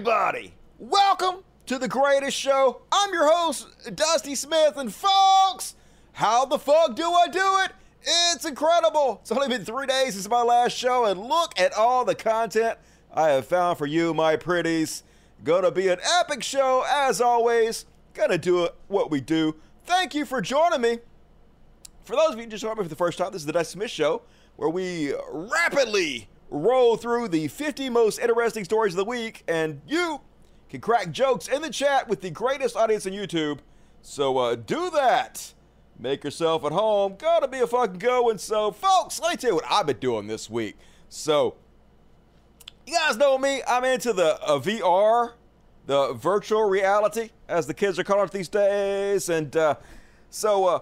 everybody. Welcome to the greatest show. I'm your host, Dusty Smith, and folks, how the fuck do I do it? It's incredible. It's only been three days since my last show, and look at all the content I have found for you, my pretties. Gonna be an epic show, as always. Gonna do what we do. Thank you for joining me. For those of you who just joined me for the first time, this is the Dusty Smith Show, where we rapidly roll through the 50 most interesting stories of the week, and you can crack jokes in the chat with the greatest audience on YouTube. So uh, do that. Make yourself at home. Gotta be a fucking going. So, folks, let me tell you what I've been doing this week. So, you guys know me. I'm into the uh, VR, the virtual reality, as the kids are calling it these days. And uh, so, uh,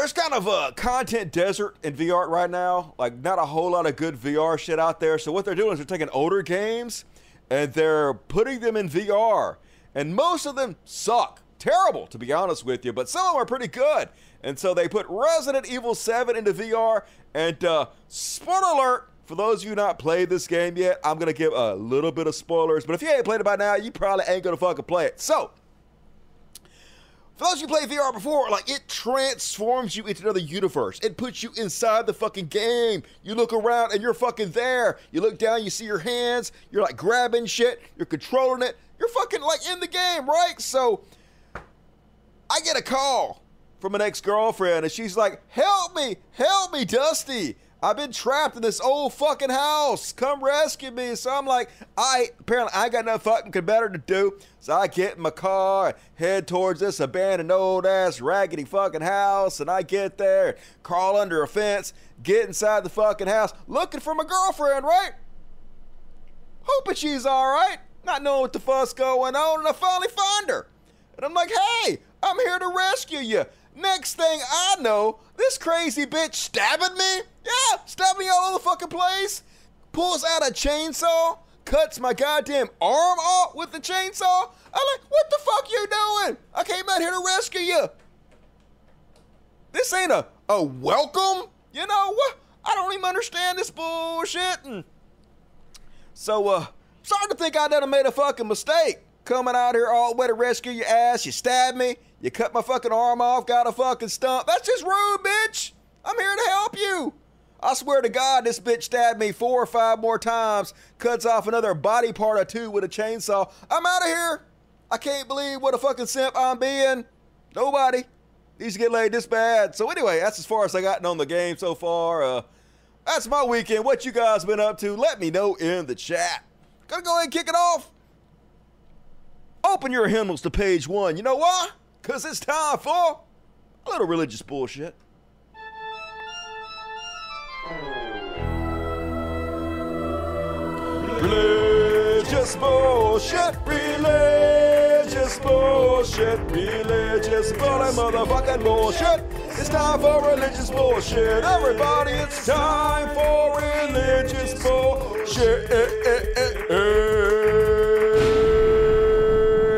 there's kind of a content desert in VR right now. Like, not a whole lot of good VR shit out there. So, what they're doing is they're taking older games and they're putting them in VR. And most of them suck. Terrible, to be honest with you, but some of them are pretty good. And so they put Resident Evil 7 into VR. And uh, spoiler alert, for those of you not played this game yet, I'm going to give a little bit of spoilers. But if you ain't played it by now, you probably ain't going to fucking play it. So, for those of you who played VR before, like it transforms you into another universe. It puts you inside the fucking game. You look around and you're fucking there. You look down, you see your hands. You're like grabbing shit. You're controlling it. You're fucking like in the game, right? So I get a call from an ex girlfriend and she's like, Help me, help me, Dusty. I've been trapped in this old fucking house. Come rescue me. So I'm like, I apparently I got nothing fucking better to do. So I get in my car head towards this abandoned old ass raggedy fucking house. And I get there, crawl under a fence, get inside the fucking house, looking for my girlfriend, right? Hoping she's alright, not knowing what the fuck's going on, and I finally find her. And I'm like, hey, I'm here to rescue you. Next thing I know, this crazy bitch stabbing me. Yeah, stabbing me all over the fucking place. Pulls out a chainsaw, cuts my goddamn arm off with the chainsaw. I'm like, what the fuck you doing? I came out here to rescue you. This ain't a, a welcome. You know what? I don't even understand this bullshit. And so, uh, sorry to think I done made a fucking mistake. Coming out here all the way to rescue your ass. You stabbed me. You cut my fucking arm off, got a fucking stump. That's just rude, bitch. I'm here to help you. I swear to God, this bitch stabbed me four or five more times, cuts off another body part or two with a chainsaw. I'm out of here. I can't believe what a fucking simp I'm being. Nobody needs to get laid this bad. So anyway, that's as far as I gotten on the game so far. Uh, that's my weekend. What you guys been up to? Let me know in the chat. Gonna go ahead and kick it off. Open your hymnals to page one. You know why? Because it's time for a little religious bullshit. Religious bullshit, religious bullshit, religious bully motherfucking bullshit. It's time for religious bullshit. Everybody, it's time for religious bullshit.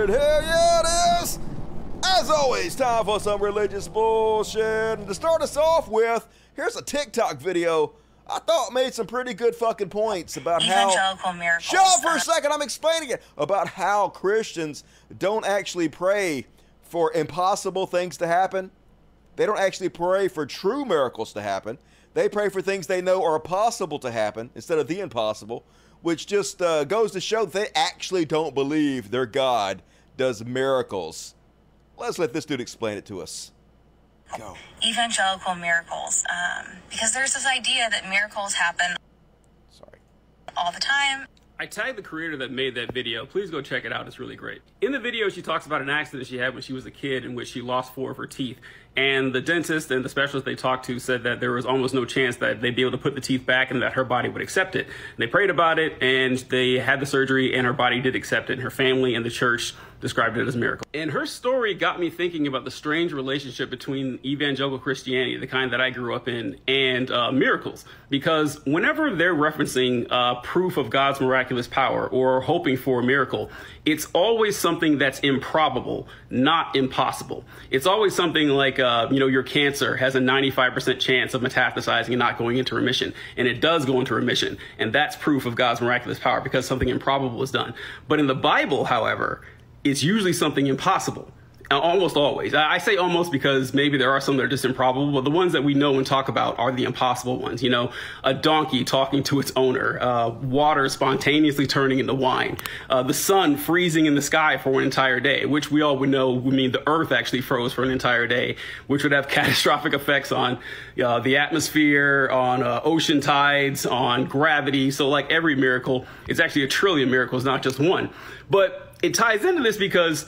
Hell yeah, it is. As always, time for some religious bullshit. And to start us off with, here's a TikTok video I thought made some pretty good fucking points about how. Evangelical miracles. Shut up for a second, I'm explaining it. About how Christians don't actually pray for impossible things to happen. They don't actually pray for true miracles to happen. They pray for things they know are possible to happen instead of the impossible, which just uh, goes to show that they actually don't believe their God does miracles. Let's let this dude explain it to us. Go. evangelical miracles um, because there's this idea that miracles happen Sorry. all the time I tagged the creator that made that video. Please go check it out. It's really great. In the video, she talks about an accident she had when she was a kid in which she lost four of her teeth. And the dentist and the specialist they talked to said that there was almost no chance that they'd be able to put the teeth back and that her body would accept it. And they prayed about it and they had the surgery and her body did accept it. And her family and the church described it as a miracle. And her story got me thinking about the strange relationship between evangelical Christianity, the kind that I grew up in, and uh, miracles. Because whenever they're referencing uh, proof of God's miraculous power or hoping for a miracle, it's always something that's improbable, not impossible. It's always something like, uh, you know, your cancer has a 95% chance of metastasizing and not going into remission. And it does go into remission. And that's proof of God's miraculous power because something improbable is done. But in the Bible, however, it's usually something impossible. Almost always. I say almost because maybe there are some that are just improbable, but the ones that we know and talk about are the impossible ones. You know, a donkey talking to its owner, uh, water spontaneously turning into wine, uh, the sun freezing in the sky for an entire day, which we all would know would mean the earth actually froze for an entire day, which would have catastrophic effects on uh, the atmosphere, on uh, ocean tides, on gravity. So, like every miracle, it's actually a trillion miracles, not just one. But it ties into this because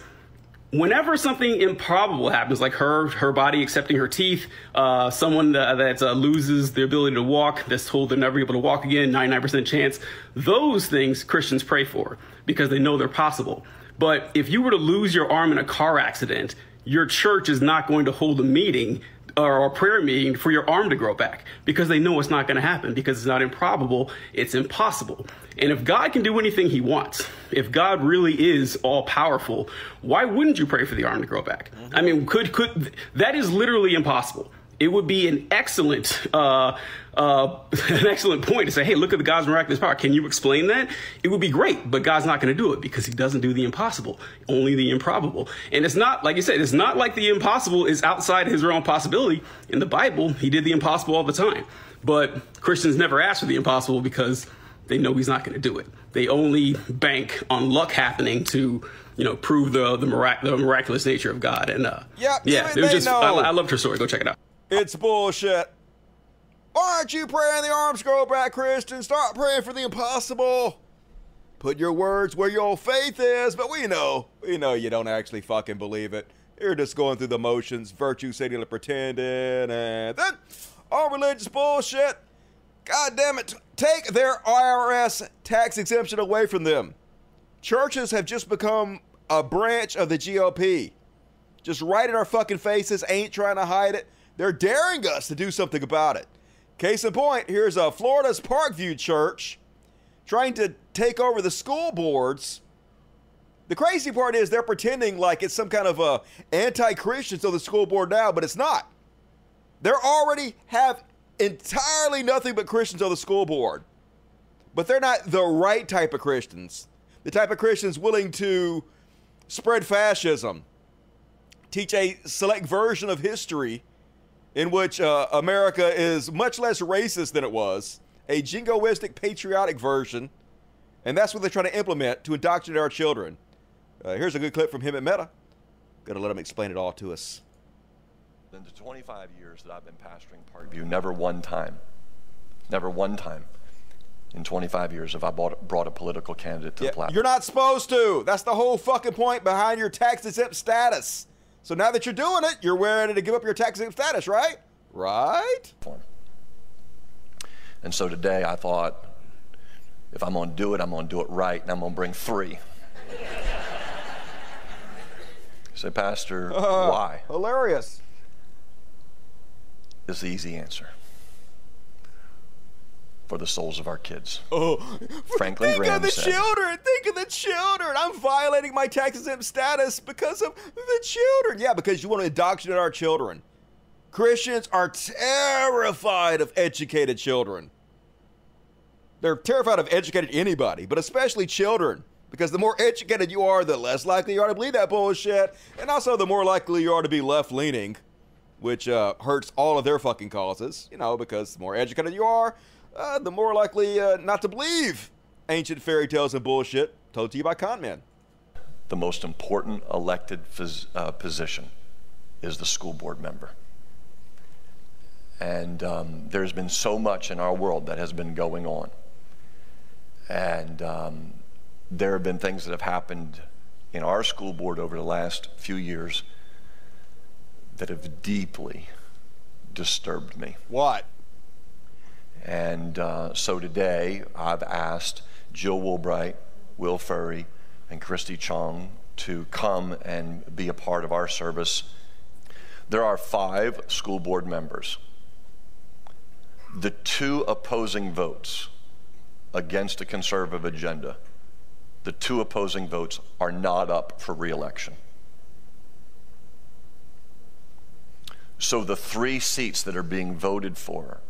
whenever something improbable happens, like her her body accepting her teeth, uh, someone that, that uh, loses the ability to walk, that's told they're never able to walk again, 99% chance, those things Christians pray for because they know they're possible. But if you were to lose your arm in a car accident, your church is not going to hold a meeting or a prayer meeting for your arm to grow back because they know it's not going to happen because it's not improbable, it's impossible. And if God can do anything he wants, if God really is all powerful, why wouldn't you pray for the arm to grow back? I mean, could could that is literally impossible. It would be an excellent uh, uh, an excellent point to say, hey, look at the God's miraculous power. Can you explain that? It would be great, but God's not going to do it because he doesn't do the impossible, only the improbable. And it's not, like you said, it's not like the impossible is outside his realm of possibility. In the Bible, he did the impossible all the time. But Christians never ask for the impossible because they know he's not going to do it. They only bank on luck happening to, you know, prove the the, mirac- the miraculous nature of God. And uh, yep, yeah, it was just I, I loved her story. Go check it out. It's bullshit. Why aren't you praying the arms grow back, Christian? Start praying for the impossible. Put your words where your faith is, but we know, we know you don't actually fucking believe it. You're just going through the motions, virtue signaling, pretending, and then all religious bullshit. God damn it, take their IRS tax exemption away from them. Churches have just become a branch of the GOP. Just right in our fucking faces, ain't trying to hide it. They're daring us to do something about it. Case in point, here's a Florida's Parkview Church trying to take over the school boards. The crazy part is they're pretending like it's some kind of a anti-Christians on the school board now, but it's not. They already have entirely nothing but Christians on the school board. But they're not the right type of Christians. The type of Christians willing to spread fascism, teach a select version of history in which uh, America is much less racist than it was, a jingoistic, patriotic version, and that's what they're trying to implement to indoctrinate our children. Uh, here's a good clip from him at Meta. To let him explain it all to us. In the 25 years that I've been pastoring Parkview, never one time, never one time in 25 years have I brought, brought a political candidate to yeah, the platform. You're not supposed to. That's the whole fucking point behind your tax exempt status. So now that you're doing it, you're ready to give up your tax exempt status, right? Right? And so today I thought, if I'm going to do it, I'm going to do it right, and I'm going to bring three. say, Pastor, uh, why? Hilarious. Is the easy answer for the souls of our kids. Oh, Franklin think Graham of the said, children. Think of the children. I'm violating my tax exempt status because of the children. Yeah, because you want to indoctrinate our children. Christians are terrified of educated children. They're terrified of educated anybody, but especially children. Because the more educated you are, the less likely you are to believe that bullshit. And also, the more likely you are to be left leaning, which uh, hurts all of their fucking causes. You know, because the more educated you are, uh, the more likely uh, not to believe ancient fairy tales and bullshit told to you by con men. The most important elected uh, position is the school board member. And um, there's been so much in our world that has been going on. And um, there have been things that have happened in our school board over the last few years that have deeply disturbed me. What? And uh, so today I've asked Jill Woolbright, Will Furry, and Christy Chong to come and be a part of our service. There are five school board members. The two opposing votes against a conservative agenda, the two opposing votes are not up for reelection. So the three seats that are being voted for,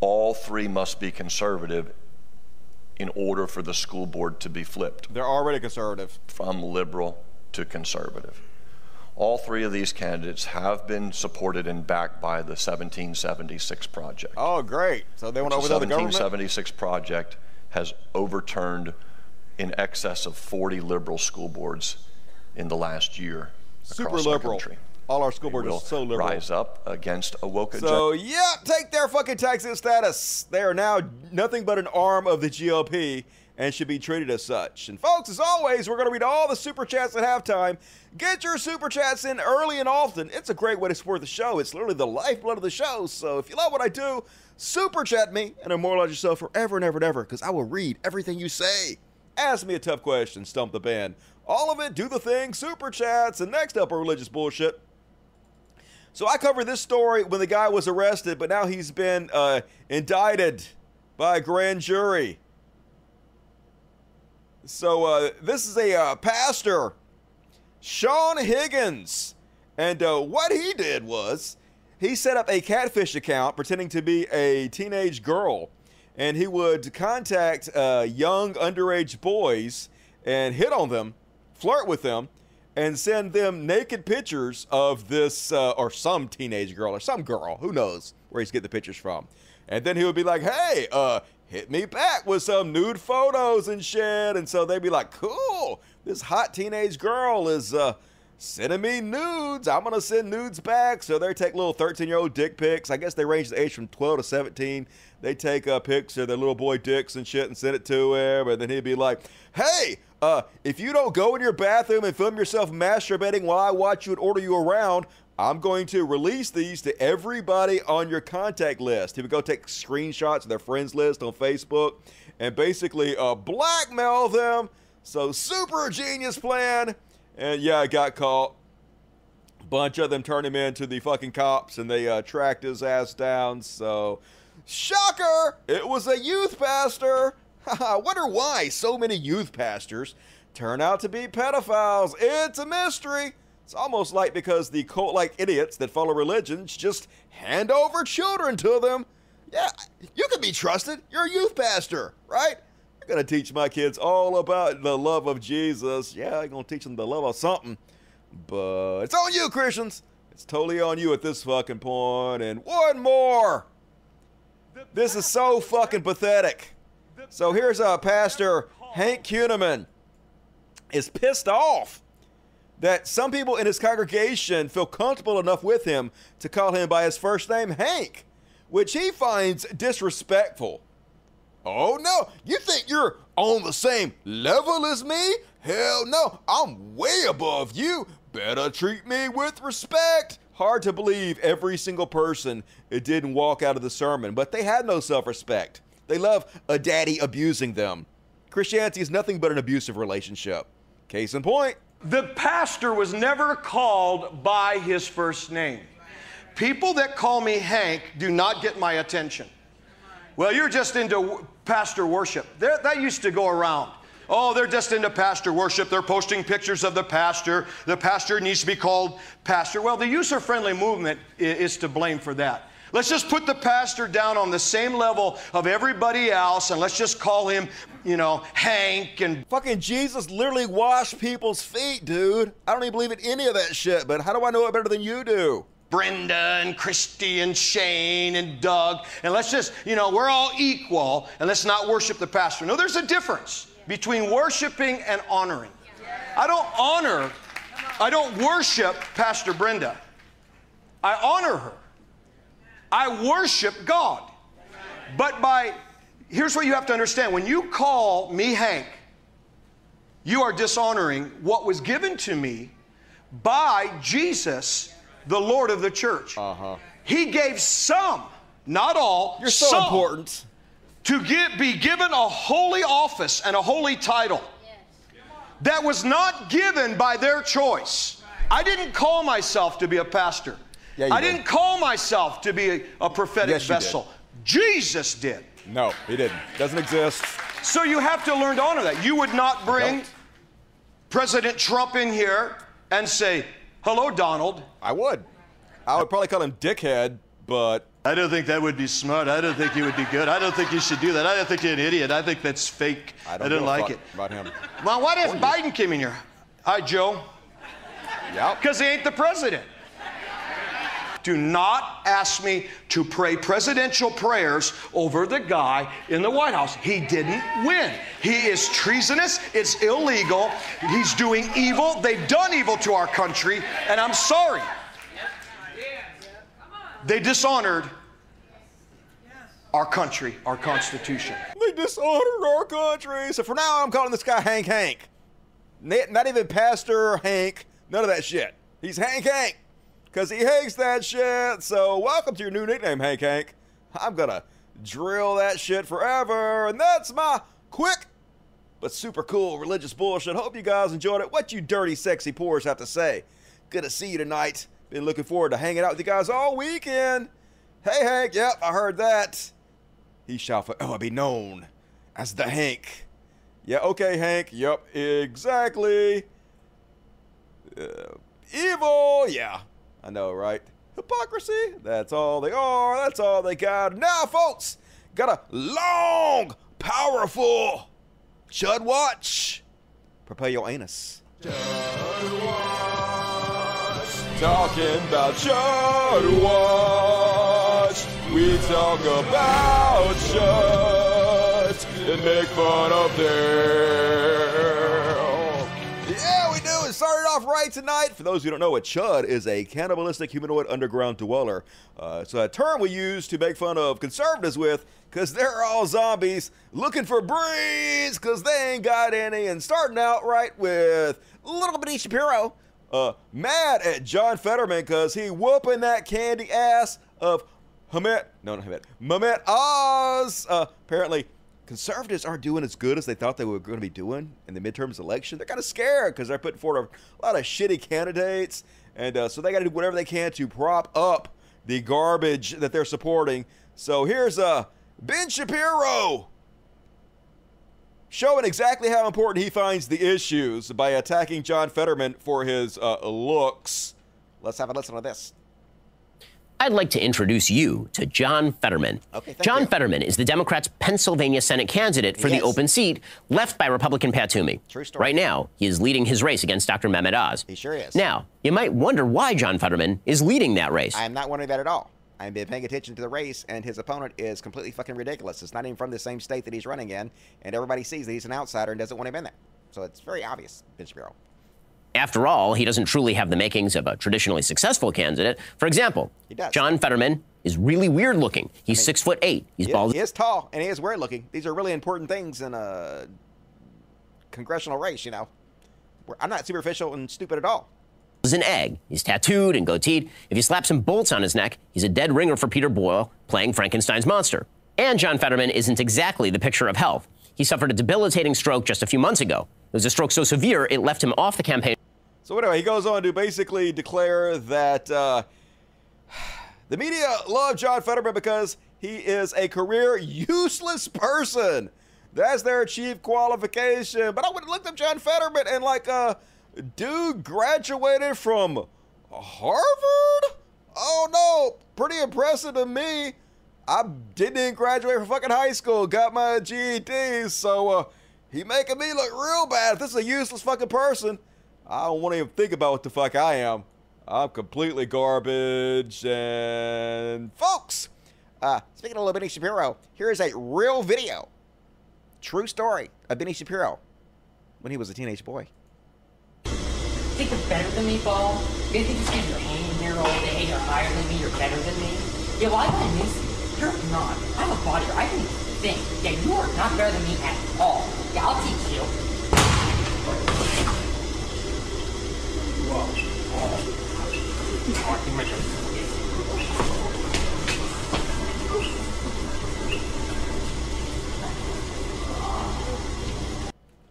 all three must be conservative in order for the school board to be flipped They're already conservative. from liberal to conservative. All three of these candidates have been supported and backed by the 1776 project. Oh, great. So they went over The government? 1776 project has overturned in excess of 40 liberal school boards in the last year Super across our liberal. country. All our school are will so liberal. rise up against a woke agenda. So, yeah, take their fucking Texas status. They are now nothing but an arm of the GOP and should be treated as such. And, folks, as always, we're going to read all the super chats at halftime. Get your super chats in early and often. It's a great way to support the show. It's literally the lifeblood of the show. So, if you love what I do, super chat me and immortalize yourself forever and ever and ever because I will read everything you say. Ask me a tough question, stump the band. All of it, do the thing, super chats. And next up, are religious bullshit. So I covered this story when the guy was arrested, but now he's been uh, indicted by a grand jury. So uh, this is a uh, pastor, Sean Higgins, and uh, what he did was he set up a catfish account pretending to be a teenage girl, and he would contact uh, young underage boys and hit on them, flirt with them, and send them naked pictures of this uh, or some teenage girl or some girl, who knows where he's getting the pictures from. And then he would be like, "Hey, uh, hit me back with some nude photos and shit." And so they'd be like, "Cool, this hot teenage girl is uh, sending me nudes. I'm gonna send nudes back." So they take little 13 year old dick pics. I guess they range the age from 12 to 17. They take uh, pics of their little boy dicks and shit and send it to him, and then he'd be like, "Hey, uh, if you don't go in your bathroom and film yourself masturbating while I watch you and order you around, I'm going to release these to everybody on your contact list. He would go take screenshots of their friends list on Facebook and basically uh, blackmail them. So, super genius plan. And yeah, I got caught. Bunch of them turned him in to the fucking cops and they uh, tracked his ass down. So, shocker! It was a youth pastor. I wonder why so many youth pastors turn out to be pedophiles. It's a mystery. It's almost like because the cult like idiots that follow religions just hand over children to them. Yeah, you can be trusted. You're a youth pastor, right? You're going to teach my kids all about the love of Jesus. Yeah, you're going to teach them the love of something. But it's on you, Christians. It's totally on you at this fucking point. And one more. This is so fucking pathetic. So here's a pastor, Hank Kunneman, is pissed off that some people in his congregation feel comfortable enough with him to call him by his first name, Hank, which he finds disrespectful. Oh no, you think you're on the same level as me? Hell no, I'm way above you. Better treat me with respect. Hard to believe every single person didn't walk out of the sermon, but they had no self respect. They love a daddy abusing them. Christianity is nothing but an abusive relationship. Case in point. The pastor was never called by his first name. People that call me Hank do not get my attention. Well, you're just into pastor worship. There- that used to go around. Oh, they're just into pastor worship. They're posting pictures of the pastor. The pastor needs to be called pastor. Well, the user friendly movement is to blame for that. Let's just put the pastor down on the same level of everybody else and let's just call him, you know, Hank and Fucking Jesus literally washed people's feet, dude. I don't even believe in any of that shit, but how do I know it better than you do? Brenda and Christy and Shane and Doug, and let's just, you know, we're all equal, and let's not worship the pastor. No, there's a difference between worshiping and honoring. I don't honor, I don't worship Pastor Brenda. I honor her. I worship God. But by, here's what you have to understand when you call me Hank, you are dishonoring what was given to me by Jesus, the Lord of the church. Uh-huh. He gave some, not all, You're so some, important. to give, be given a holy office and a holy title. that was not given by their choice. I didn't call myself to be a pastor. Yeah, I did. didn't call myself to be a, a prophetic Yes, you did. vessel. Jesus did. No, he didn't. Doesn't exist. So you have to learn to honor that. You would not bring President Trump in here and say, Hello, Donald. I would. I would probably call him dickhead, but I don't think that would be smart. I don't think he would be good. I don't think you should do that. I don't think you're an idiot. I think that's fake. I don't, don't like it. about him. Well, what if Biden came in here? Hi, Joe. Yep. Because he ain't the president. Do not ask me to pray presidential prayers over the guy in the White House. He didn't win. He is treasonous. It's illegal. He's doing evil. They've done evil to our country, and I'm sorry. They dishonored our country, our Constitution. They dishonored our country. So for now, I'm calling this guy Hank Hank. Not even Pastor Hank. None of that shit. He's Hank Hank. Because he hates that shit. So welcome to your new nickname, Hank Hank. I'm going to drill that shit forever. And that's my quick but super cool religious bullshit. Hope you guys enjoyed it. What you dirty, sexy pores have to say. Good to see you tonight. Been looking forward to hanging out with you guys all weekend. Hey, Hank. Yep, I heard that. He shall forever be known as the Hank. Yeah, okay, Hank. Yep, exactly. Uh, evil. Yeah, I know, right? Hypocrisy. That's all they are. That's all they got. Now, folks, got a long, powerful Chud Watch. Prepare your anus. Talking about Chud Watch. We talk about Chud and make fun of them. Off right tonight. For those who don't know, a Chud is a cannibalistic humanoid underground dweller. Uh, it's a term we use to make fun of conservatives with because they're all zombies looking for breeds because they ain't got any and starting out right with little bitty Shapiro uh, mad at John Fetterman because he whooping that candy ass of Hamet, no, not Hamet, Mehmet Oz. Uh, apparently, conservatives aren't doing as good as they thought they were going to be doing in the midterms election. They're kind of scared because they're putting forward a lot of shitty candidates, and uh, so they got to do whatever they can to prop up the garbage that they're supporting. So here's uh, Ben Shapiro showing exactly how important he finds the issues by attacking John Fetterman for his uh, looks. Let's have a listen to this. I'd like to introduce you to John Fetterman. Okay, John you. Fetterman is the Democrats' Pennsylvania Senate candidate for Yes. the open seat left by Republican Pat Toomey. True story. Right now, he is leading his race against Dr. Mehmet Oz. He sure is. Now, you might wonder why John Fetterman is leading that race. I am not wondering that at all. I've been paying attention to the race, and his opponent is completely fucking ridiculous. It's not even from the same state that he's running in, and everybody sees that he's an outsider and doesn't want him in there. So it's very obvious, Ben Shapiro. After all, he doesn't truly have the makings of a traditionally successful candidate. For example, John Fetterman is really weird looking. He's six foot eight. He's He, bald. he is tall, and he is weird looking. These are really important things in a congressional race, you know. I'm not superficial and stupid at all. is an egg. He's tattooed and goateed. If you slap some bolts on his neck, he's a dead ringer for Peter Boyle playing Frankenstein's monster. And John Fetterman isn't exactly the picture of health. He suffered a debilitating stroke just a few months ago. It was a stroke so severe it left him off the campaign So anyway, he goes on to basically declare that uh, the media love John Fetterman because he is a career useless person. That's their chief qualification. But I would have looked up John Fetterman and like, uh, dude graduated from Harvard? Oh no, pretty impressive to me. I didn't graduate from fucking high school, got my GED, so uh, he making me look real bad. This is a useless fucking person, I don't want to even think about what the fuck I am. I'm completely garbage. And folks, uh, speaking of Benny Shapiro, here is a real video, true story of Benny Shapiro when he was a teenage boy. think you're better than me, Paul? You think just because you're hanging here all day, you're higher than me, you're better than me? Yeah, well, I gotta miss you. You're not. I'm a body. I can think. Yeah, you are not better than me at all. Yeah, I'll teach you.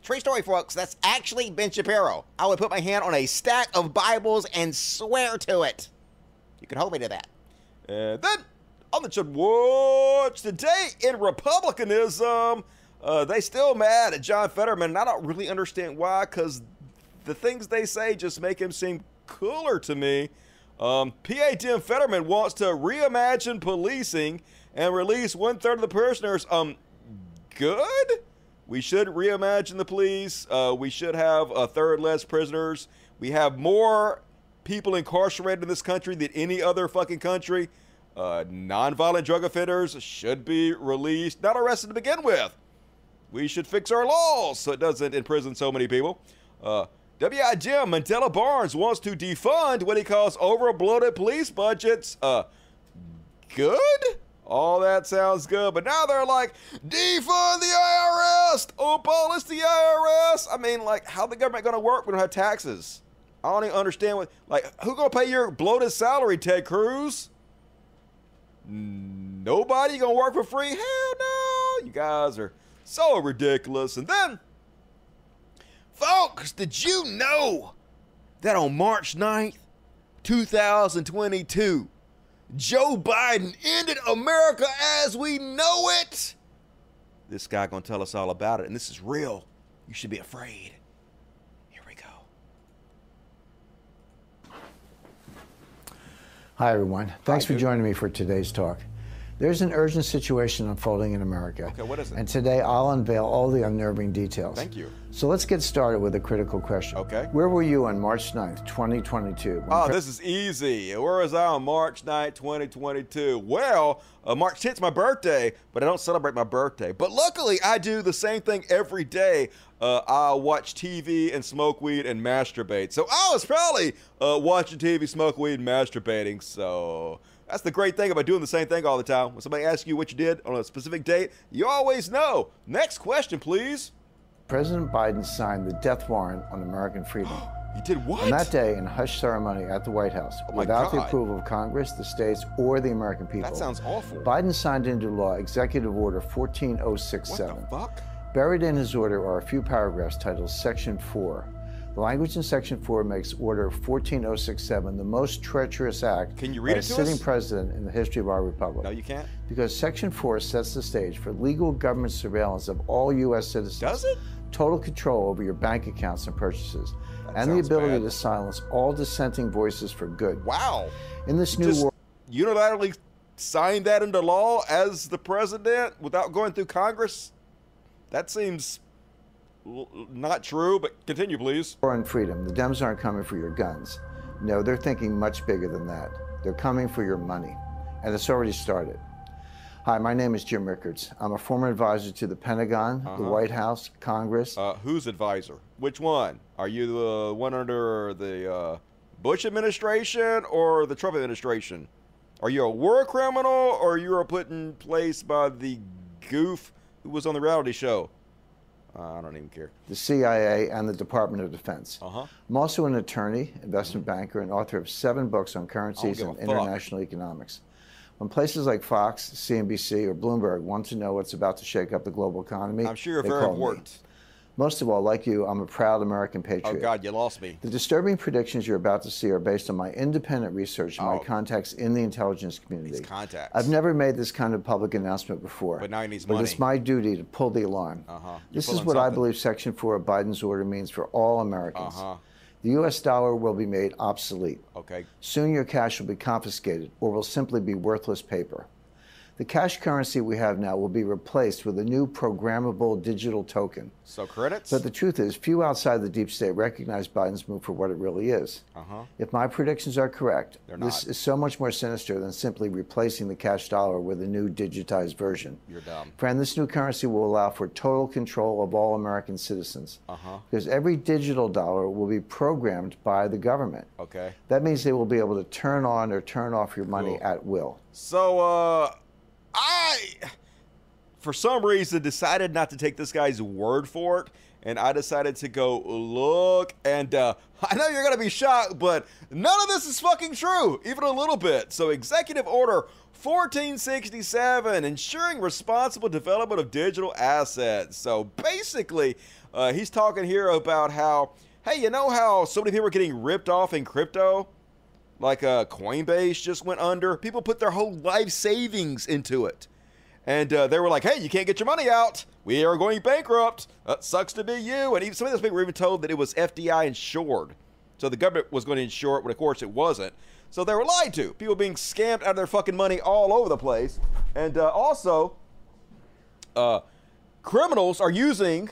Free story, folks. That's actually Ben Shapiro. I would put my hand on a stack of Bibles and swear to it. You can hold me to that. And then on the Chud Watch today in Republicanism, uh, they still mad at John Fetterman. And I don't really understand why, because the things they say just make him seem cooler to me. Um, PA Tim Fetterman wants to reimagine policing and release one third of the prisoners. Um, good. We should reimagine the police. Uh, we should have a third less prisoners. We have more people incarcerated in this country than any other fucking country. Uh, nonviolent drug offenders should be released, not arrested to begin with. We should fix our laws so it doesn't imprison so many people. Uh, W.I. Jim Mandela Barnes wants to defund what he calls overbloated police budgets. Uh, good? All that sounds good, but now they're like, defund the IRS! Oh, abolish the IRS! I mean, like, how the government gonna work we don't have taxes? I don't even understand what, like, who gonna pay your bloated salary, Ted Cruz? Nobody gonna work for free? Hell no! You guys are so ridiculous. And then, folks, did you know that on March 9th, 2022, Joe Biden ended America as we know it? This guy gonna tell us all about it, and this is real. You should be afraid. Here we go. Hi, everyone. Thanks Hi, for dude. joining me for today's talk. There's an urgent situation unfolding in America. Okay, what is it? And today I'll unveil all the unnerving details. Thank you. So let's get started with a critical question. Okay. Where were you on March 9th, 2022? when Oh, this is easy. Where was I on March 9th, 2022? Well, uh, March 10th is my birthday, but I don't celebrate my birthday. But luckily, I do the same thing every day. Uh, I watch TV and smoke weed and masturbate. So I was probably uh, watching TV, smoke weed, and masturbating. So that's the great thing about doing the same thing all the time. When somebody asks you what you did on a specific date, you always know. Next question, please. President Biden signed the death warrant on American freedom. You did what? On that day, in hush ceremony at the White House, Oh without the approval of Congress, the states, or the American people. That sounds awful. Biden signed into law Executive Order 14067. what 14067. the fuck? Buried in his order are a few paragraphs titled Section 4. The language in Section 4 makes Order 14067 the most treacherous act Can you read by it a sitting us? president in the history of our republic. No, you can't. Because Section 4 sets the stage for legal government surveillance of all U.S. citizens. Does it? Total control over your bank accounts and purchases. and the ability bad. to silence all dissenting voices for good. Wow. In this new Just world, unilaterally signed that into law as the president without going through Congress? That seems not true, but continue, please. war and freedom, the Dems aren't coming for your guns. No, they're thinking much bigger than that. They're coming for your money. And it's already started. Hi, my name is Jim Rickards. I'm a former advisor to the Pentagon, the White House, Congress. Uh, whose advisor? Which one? Are you the one under the uh, Bush administration or the Trump administration? Are you a war criminal or you are put in place by the goof who was on the reality show? Uh, I don't even care. the CIA, and the Department of Defense. Uh-huh. I'm also an attorney, investment banker, and author of seven books on currencies and international economics. When places like Fox, CNBC, or Bloomberg want to know what's about to shake up the global economy, I'm sure you're very important. Most of all, like you, I'm a proud American patriot. Oh, God, you lost me. The disturbing predictions you're about to see are based on my independent research and my Oh. contacts in the intelligence community. These contacts. I've never made this kind of public announcement before. But now he needs But money. it's my duty to pull the alarm. Uh-huh. This is what I believe Section 4 of Biden's order means for all Americans. Uh-huh. The U.S. dollar will be made obsolete. Okay. Soon your cash will be confiscated or will simply be worthless paper. The cash currency we have now will be replaced with a new programmable digital token. So credits? But the truth is, few outside the deep state recognize Biden's move for what it really is. Uh-huh. If my predictions are correct, They're this not. is so much more sinister than simply replacing the cash dollar with a new digitized version. You're dumb. Friend, this new currency will allow for total control of all American citizens. Uh-huh. Because every digital dollar will be programmed by the government. Okay. That means they will be able to turn on or turn off your money Cool. at will. So, uh, I, for some reason, decided not to take this guy's word for it. And I decided to go look. And uh, I know you're going to be shocked, but none of this is fucking true, even a little bit. So, Executive Order 1467, ensuring responsible development of digital assets. So, basically, Uh, he's talking here about how, hey, you know how so many people are getting ripped off in crypto? Like uh, Coinbase just went under. People put their whole life savings into it. And uh, they were like, hey, you can't get your money out. We are going bankrupt. That sucks to be you. And even, some of those people were even told that it was FDI insured. So the government was going to insure it, but of course it wasn't. So they were lied to. People being scammed out of their fucking money all over the place. And uh, also, uh, criminals are using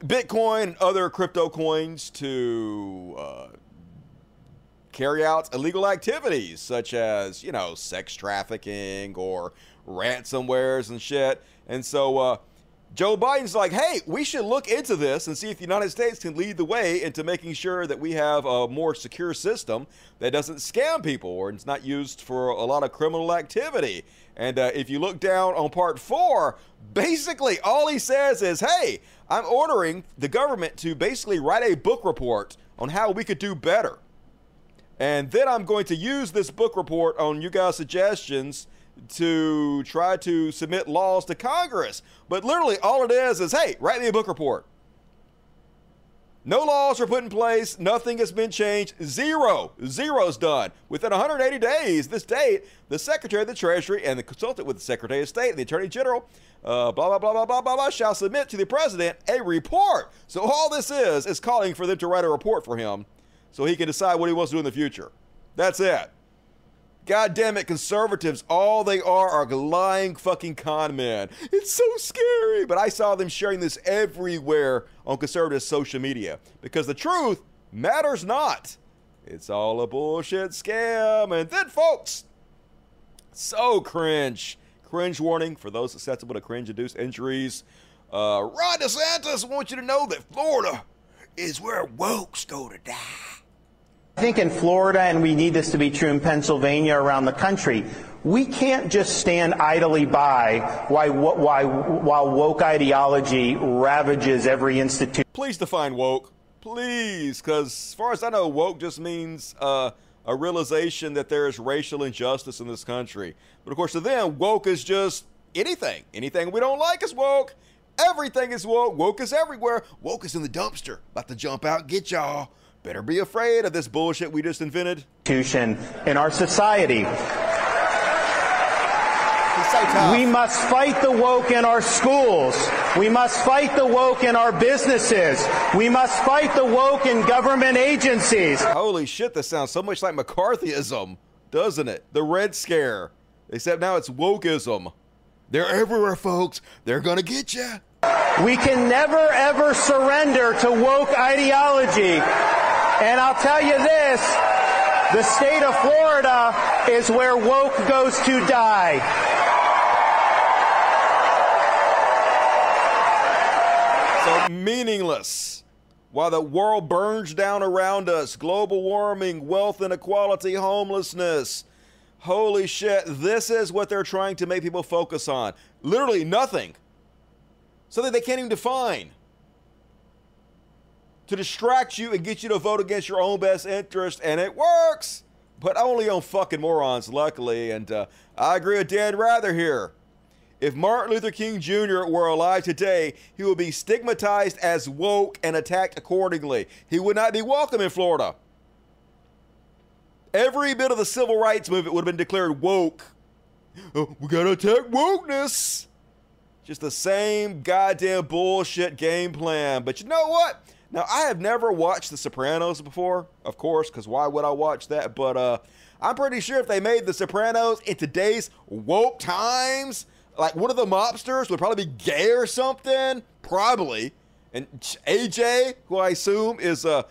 Bitcoin and other crypto coins to uh, carry out illegal activities such as, you know, sex trafficking or ransomwares and shit. And so uh, Joe Biden's like, hey, we should look into this and see if the United States can lead the way into making sure that we have a more secure system that doesn't scam people or it's not used for a lot of criminal activity. And uh, if you look down on part four, basically all he says is, hey, I'm ordering the government to basically write a book report on how we could do better. And then I'm going to use this book report on you guys' suggestions to try to submit laws to Congress. But literally, all it is is hey, write me a book report. No laws are put in place. Nothing has been changed. Zero. Zero's done. Within 180 days, this date, the Secretary of the Treasury and the consultant with the Secretary of State and the Attorney General, uh, blah, blah, blah, blah, blah, blah, blah, shall submit to the President a report. So all this is, is calling for them to write a report for him so he can decide what he wants to do in the future. That's it. God damn it, conservatives, all they are are lying fucking con men. It's so scary. But I saw them sharing this everywhere on conservative social media because the truth matters not. It's all a bullshit scam. And then, folks, so cringe. Cringe warning for those susceptible to cringe induced injuries. Uh, Ron DeSantis wants you to know that Florida is where wokes go to die. I think in Florida, and we need this to be true in Pennsylvania, around the country, we can't just stand idly by while, woke ideology ravages every institution. Please define woke. Please, because as far as I know, woke just means uh, a realization that there is racial injustice in this country. But of course, to them, woke is just anything. Anything we don't like is woke. Everything is woke. Woke is everywhere. Woke is in the dumpster. About to jump out, get y'all better be afraid of this bullshit we just invented. In our society. We must fight the woke in our schools. We must fight the woke in our businesses. We must fight the woke in government agencies. Holy shit, this sounds so much like McCarthyism, doesn't it? The Red Scare. Except now it's wokeism. They're everywhere, folks. They're gonna get you. We can never ever surrender to woke ideology. And I'll tell you this the state of Florida is where woke goes to die. So meaningless. While the world burns down around us, global warming, wealth inequality, homelessness. Holy shit, this is what they're trying to make people focus on. Literally nothing. Something they can't even define to distract you and get you to vote against your own best interest, and it works, but only on fucking morons, luckily. And uh, I agree with Dan Rather here. If Martin Luther King Jr. were alive today, he would be stigmatized as woke and attacked accordingly. He would not be welcome in Florida. Every bit of the civil rights movement would have been declared woke. Oh, we gotta attack wokeness. Just the same goddamn bullshit game plan. But you know what? Now, I have never watched The Sopranos before, of course, because why would I watch that? But uh, I'm pretty sure if they made The Sopranos in today's woke times, like one of the mobsters would probably be gay or something. Probably. And AJ, who I assume is uh,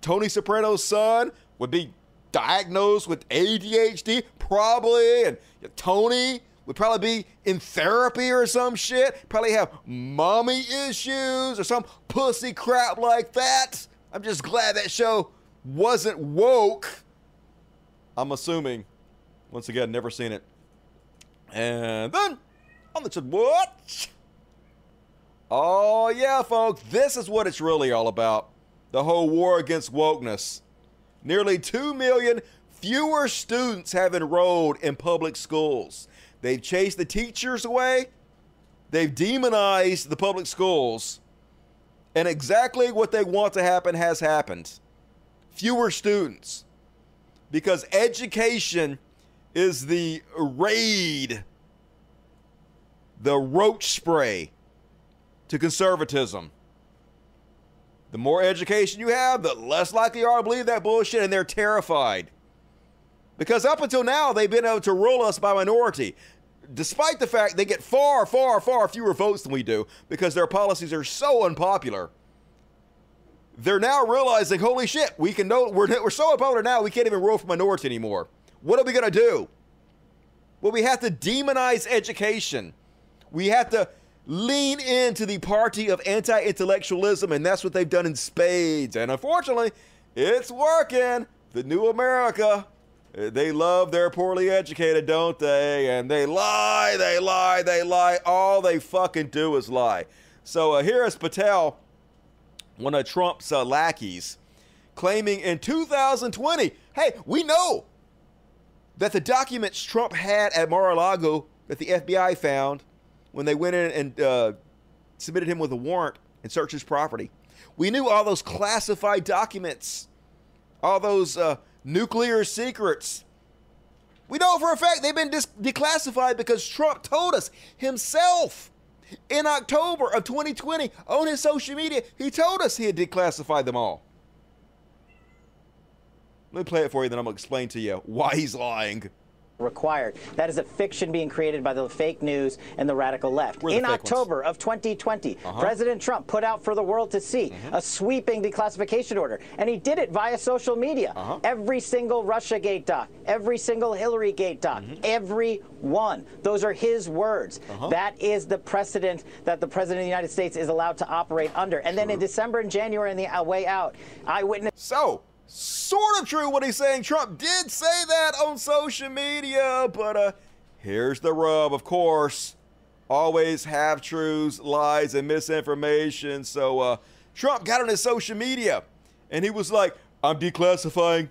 Tony Soprano's son, would be diagnosed with ADHD, probably. And Tony would probably be in therapy or some shit. Probably have mommy issues or some pussy crap like that. I'm just glad that show wasn't woke. I'm assuming. Once again, never seen it. And then on the what? Oh yeah, folks, this is what it's really all about. The whole war against wokeness. Nearly 2 million fewer students have enrolled in public schools. They've chased the teachers away. They've demonized the public schools. And exactly what they want to happen has happened. Fewer students. Because education is the raid, the roach spray to conservatism. The more education you have, the less likely you are to believe that bullshit, and they're terrified. Because up until now, they've been able to rule us by minority, despite the fact they get far, far, far fewer votes than we do because their policies are so unpopular. They're now realizing, holy shit, we can know we're, we're so unpopular now we can't even rule for minority anymore. What are we gonna do? Well, we have to demonize education. We have to lean into the party of anti intellectualism, and that's what they've done in spades. And unfortunately, it's working. The new America. They love their poorly educated, don't they? And they lie, they lie, they lie. All they fucking do is lie. So uh, here is Patel, one of Trump's uh, lackeys, claiming in 2020, hey, we know that the documents Trump had at Mar-a-Lago that the FBI found when they went in and uh, submitted him with a warrant and searched his property. We knew all those classified documents, all those uh, nuclear secrets. We know for a fact they've been dis- declassified because Trump told us himself in October of 2020 on his social media. He told us he had declassified them all. Let me play it for you, then I'm going to explain to you why he's lying required. That is a fiction being created by the fake news and the radical left. In October ones. of 2020, uh-huh. President Trump put out for the world to see mm-hmm. a sweeping declassification order, and he did it via social media. Uh-huh. Every single Russiagate doc, every single Hillary Gate doc, mm-hmm. every one. Those are his words. Uh-huh. That is the precedent that the President of the United States is allowed to operate under. And then in December and January, in the uh, way out, eyewitness. So, sort of true what he's saying. Trump did say that on social media, but uh, here's the rub. Of course, always half truths, lies, and misinformation. So uh, Trump got on his social media and he was like, I'm declassifying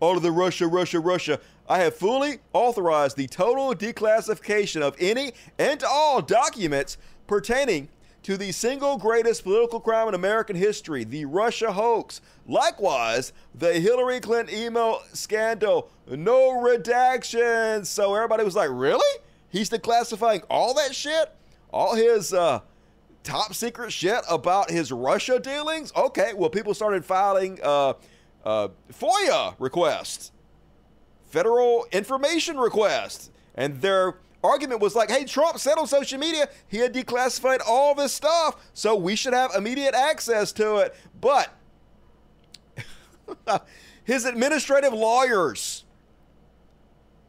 all of the Russia, Russia, Russia. I have fully authorized the total declassification of any and all documents pertaining to the single greatest political crime in American history, the Russia hoax. Likewise, the Hillary Clinton email scandal, no redactions. So everybody was like, really? He's declassifying all that shit? All his uh, top secret shit about his Russia dealings? Okay, well, people started filing uh, uh, FOIA requests, federal information requests, and they're argument was like, hey, Trump said on social media he had declassified all this stuff, so we should have immediate access to it. But his administrative lawyers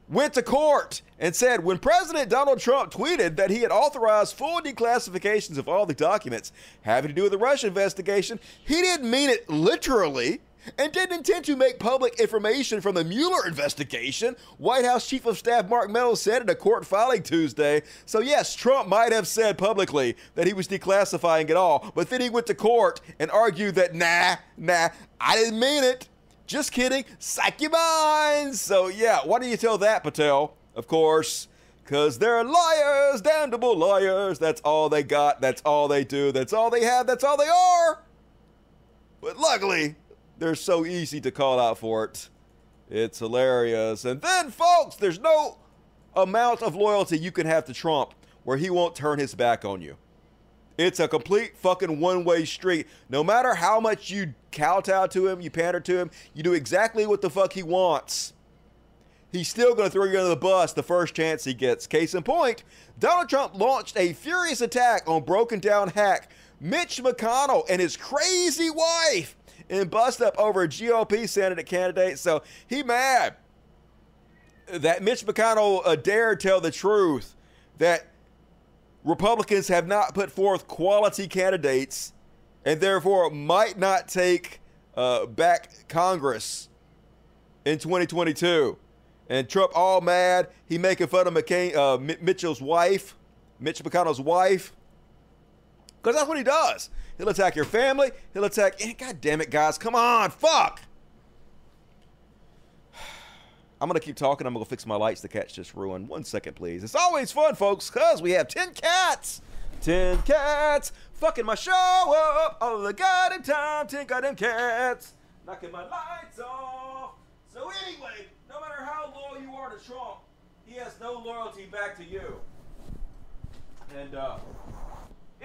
went to court and said when President Donald Trump tweeted that he had authorized full declassifications of all the documents having to do with the Russia investigation, he didn't mean it literally and didn't intend to make public information from the Mueller investigation, White House Chief of Staff Mark Meadows said in a court filing Tuesday. So, yes, Trump might have said publicly that he was declassifying it all, but then he went to court and argued that, nah, nah, I didn't mean it. Just kidding. Psych your minds. So, yeah, why do you tell that, Patel? Of course. Because they're liars, damnable liars. That's all they got. That's all they do. That's all they have. That's all they are. But luckily, they're so easy to call out for it. It's hilarious. And then, folks, there's no amount of loyalty you can have to Trump where he won't turn his back on you. It's a complete fucking one way street. No matter how much you kowtow to him, you pander to him, you do exactly what the fuck he wants. He's still going to throw you under the bus the first chance he gets. Case in point, Donald Trump launched a furious attack on broken down hack Mitch McConnell and his crazy wife and bust up over a GOP Senate candidate. So he mad that Mitch McConnell uh, dared tell the truth that Republicans have not put forth quality candidates and therefore might not take uh, back Congress in 2022. And Trump all mad. He making fun of McCain, uh, Mitchell's wife, Mitch McConnell's wife, because that's what he does. He'll attack your family. He'll attack. God damn it, guys. Come on. Fuck. I'm going to keep talking. I'm going to fix my lights. The cat's just ruined. One second, please. It's always fun, folks, because we have 10 cats. 10 cats fucking my show up all the goddamn time. Tink goddamn cats, knocking my lights off. So anyway, no matter how loyal you are to Trump, he has no loyalty back to you. And uh,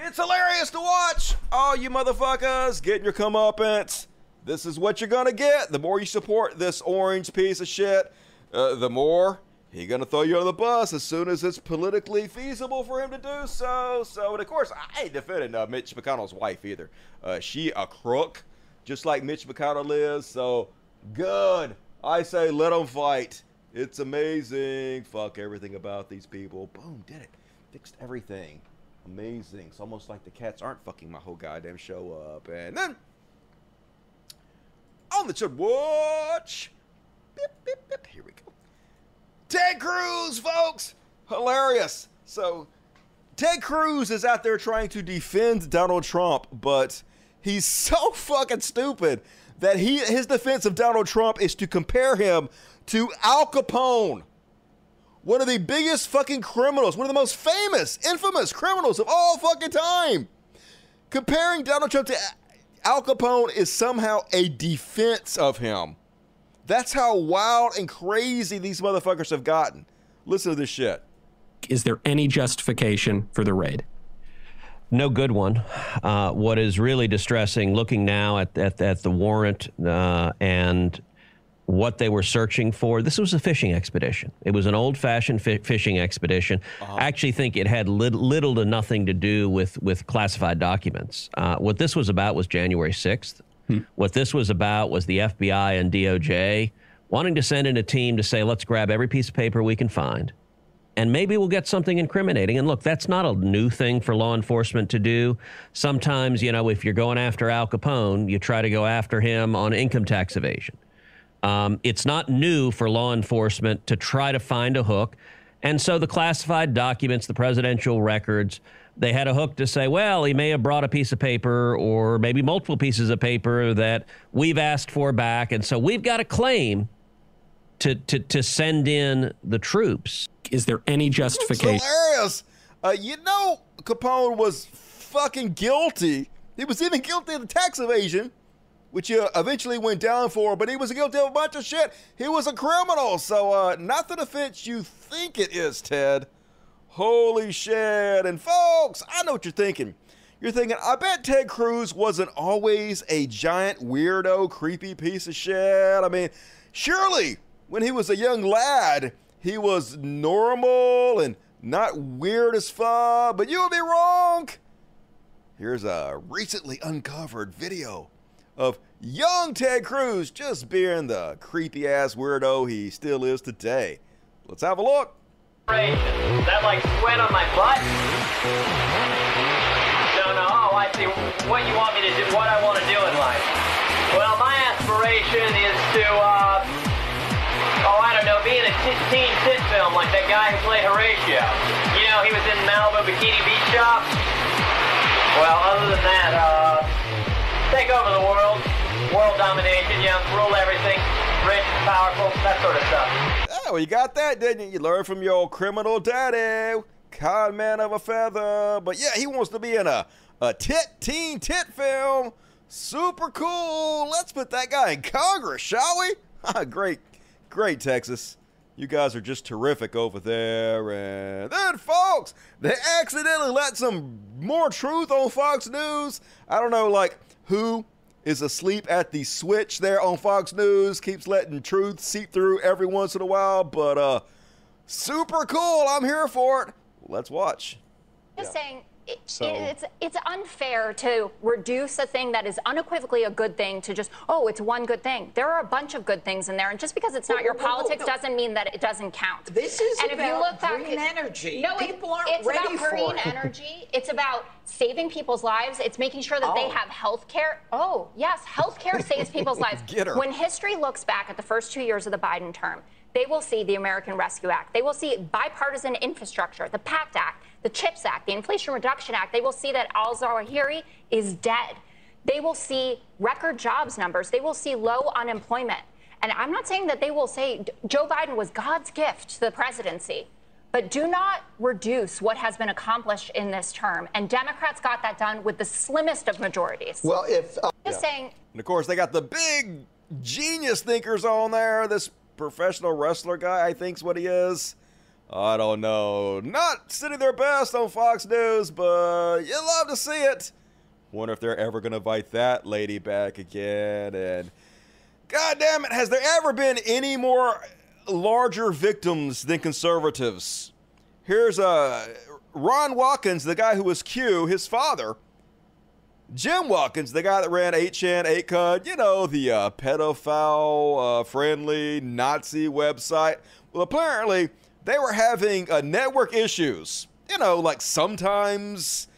it's hilarious to watch. All you motherfuckers getting your comeuppance. This is what you're gonna get. The more you support this orange piece of shit, uh, the more he's gonna throw you on the bus as soon as it's politically feasible for him to do so. So, and of course, I ain't defending uh, Mitch McConnell's wife either. Uh, she a crook, just like Mitch McConnell is. So, good. I say let fight. It's amazing. Fuck everything about these people. Boom, did it. Fixed everything. Amazing. It's almost like the cats aren't fucking my whole goddamn show up. And then on the Chud Watch. Beep, beep, beep. Here we go. Ted Cruz, folks. Hilarious. So, Ted Cruz is out there trying to defend Donald Trump, but he's so fucking stupid that he his defense of Donald Trump is to compare him to Al Capone. One of the biggest fucking criminals, one of the most famous, infamous criminals of all fucking time. Comparing Donald Trump to Al Capone is somehow a defense of him. That's how wild and crazy these motherfuckers have gotten. Listen to this shit. Is there any justification for the raid? No good one. Uh, what is really distressing, looking now at, at, at the warrant uh, and what they were searching for. This was a fishing expedition. It was an old fashioned fi- fishing expedition. Uh-huh. I actually think it had li- little to nothing to do with, with classified documents. Uh, what this was about was January 6th. Hmm. What this was about was the FBI and DOJ wanting to send in a team to say, let's grab every piece of paper we can find. And maybe we'll get something incriminating. And look, that's not a new thing for law enforcement to do. Sometimes, you know, if you're going after Al Capone, you try to go after him on income tax evasion. Um, it's not new for law enforcement to try to find a hook. And so the classified documents, the presidential records, they had a hook to say, well, he may have brought a piece of paper or maybe multiple pieces of paper that we've asked for back. And so we've got a claim to, to, to send in the troops. Is there any justification? It's hilarious. Uh, you know, Capone was fucking guilty. He was even guilty of the tax evasion which he eventually went down for, but he was guilty of a bunch of shit. He was a criminal, so uh, not the defense you think it is, Ted. Holy shit. And folks, I know what you're thinking. You're thinking, I bet Ted Cruz wasn't always a giant weirdo, creepy piece of shit. I mean, surely when he was a young lad, he was normal and not weird as fuck, but you would be wrong. Here's a recently uncovered video of young Ted Cruz just being the creepy ass weirdo he still is today. Let's have a look. That like sweat on my butt? No, no. Oh, I see. What you want me to do? What I want to do in life? Well, my aspiration is to, uh, oh, I don't know, be in a t- teen tit film like that guy who played Horatio. You know, he was in Malibu Bikini Beach Shop. Well, other than that, uh, take over the world, world domination, know, rule everything, rich, powerful, that sort of stuff. Oh, you got that, didn't you? You learned from your old criminal daddy, con man of a feather. But yeah, he wants to be in a, a tit teen tit film. Super cool. Let's put that guy in Congress, shall we? Ah, great, great, Texas. You guys are just terrific over there. And then, folks, they accidentally let some more truth on Fox News. I don't know, like who is asleep at the switch there on Fox News, keeps letting truth seep through every once in a while, but uh super cool. I'm here for it. Let's watch. Just yeah. saying it, so, it's it's unfair to reduce a thing that is unequivocally a good thing to just oh it's one good thing. There are a bunch of good things in there, and just because it's not your politics doesn't mean that it doesn't count. This is and about if you look green back, energy. No, people aren't it's ready about green it. energy. It's about saving people's lives. It's making sure that oh. they have health care. Oh yes, health care saves people's lives. Get her. When history looks back at the first two years of the Biden term, they will see the American Rescue Act. They will see bipartisan infrastructure, the PACT Act the CHIPS Act, the Inflation Reduction Act, they will see that al Zawahiri is dead. They will see record jobs numbers. They will see low unemployment. And I'm not saying that they will say Joe Biden was God's gift to the presidency. But do not reduce what has been accomplished in this term. And Democrats got that done with the slimmest of majorities. Well, if. Uh, Just Yeah. saying, And of course, they got the big genius thinkers on there. This professional wrestler guy, I think's what he is. I don't know. Not sitting their best on Fox News, but you love to see it. Wonder if they're ever going to invite that lady back again. And God damn it, has there ever been any more larger victims than conservatives? Here's uh, Ron Watkins, the guy who was Q, his father. Jim Watkins, the guy that ran 8chan, 8kun, you know, the uh, pedophile uh, friendly Nazi website. Well, apparently they were having uh, network issues. You know, like sometimes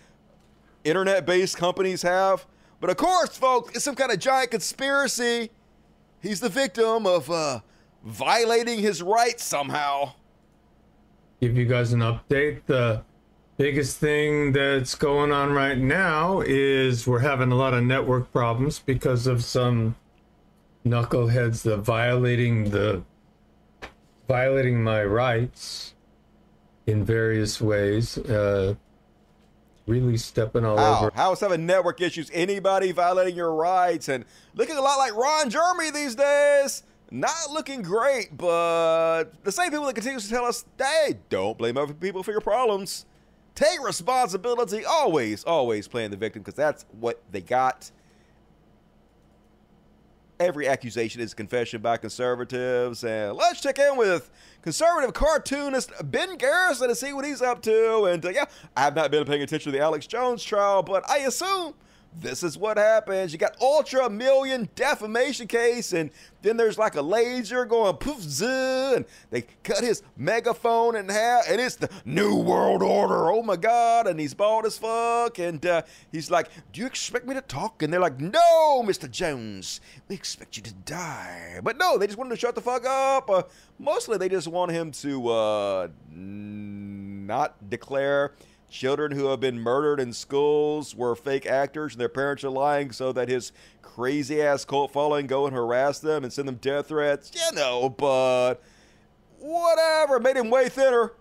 internet based companies have. But of course, folks, it's some kind of giant conspiracy. He's the victim of uh, violating his rights somehow. give you guys an update. The biggest thing that's going on right now is we're having a lot of network problems because of some knuckleheads that violating the violating my rights in various ways. Uh, really stepping all How? over. Is having network issues? Anybody violating your rights and looking a lot like Ron Jeremy these days. Not looking great, but the same people that continue to tell us, hey, don't blame other people for your problems. Take responsibility. Always, always playing the victim because that's what they got. Every accusation is a confession by conservatives. And let's check in with conservative cartoonist Ben Garrison to see what he's up to. And uh, yeah, I've not been paying attention to the Alex Jones trial, but I assume this is what happens. You got ultra million defamation case, and then there's like a laser going poof zzz, and they cut his megaphone in half, and it's the New World Order. Oh my God! And he's bald as fuck, and uh, he's like, "Do you expect me to talk?" And they're like, "No, Mr. Jones, we expect you to die." But no, they just wanted to shut the fuck up. Uh, mostly, they just want him to uh, not declare children who have been murdered in schools were fake actors and their parents are lying so that his crazy ass cult following go and harass them and send them death threats. You know, but whatever. Made him way thinner.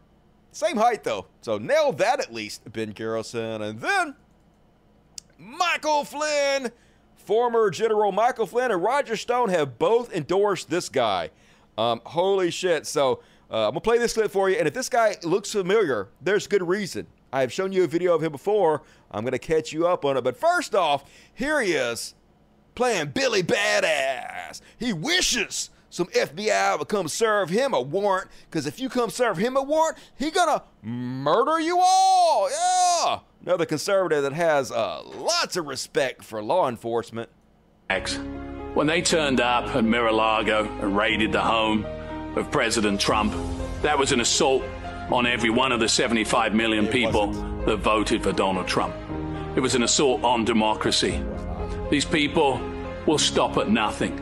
Same height though. So nailed that at least, Ben Garrison. And then Michael Flynn, former General Michael Flynn and Roger Stone have both endorsed this guy. Um, holy shit. So uh, I'm going to play this clip for you. And if this guy looks familiar, there's good reason. I've shown you a video of him before. I'm going to catch you up on it. But first off, here he is playing Billy Badass. He wishes some FBI would come serve him a warrant because if you come serve him a warrant, he gonna murder you all. Yeah. Another conservative that has uh, lots of respect for law enforcement. When they turned up at Mar-a-Lago and raided the home of President Trump, that was an assault on every one of the 75 million people that voted for Donald Trump. It was an assault on democracy. These people will stop at nothing.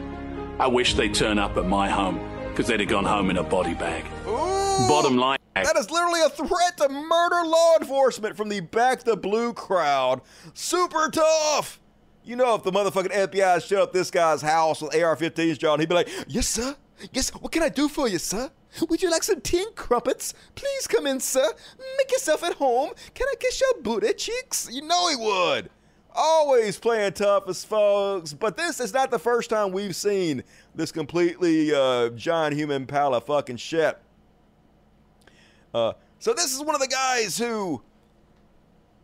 I wish they'd turn up at my home because they'd have gone home in a body bag. Bottom line. That is literally a threat to murder law enforcement from the Back the Blue crowd. Super tough. You know, if the motherfucking FBI showed up this guy's house with AR-15s, John, he'd be like, "Yes, sir. Yes. What can I do for you, sir? Would you like some tin crumpets? Please come in, sir. Make yourself at home. Can I kiss your booty cheeks? You know he would. Always playing tough as folks, but this is not the first time we've seen this completely uh, John Human Pala fucking shit. Uh, so this is one of the guys who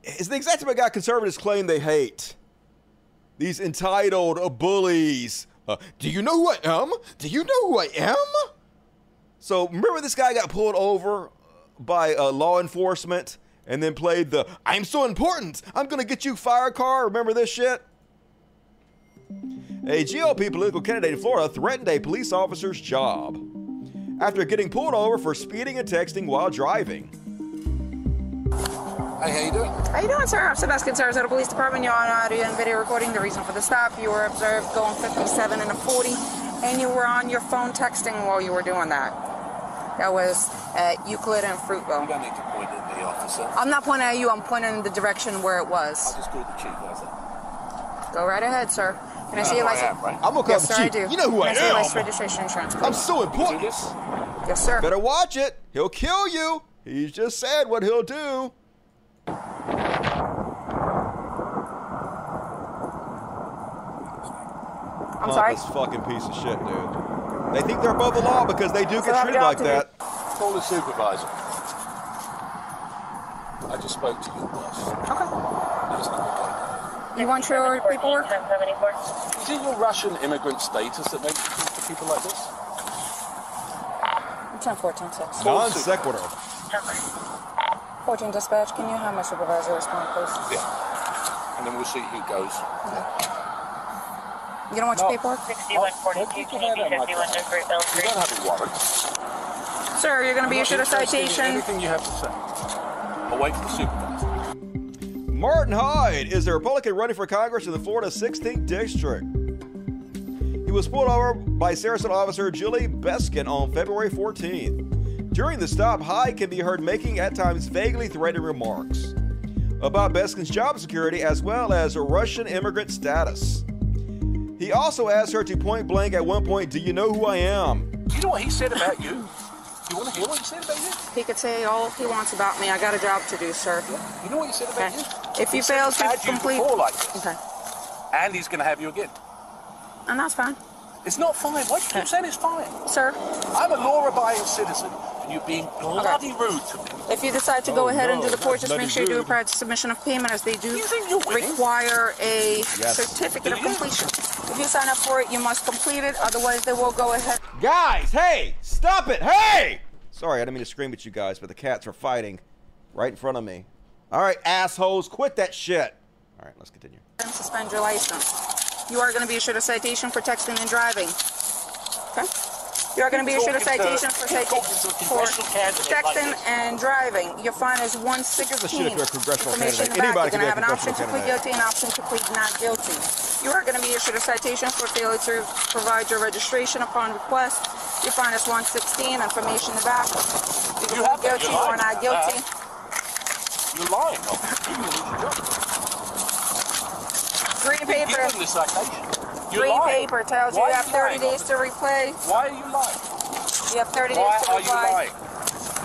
is the exact type of guy conservatives claim they hate. These entitled bullies. Uh, do you know who I am? Do you know who I am? So remember this guy got pulled over by uh, law enforcement and then played the "I'm so important, I'm gonna get you fire car." Remember this shit? A GOP political candidate in Florida threatened a police officer's job after getting pulled over for speeding and texting while driving. Hey, how you doing? How you doing, sir? I'm Sebastian Sarasota Police Department. You're on audio and video recording. The reason for the stop, you were observed going 57 and a 40, and you were on your phone texting while you were doing that. That was at Euclid and Fruitville. You don't need to point at the officer. I'm not pointing at you. I'm pointing in the direction where it was. I just called the chief, how's that? Go right ahead, sir. Can I see your license? am, right? I'm gonna call yes, the sir, chief. I do. You know who Can I I see your am. license, registration, insurance? I'm so important. Yes, sir. Better watch it. He'll kill you. He's just said what he'll do. I'm sorry? This fucking piece of shit, dude. They think they're above the law because they do get I'm treated like to that. Call the supervisor. I just spoke to you, boss. Okay. You want your paperwork? Is it your Russian immigrant status that makes you talk to people like this? 10 14 6. Non sequitur. 14 dispatch, can you have my supervisor respond, please? Yeah. And then we'll see who goes. You don't want your paperwork? 6142, can 51 to Great Bell Street? You don't have a. Sir, you're going to be issued a citation. Anything you have to say. I'll wait for the supervisor. Martin Hyde is a Republican running for Congress in the Florida 16th District. He was pulled over by Sarasota officer Julie Beskin on February 14th. During the stop, Hyde can be heard making at times vaguely threatening remarks about Beskin's job security as well as her Russian immigrant status. He also asked her to point blank at one point, Do you know who I am? You know what he said about you? You want to hear what he said about you? He could say all he wants about me. I got a job to do, sir. You know what he said about Okay. you? If He you said fail he's to had you complete. before like this. Okay. And he's going to have you again. And that's fine. It's not fine. Why do you keep saying it's fine? Sir? I'm a law-abiding citizen, and you're being bloody rude to me. If you decide to Oh, go ahead and do the report, that's just make bloody sure you do a prior to submission of payment as they do You think you're require a Yes. certificate of completion. If you sign up for it, you must complete it. Otherwise, they will go ahead. Guys, hey, stop it, hey! Sorry, I didn't mean to scream at you guys, but the cats are fighting right in front of me. All right, assholes, quit that shit. All right, let's continue. and suspend your license. You are going to be issued a citation for texting and driving. Okay? You are going to be issued a citation for, citation talking to a for candidate texting and driving. Your fine is Who gives a 116. shit if you're a congressional Information candidate? in the back. Anybody You're going to have an option to plead guilty and option to plead not guilty. You are going to be issued a citation for failure to provide your registration upon request. Your fine is 116. Information in the back. You can plead guilty or not guilty. Uh, you're lying. though. You can lose your job. Green paper. him the citation. You're Green lying. paper tells you Why you are have 30 lying, days to repay. Why are you lying? You have 30 days Why to are you reply. lying?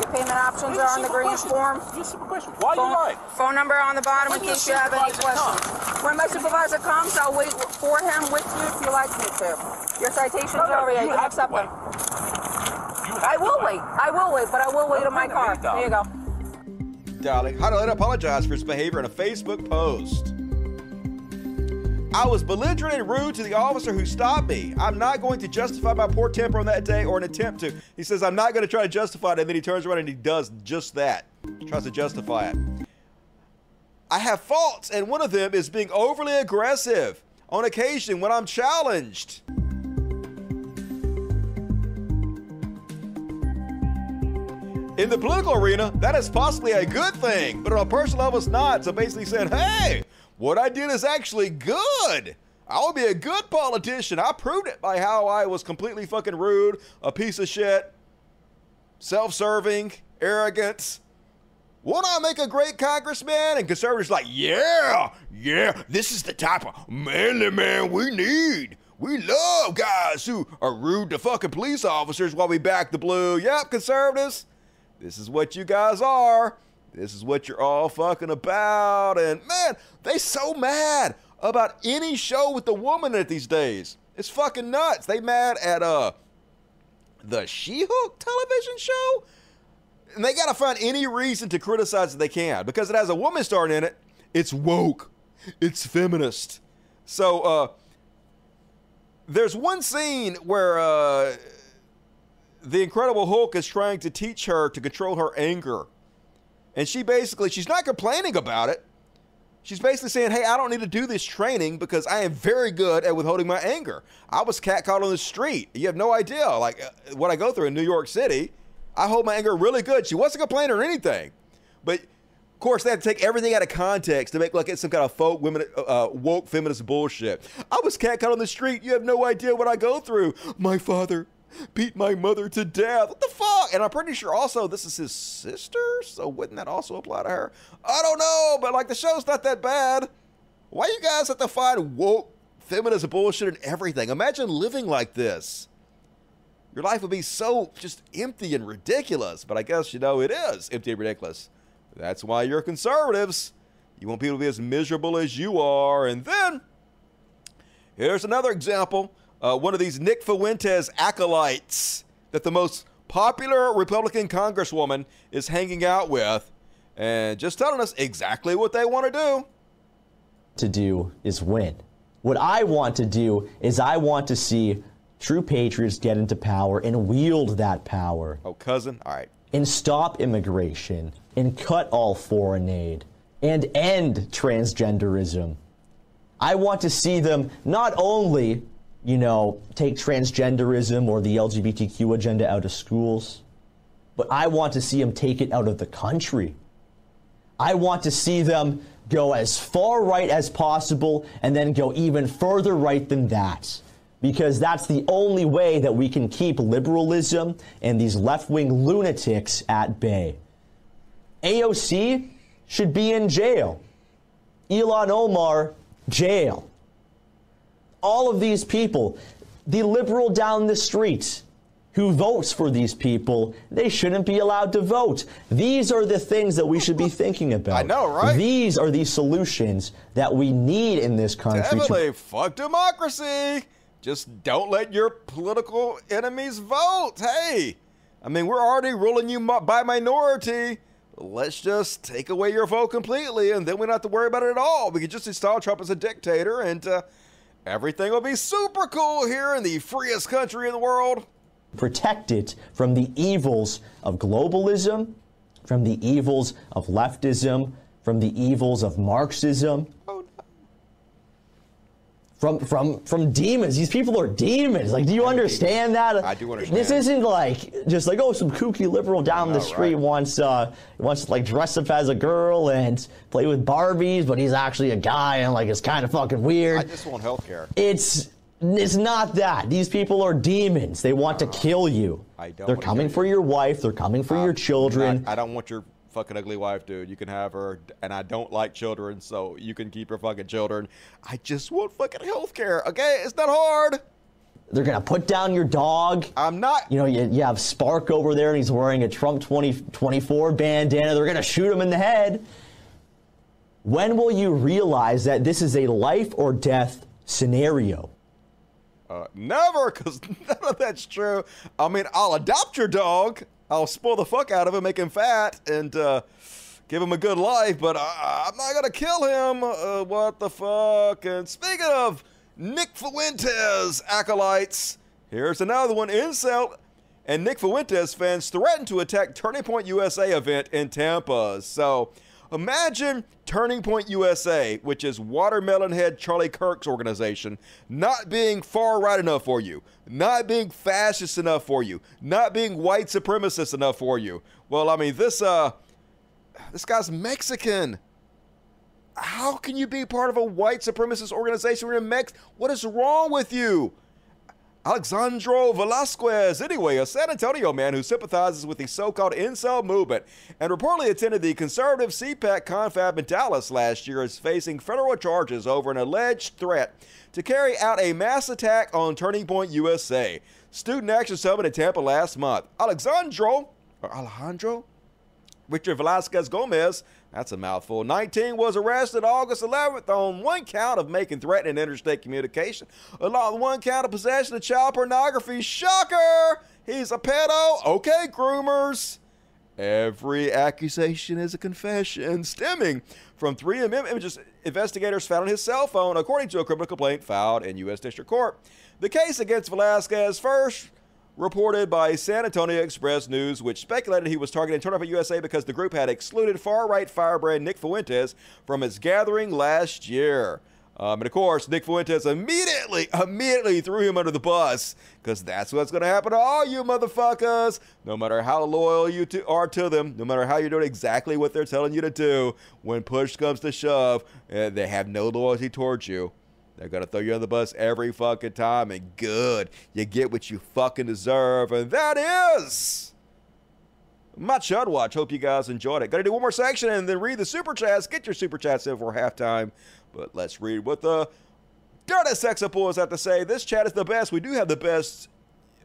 Your payment options are on the green form. Why are you phone, lying? phone number on the bottom in When your case you have any supervisor questions. When my supervisor comes, I'll wait for him with you if you like me to. Your citation's No, no, over there. you You can have accept them. I will wait. I will wait, but I will wait in my car. There you go. Darling, how to apologize for his behavior in a Facebook post. I was belligerent and rude to the officer who stopped me. I'm not going to justify my poor temper on that day or an attempt to. He says, I'm not going to try to justify it, and then he turns around and he does just that. He Tries to justify it. I have faults, and one of them is being overly aggressive on occasion when I'm challenged. In the political arena, that is possibly a good thing, but on a personal level, it's not. So basically saying, hey, what I did is actually good. I will be a good politician. I proved it by how I was completely fucking rude, a piece of shit, self serving, arrogance. Won't I make a great congressman? And conservatives like, yeah, yeah, this is the type of manly man we need. We love guys who are rude to fucking police officers while we back the blue. Yep, conservatives. This is what you guys are. This is what you're all fucking about. And man, they so mad about any show with a woman at these days. It's fucking nuts. They mad at uh the She-Hulk television show. And they gotta find any reason to criticize it they can because it has a woman starring in it. It's woke. It's feminist. So uh there's one scene where uh the Incredible Hulk is trying to teach her to control her anger. And she basically, she's not complaining about it. She's basically saying, hey, I don't need to do this training because I am very good at withholding my anger. I was catcalled on the street. You have no idea, like, uh, what I go through in New York City. I hold my anger really good. She wasn't complaining or anything. But, of course, they have to take everything out of context to make like it's some kind of folk, women, uh, woke feminist bullshit. I was catcalled on the street. You have no idea what I go through. My father beat my mother to death. What the fuck? And I'm pretty sure also this is his sister, so wouldn't that also apply to her? I don't know, but like the show's not that bad. Why you guys have to find woke feminist bullshit and everything? Imagine living like this. your life would be so just empty and ridiculous. But I guess, you know, it is empty and ridiculous. That's why you're conservatives. You want people to be as miserable as you are. And then, here's another example. Uh, one of these Nick Fuentes acolytes that the most popular Republican congresswoman is hanging out with and just telling us exactly what they want to do. To do is win. What I want to do is I want to see true patriots get into power and wield that power. Oh, cousin? All right. And stop immigration and cut all foreign aid and end transgenderism. I want to see them not only, you know, take transgenderism or the LGBTQ agenda out of schools, but I want to see them take it out of the country. I want to see them go as far right as possible and then go even further right than that. Because that's the only way that we can keep liberalism and these left wing lunatics at bay. AOC should be in jail. Ilhan Omar, jail. All of these people, the liberal down the street, who votes for these people, they shouldn't be allowed to vote. These are the things that we should be thinking about. I know, right? These are the solutions that we need in this country. Definitely. To- Fuck democracy. Just don't let your political enemies vote. Hey, I mean, we're already ruling you by minority. Let's just take away your vote completely, and then we don't have to worry about it at all. We can just install Trump as a dictator, and uh, everything will be super cool here in the freest country in the world protect it from the evils of globalism, from the evils of leftism, from the evils of Marxism. From, from from demons. These people are demons. Like, do you understand that? I do understand. This isn't like just like oh, some kooky liberal down the street right. wants uh wants to like dress up as a girl and play with Barbies, but he's actually a guy and like it's kind of fucking weird. I just want health care. It's it's not that. These people are demons. They want to kill you. I don't They're coming for your wife. They're coming for your children. I don't want your fucking ugly wife, dude. You can have her, and I don't like children, so you can keep your fucking children. I just want fucking health care, okay? It's not hard. They're gonna put down your dog. I'm not. You know, you, you have Spark over there, and he's wearing a Trump 2024 bandana. They're gonna shoot him in the head. When will you realize that this is a life or death scenario? Uh, never, because none of that's true. I mean, I'll adopt your dog. I'll spoil the fuck out of him, make him fat, and uh, give him a good life, but I, am not to kill him. Uh, what the fuck? And speaking of Nick Fuentes acolytes, here's another one. Incel and Nick Fuentes fans threatened to attack Turning Point USA event in Tampa. So, Imagine Turning Point USA, which is Watermelon Head Charlie Kirk's organization, not being far right enough for you, not being fascist enough for you, not being white supremacist enough for you. Well, I mean, this uh this guy's Mexican. How can you be part of a white supremacist organization when you're Mex? What is wrong with you? Alexandro Velasquez, anyway, a San Antonio man who sympathizes with the so called incel movement and reportedly attended the conservative CPAC confab in Dallas last year, is facing federal charges over an alleged threat to carry out a mass attack on Turning Point USA. Student Action Summit in Tampa last month. Alexandro, or Alejandro? Richard Velasquez Gomez that's a mouthful. 19 was arrested August 11th on one count of making threatening interstate communication, along with one count of possession of child pornography. Shocker! He's a pedo. Okay, groomers. Every accusation is a confession stemming from three images investigators found on his cell phone, according to a criminal complaint filed in U.S. District Court. The case against Velasquez first reported by San Antonio Express News, which speculated he was targeting Turn Up USA because the group had excluded far right firebrand Nick Fuentes from its gathering last year. Um, and of course, Nick Fuentes immediately, immediately threw him under the bus because that's what's going to happen to all you motherfuckers. No matter how loyal you to, are to them, no matter how you're doing exactly what they're telling you to do, when push comes to shove, uh, they have no loyalty towards you. They're going to throw you on the bus every fucking time, and good. You get what you fucking deserve, and that is my Chud Watch. Hope you guys enjoyed it. Got to do one more section and then read the super chats. Get your super chats in for halftime. But let's read what the Dirty Sexapools have to say. This chat is the best. We do have the best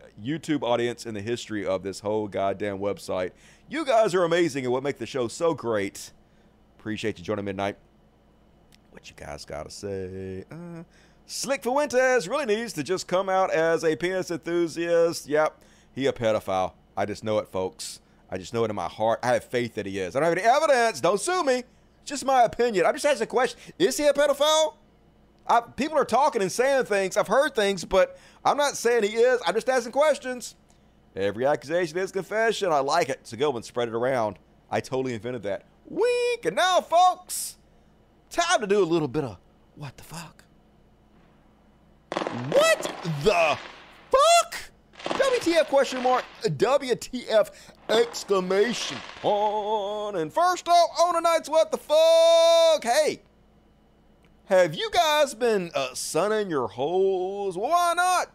uh, YouTube audience in the history of this whole goddamn website. You guys are amazing and what make the show so great. Appreciate you joining midnight. You guys gotta say? Uh, Slick Fuentes really needs to just come out as a penis enthusiast. Yep, he a pedophile. I just know it, folks. I just know it in my heart. I have faith that he is. I don't have any evidence. Don't sue me. Just my opinion. I'm just asking a question. Is he a pedophile? I, people are talking and saying things. I've heard things, but I'm not saying he is. I'm just asking questions. Every accusation is confession. I like it. It's a good one. Spread it around. I totally invented that. Week. And now, folks, time to do a little bit of what the fuck? What the fuck? WTF question mark, WTF exclamation point. And first off, on tonight's What the Fuck? Hey, have you guys been uh, sunning your holes? Why not?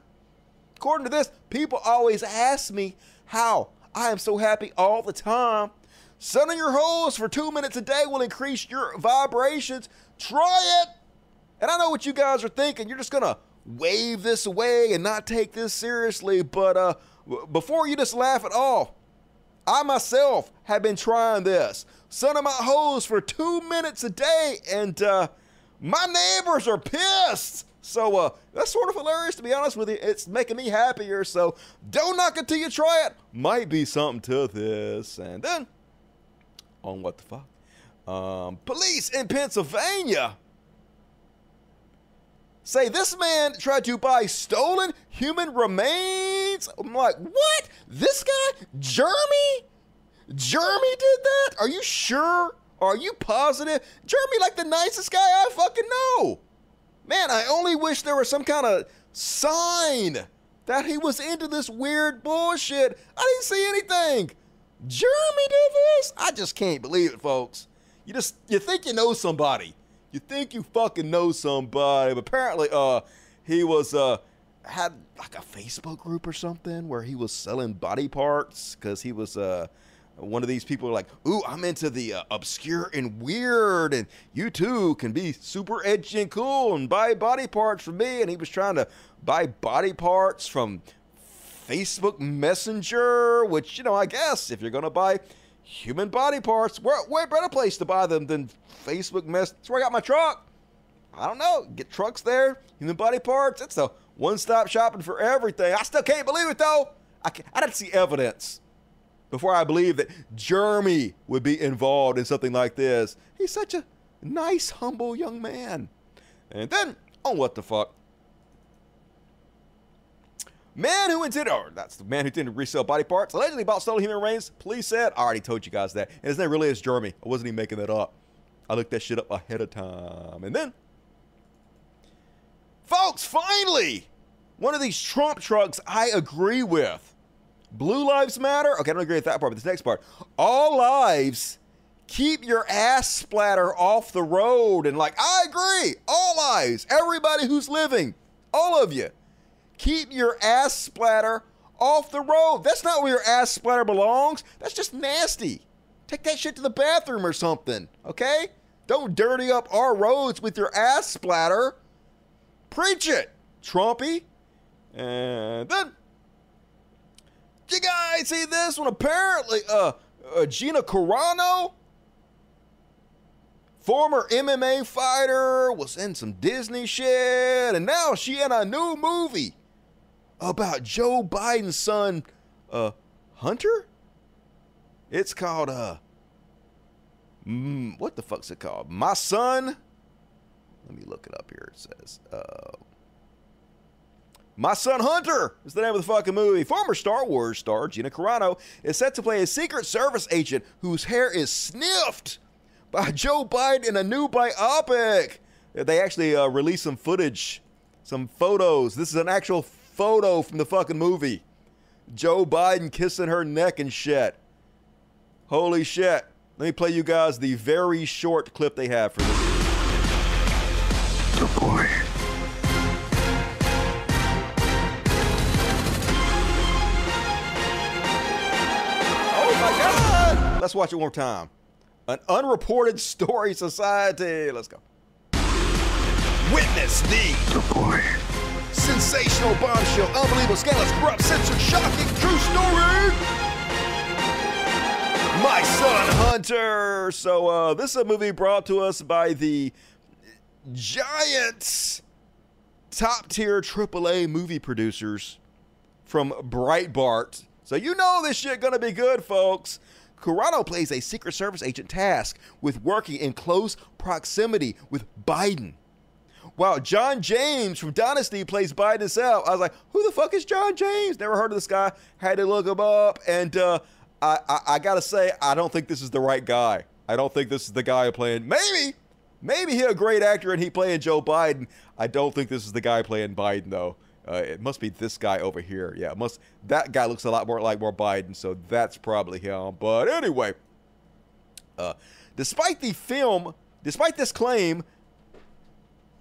According to this, people always ask me how I am so happy all the time. Sunning your holes for two minutes a day will increase your vibrations. Try it. And I know what you guys are thinking. You're just going to wave this away and not take this seriously. But uh, before you just laugh at all, I myself have been trying this. Sunning my hose for two minutes a day, and uh, my neighbors are pissed. So uh, that's sort of hilarious, to be honest with you. It's making me happier. So don't knock it till you try it. Might be something to this. And then, on what the fuck? Um, police in Pennsylvania say this man tried to buy stolen human remains. I'm like, what? This guy, Jeremy? Jeremy did that? Are you sure? Are you positive? Jeremy, like the nicest guy I fucking know. Man, I only wish there was some kind of sign that he was into this weird bullshit. I didn't see anything. Jeremy did this? I just can't believe it, folks. You just you think you know somebody you think you fucking know somebody, but apparently, uh, he was uh had like a Facebook group or something where he was selling body parts because he was uh one of these people like, ooh, I'm into the uh, obscure and weird, and you too can be super edgy and cool and buy body parts from me. And he was trying to buy body parts from Facebook Messenger, which, you know, I guess if you're going to buy human body parts. Where, where better place to buy them than Facebook Mess? That's where I got my truck. I don't know. Get trucks there, human body parts. It's a one-stop shopping for everything. I still can't believe it though. I can't, I didn't see evidence before I believe that Jeremy would be involved in something like this. He's such a nice, humble young man. And then, oh, what the fuck? Man who intended, or that's the man who intended to resell body parts, allegedly bought stolen human remains. Police said, I already told you guys that. And his name really is Jeremy. I wasn't even making that up. I looked that shit up ahead of time. And then, folks, finally, one of these Trump trucks I agree with. Blue Lives Matter. Okay, I don't agree with that part, but this next part. All lives keep your ass splatter off the road. And like, I agree. All lives, everybody who's living, all of you keep your ass splatter off the road. That's not where your ass splatter belongs. That's just nasty. Take that shit to the bathroom or something, okay? Don't dirty up our roads with your ass splatter. Preach it, Trumpy. And then, you guys see this one? Apparently, uh, uh Gina Carano, former MMA fighter, was in some Disney shit, and now she in a new movie about Joe Biden's son, uh, Hunter. It's called uh, mm, what the fuck's it called? My son. Let me look it up here. It says, uh, My Son Hunter is the name of the fucking movie. Former Star Wars star Gina Carano is set to play a Secret Service agent whose hair is sniffed by Joe Biden in a new biopic. They actually uh, released some footage, some photos. This is an actual photo from the fucking movie. Joe Biden kissing her neck and shit. Holy shit. Let me play you guys the very short clip they have for this. Report. Oh my God! Let's watch it one more time. An unreported story society. Let's go. Witness the report. Sensational bombshell, unbelievable, scandalous, corrupt, censored, shocking, true story. My Son Hunter. So uh, this is a movie brought to us by the giant top tier AAA movie producers from Breitbart. So you know this shit gonna be good, folks. Carano plays a Secret Service agent tasked with working in close proximity with Biden. While John James from Dynasty plays Biden himself. I was like, who the fuck is John James? Never heard of this guy. Had to look him up. And uh, I, I, I gotta say, I don't think this is the right guy. I don't think this is the guy playing. Maybe, maybe he a great actor and he playing Joe Biden. I don't think this is the guy playing Biden though. Uh, it must be this guy over here. Yeah, must that guy looks a lot more like more Biden, so that's probably him. But anyway, uh, despite the film, despite this claim,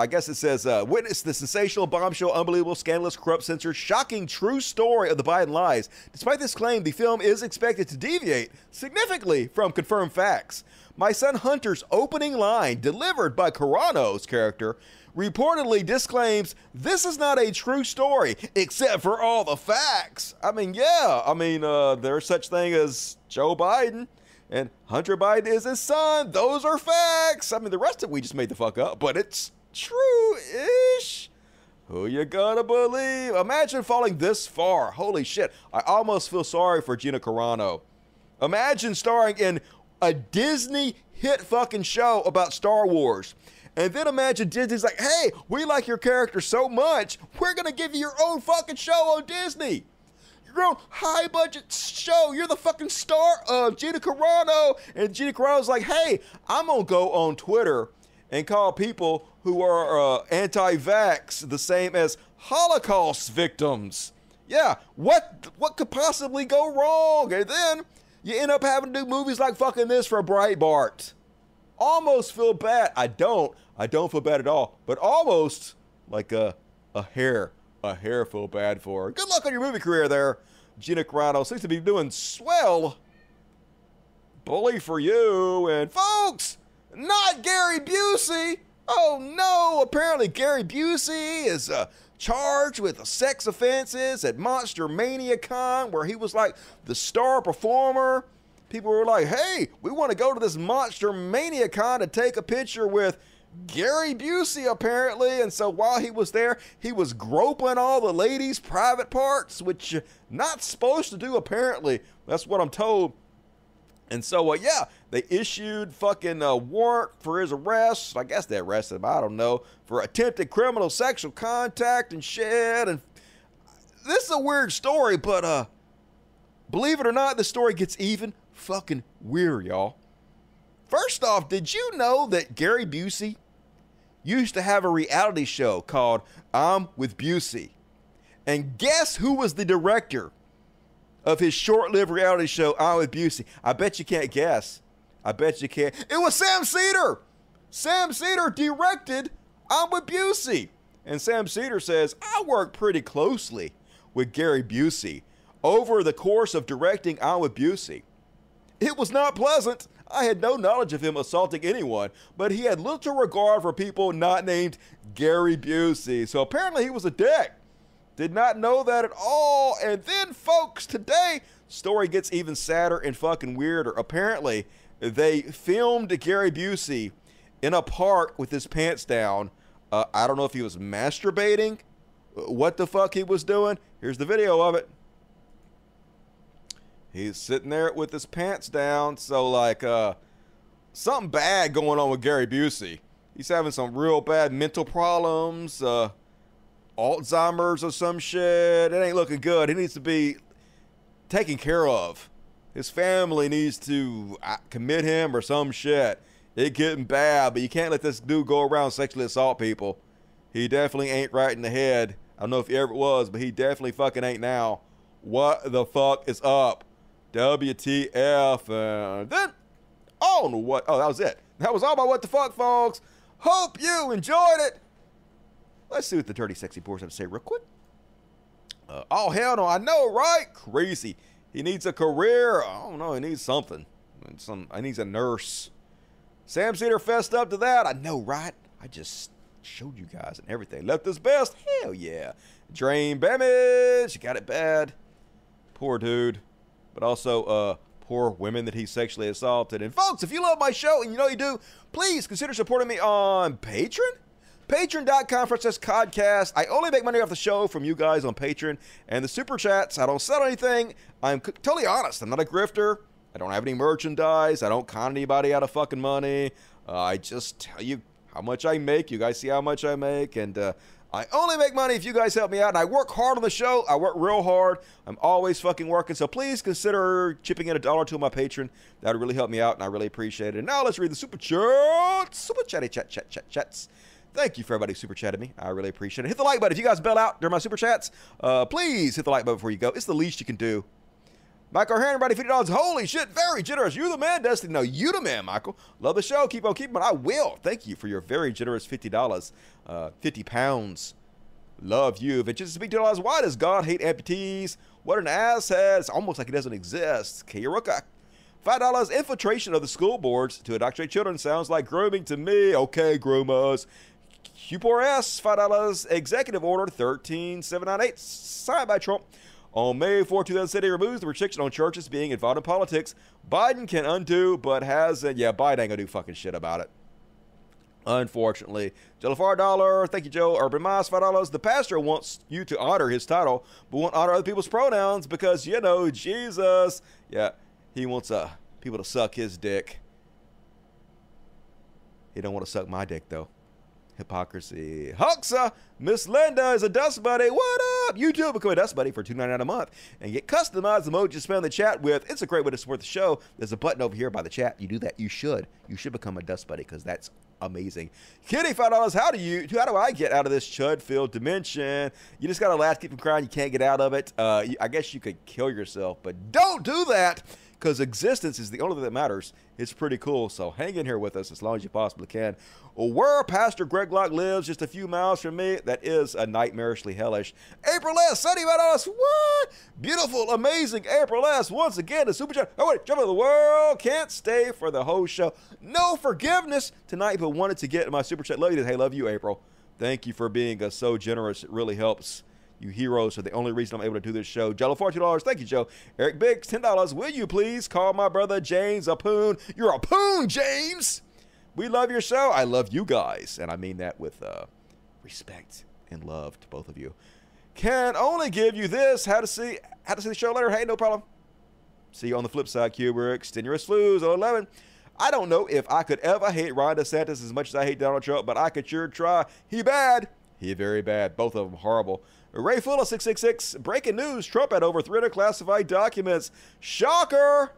I guess it says, uh, witness the sensational, bombshell, unbelievable, scandalous, corrupt, censored, shocking, true story of the Biden lies. Despite this claim, the film is expected to deviate significantly from confirmed facts. My son Hunter's opening line, delivered by Carano's character, reportedly disclaims this is not a true story, except for all the facts. I mean, yeah, I mean, uh, there's such thing as Joe Biden and Hunter Biden is his son. Those are facts. I mean, the rest of it we just made the fuck up, but it's true-ish. Who you gonna believe? Imagine falling this far. Holy shit. I almost feel sorry for Gina Carano. Imagine starring in a Disney hit fucking show about Star Wars. And then imagine Disney's like, hey, we like your character so much, we're gonna give you your own fucking show on Disney. Your own high budget show. You're the fucking star of Gina Carano. And Gina Carano's like, hey, I'm gonna go on Twitter and call people who are uh, anti-vax the same as Holocaust victims. Yeah, what what could possibly go wrong? And then you end up having to do movies like fucking this for Breitbart. Almost feel bad. I don't. I don't feel bad at all. But almost like a a hair, a hair feel bad for. Good luck on your movie career there, Gina Carano. Seems to be doing swell. Bully for you. And folks, not Gary Busey. Oh no, apparently Gary Busey is uh, charged with sex offenses at Monster Mania Con, where he was like the star performer. People were like, hey, we want to go to this Monster Mania Con to take a picture with Gary Busey, apparently. And so while he was there, he was groping all the ladies' private parts, which you're not supposed to do, apparently. That's what I'm told. And so, uh, yeah, they issued fucking uh, warrant for his arrest. I guess they arrested him. I don't know for attempted criminal sexual contact and shit. And this is a weird story, but uh, believe it or not, the story gets even fucking weird, y'all. First off, did you know that Gary Busey used to have a reality show called I'm with Busey? And guess who was the director of his short-lived reality show I'm with Busey? I bet you can't guess. I bet you can't. It was Sam Seder. Sam Seder directed I'm with Busey. And Sam Seder says, I worked pretty closely with Gary Busey over the course of directing I'm with Busey. It was not pleasant. I had no knowledge of him assaulting anyone, but he had little regard for people not named Gary Busey. So apparently he was a dick. Did not know that at all. And then, folks, today, story gets even sadder and fucking weirder. Apparently, they filmed Gary Busey in a park with his pants down. Uh, I don't know if he was masturbating, what the fuck he was doing. Here's the video of it. He's sitting there with his pants down. So, like, uh, something bad going on with Gary Busey. He's having some real bad mental problems, uh, Alzheimer's or some shit. It ain't looking good. He needs to be taken care of. His family needs to uh, commit him or some shit. It getting bad, but you can't let this dude go around sexually assault people. He definitely ain't right in the head. I don't know if he ever was, but he definitely fucking ain't now. What the fuck is up? WTF. And then, oh, no, what? Oh, that was it. That was all about what the fuck, folks. Hope you enjoyed it. Let's see what the dirty, sexy boys have to say real quick. Uh, oh, hell no. I know, right? Crazy. He needs a career. I don't know. He needs something. Some. I needs a nurse. Sam Seder fessed up to that. I know, right? I just showed you guys and everything. Left his best. Hell yeah. Drain damage. Got it bad. Poor dude. But also, uh, poor women that he sexually assaulted. And folks, if you love my show and you know you do, please consider supporting me on Patreon. Patreon.com for this podcast. I only make money off the show from you guys on Patreon and the super chats. I don't sell anything. I'm totally honest. I'm not a grifter. I don't have any merchandise. I don't con anybody out of fucking money. Uh, I just tell you how much I make. You guys see how much I make. And uh, I only make money if you guys help me out. And I work hard on the show. I work real hard. I'm always fucking working. So please consider chipping in a dollar to my patron. That would really help me out. And I really appreciate it. And now let's read the super chats. Super chatty chat chat chat chats. Thank you for everybody who super chatted me. I really appreciate it. Hit the like button. If you guys bail out during my super chats, uh, please hit the like button before you go. It's the least you can do. Michael Heron, everybody, $50. Holy shit, very generous. You the man, Destiny. No, you the man, Michael. Love the show. Keep on keeping it. I will. Thank you for your very generous $50. Uh, 50 pounds. Love you. If it's just speak to dollars, why does God hate amputees? What an asshat. It's almost like he doesn't exist. Kiruka. Five dollars infiltration of the school boards to indoctrinate children sounds like grooming to me. Okay, groomers. Q4S, five dollars executive order thirteen seven nine eight signed by Trump. On May 4, 2007, he removes the restriction on churches being involved in politics. Biden can undo, but hasn't. Yeah, Biden ain't gonna do fucking shit about it. Unfortunately, Joe LaFar dollar. Thank you, Joe. Urban Moss five dollars. The pastor wants you to honor his title, but won't honor other people's pronouns because you know Jesus. Yeah, he wants uh people to suck his dick. He don't want to suck my dick though. Hypocrisy. Huxa, Miss Linda is a dust buddy. What up? You too become a dust buddy for $2.99 a month and get customized emojis spam the chat with. It's a great way to support the show. There's a button over here by the chat. You do that. You should. You should become a dust buddy because that's amazing. Kitty, five dollars. How do you? How do I get out of this chud-filled dimension? You just gotta laugh, keep from crying. You can't get out of it. Uh, I guess you could kill yourself, but don't do that because existence is the only thing that matters. It's pretty cool. So hang in here with us as long as you possibly can. Where Pastor Greg Locke lives, just a few miles from me, that is a nightmarishly hellish. April S. Sunny about us. What? Beautiful, amazing April S. Once again, the super chat. Oh, wait, jump of the world. Can't stay for the whole show. No forgiveness tonight, but wanted to get my super chat. Love you. Hey, love you, April. Thank you for being uh, so generous. It really helps. You heroes are the only reason I'm able to do this show. Jello, $42. Thank you, Joe. Eric Biggs, $10. Will you please call my brother James a poon? You're a poon, James! We love your show. I love you guys. And I mean that with uh, respect and love to both of you. Can only give you this. How to see how to see the show later. Hey, no problem. See you on the flip side, Kubrick. Extenuous Flues, 11. I don't know if I could ever hate Ron DeSantis as much as I hate Donald Trump, but I could sure try. He bad. He very bad. Both of them horrible. Ray Fuller 666. Breaking news. Trump had over 300 classified documents. Shocker.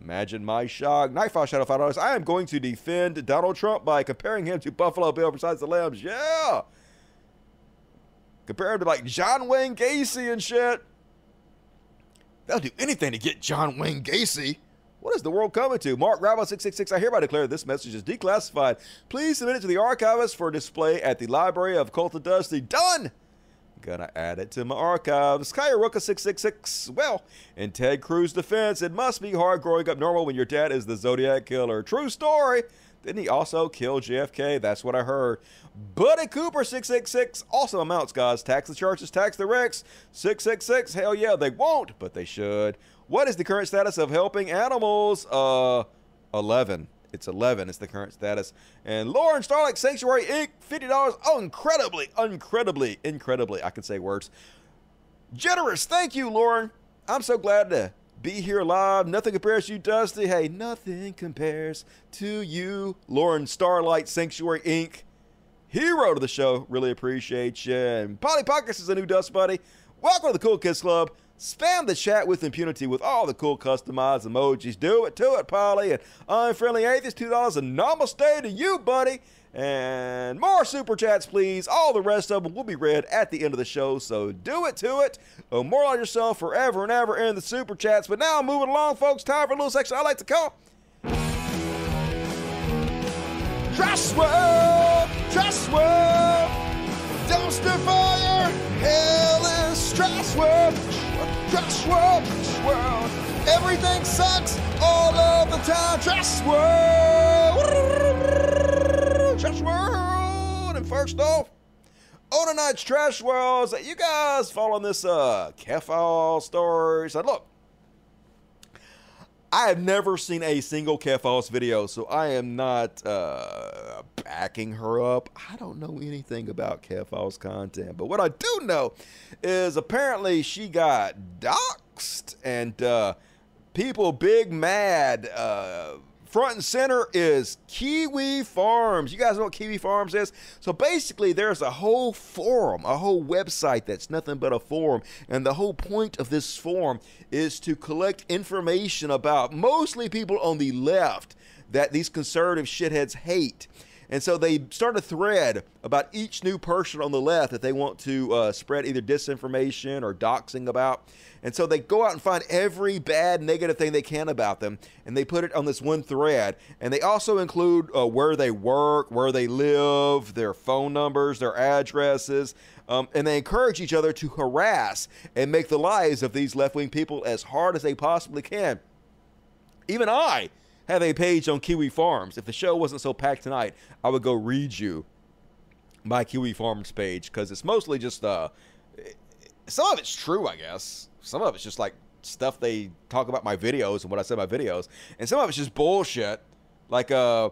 Imagine my shock. Nightfall Shadow $5. I am going to defend Donald Trump by comparing him to Buffalo Bill besides the Lambs. Yeah. Compare him to like John Wayne Gacy and shit. They'll do anything to get John Wayne Gacy. What is the world coming to? Mark Rabble 666. I hereby declare this message is declassified. Please submit it to the archivist for display at the Library of Cult of Dusty. Done! Gonna add it to my archives. Kyaruka 666. Well, in Ted Cruz' defense, it must be hard growing up normal when your dad is the Zodiac Killer. True story. Didn't he also kill JFK? That's what I heard. Buddy Cooper 666 also amounts, guys. Tax the churches, tax the Rex. 666. Hell yeah, they won't, but they should. What is the current status of helping animals? Uh, 11. It's 11. It's the current status. And Lauren Starlight Sanctuary Inc. $50. Oh, incredibly, incredibly, incredibly. I can say words. Generous. Thank you, Lauren. I'm so glad to be here live. Nothing compares to you, Dusty. Hey, nothing compares to you, Lauren Starlight Sanctuary Inc. Hero to the show. Really appreciate you. And Polly Pockets is a new Dust Buddy. Welcome to the Cool Kids Club. Spam the chat with impunity with all the cool customized emojis. Do it to it, Polly. And Unfriendly Atheist, $2. And namaste to you, buddy. And more super chats, please. All the rest of them will be read at the end of the show. So do it to it. Oh, more on yourself forever and ever in the super chats. But now, moving along, folks, time for a little section I like to call. Trash World! Trash World! Dumpster fire! Trash World! World! Everything sucks all of the time! Trash World! Trash World! And first off, on tonight's Trash Worlds, you guys following this uh Kefal story? So look, I have never seen a single Keffals video, so I am not uh, backing her up. I don't know anything about Keffals content, but what I do know is apparently she got doxxed and uh, people big mad. Uh, front and center is Kiwi Farms. You guys know what Kiwi Farms is? So basically, there's a whole forum, a whole website that's nothing but a forum. And the whole point of this forum is to collect information about mostly people on the left that these conservative shitheads hate. And so they start a thread about each new person on the left that they want to uh, spread either disinformation or doxing about. And so they go out and find every bad, negative thing they can about them, and they put it on this one thread. And they also include uh, where they work, where they live, their phone numbers, their addresses. Um, and they encourage each other to harass and make the lives of these left wing people as hard as they possibly can. Even I have a page on Kiwi Farms. If the show wasn't so packed tonight, I would go read you my Kiwi Farms page because it's mostly just uh, some of it's true, I guess. Some of it's just like stuff they talk about my videos and what I said my videos, and some of it's just bullshit. Like uh,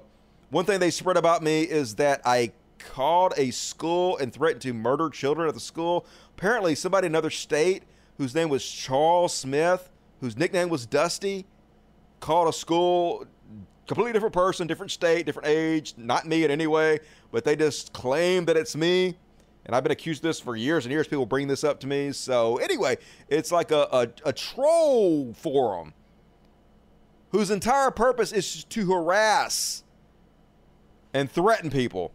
one thing they spread about me is that I called a school and threatened to murder children at the school. Apparently, somebody in another state whose name was Charles Smith, whose nickname was Dusty, called a school completely different person, different state, different age, not me in any way, but they just claim that it's me. And I've been accused of this for years and years. People bring this up to me. So anyway, it's like a, a, a troll forum whose entire purpose is to harass and threaten people.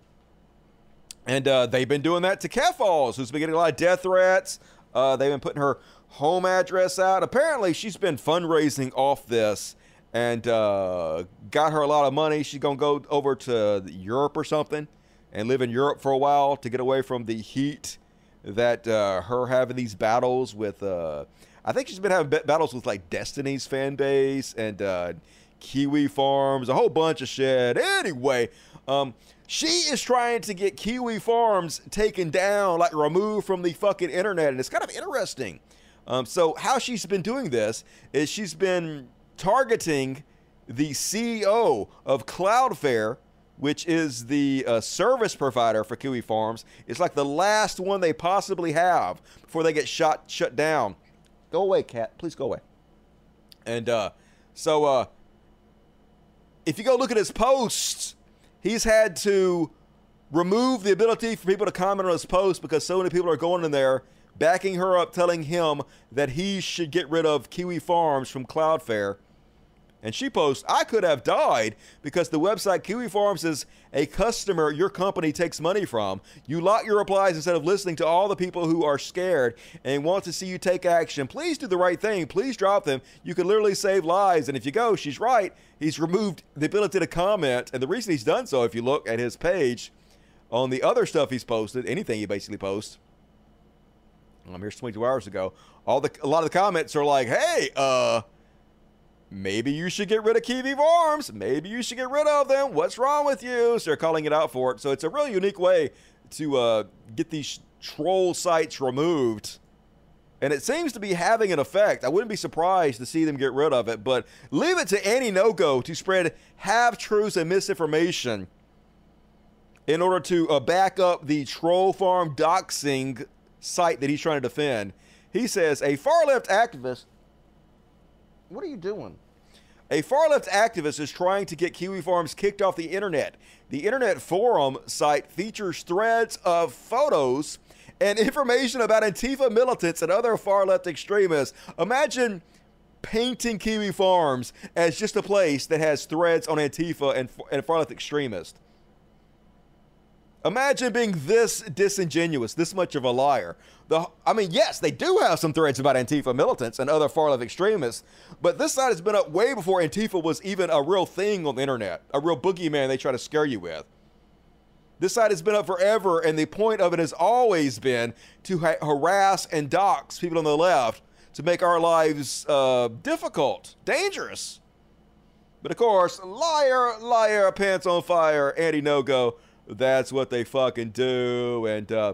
And uh, they've been doing that to Keffals, who's been getting a lot of death threats. Uh, they've been putting her home address out. Apparently, she's been fundraising off this and uh, got her a lot of money. She's to go over to Europe or something and live in Europe for a while to get away from the heat that uh, her having these battles with. Uh, I think she's been having battles with like Destiny's fan base and uh, Kiwi Farms, a whole bunch of shit. Anyway, um, she is trying to get Kiwi Farms taken down, like removed from the fucking internet, and it's kind of interesting. Um, so how she's been doing this is she's been targeting the CEO of Cloudflare, which is the uh, service provider for Kiwi Farms. It's like the last one they possibly have before they get shot shut down. Go away, cat. Please go away. And uh, so, uh, if you go look at his posts, he's had to remove the ability for people to comment on his posts because so many people are going in there backing her up, telling him that he should get rid of Kiwi Farms from Cloudflare. And she posts, I could have died because the website Kiwi Farms is a customer your company takes money from. You lock your replies instead of listening to all the people who are scared and want to see you take action. Please do the right thing. Please drop them. You can literally save lives. And if you go, she's right. He's removed the ability to comment. And the reason he's done so, if you look at his page on the other stuff he's posted, anything he basically posts, um, here's 22 hours ago. All the a lot of the comments are like, "Hey, uh, maybe you should get rid of Kiwi Farms. Maybe you should get rid of them. What's wrong with you?" So they're calling it out for it. So it's a really unique way to uh, get these troll sites removed. And it seems to be having an effect. I wouldn't be surprised to see them get rid of it, but leave it to Andy Ngo to spread half truths and misinformation in order to uh, back up the troll farm doxing site that he's trying to defend. He says a far left activist. What are you doing? A far left activist is trying to get Kiwi Farms kicked off the internet. The Internet Forum site features threads of photos and information about Antifa militants and other far left extremists. Imagine painting Kiwi Farms as just a place that has threads on Antifa and, and far left extremists. Imagine being this disingenuous, this much of a liar. The, I mean, yes, they do have some threads about Antifa militants and other far left extremists, but this side has been up way before Antifa was even a real thing on the internet, a real boogeyman they try to scare you with. This side has been up forever, and the point of it has always been to ha- harass and dox people on the left to make our lives uh, difficult, dangerous. But of course, liar, liar, pants on fire, Andy Ngo That's what they fucking do. And uh,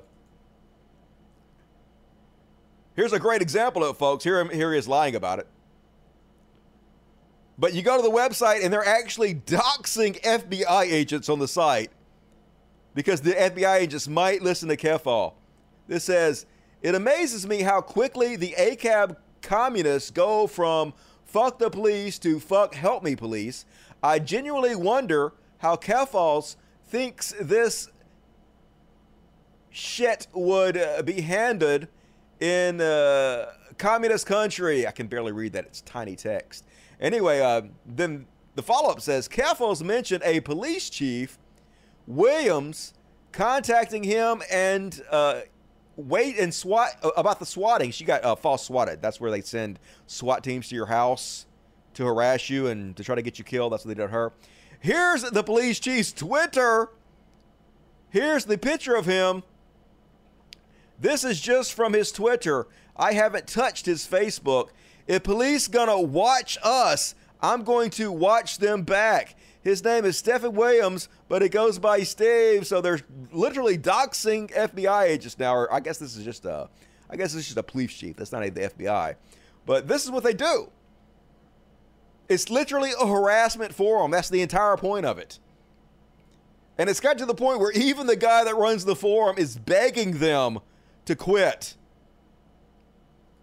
here's a great example of it, folks. Here, here he is lying about it. But you go to the website and they're actually doxing FBI agents on the site because the FBI agents might listen to Kefal. This says, It amazes me how quickly the ACAB communists go from fuck the police to fuck help me police. I genuinely wonder how Keffals thinks this shit would uh, be handed in a communist country. I can barely read that, it's tiny text. Anyway, uh, then the follow up says Keffals mentioned a police chief, Williams, contacting him and uh, wait and SWAT uh, about the swatting. She got uh, false swatted. That's where they send SWAT teams to your house to harass you and to try to get you killed. That's what they did to her. Here's the police chief's Twitter. Here's the picture of him. This is just from his Twitter. I haven't touched his Facebook. If police gonna watch us, I'm going to watch them back. His name is Stephen Williams, but it goes by Steve. So they're literally doxing FBI agents now. Or I guess this is just a, I guess this is just a police chief. That's not the FBI, but this is what they do. It's literally a harassment forum. That's the entire point of it. And it's got to the point where even the guy that runs the forum is begging them to quit.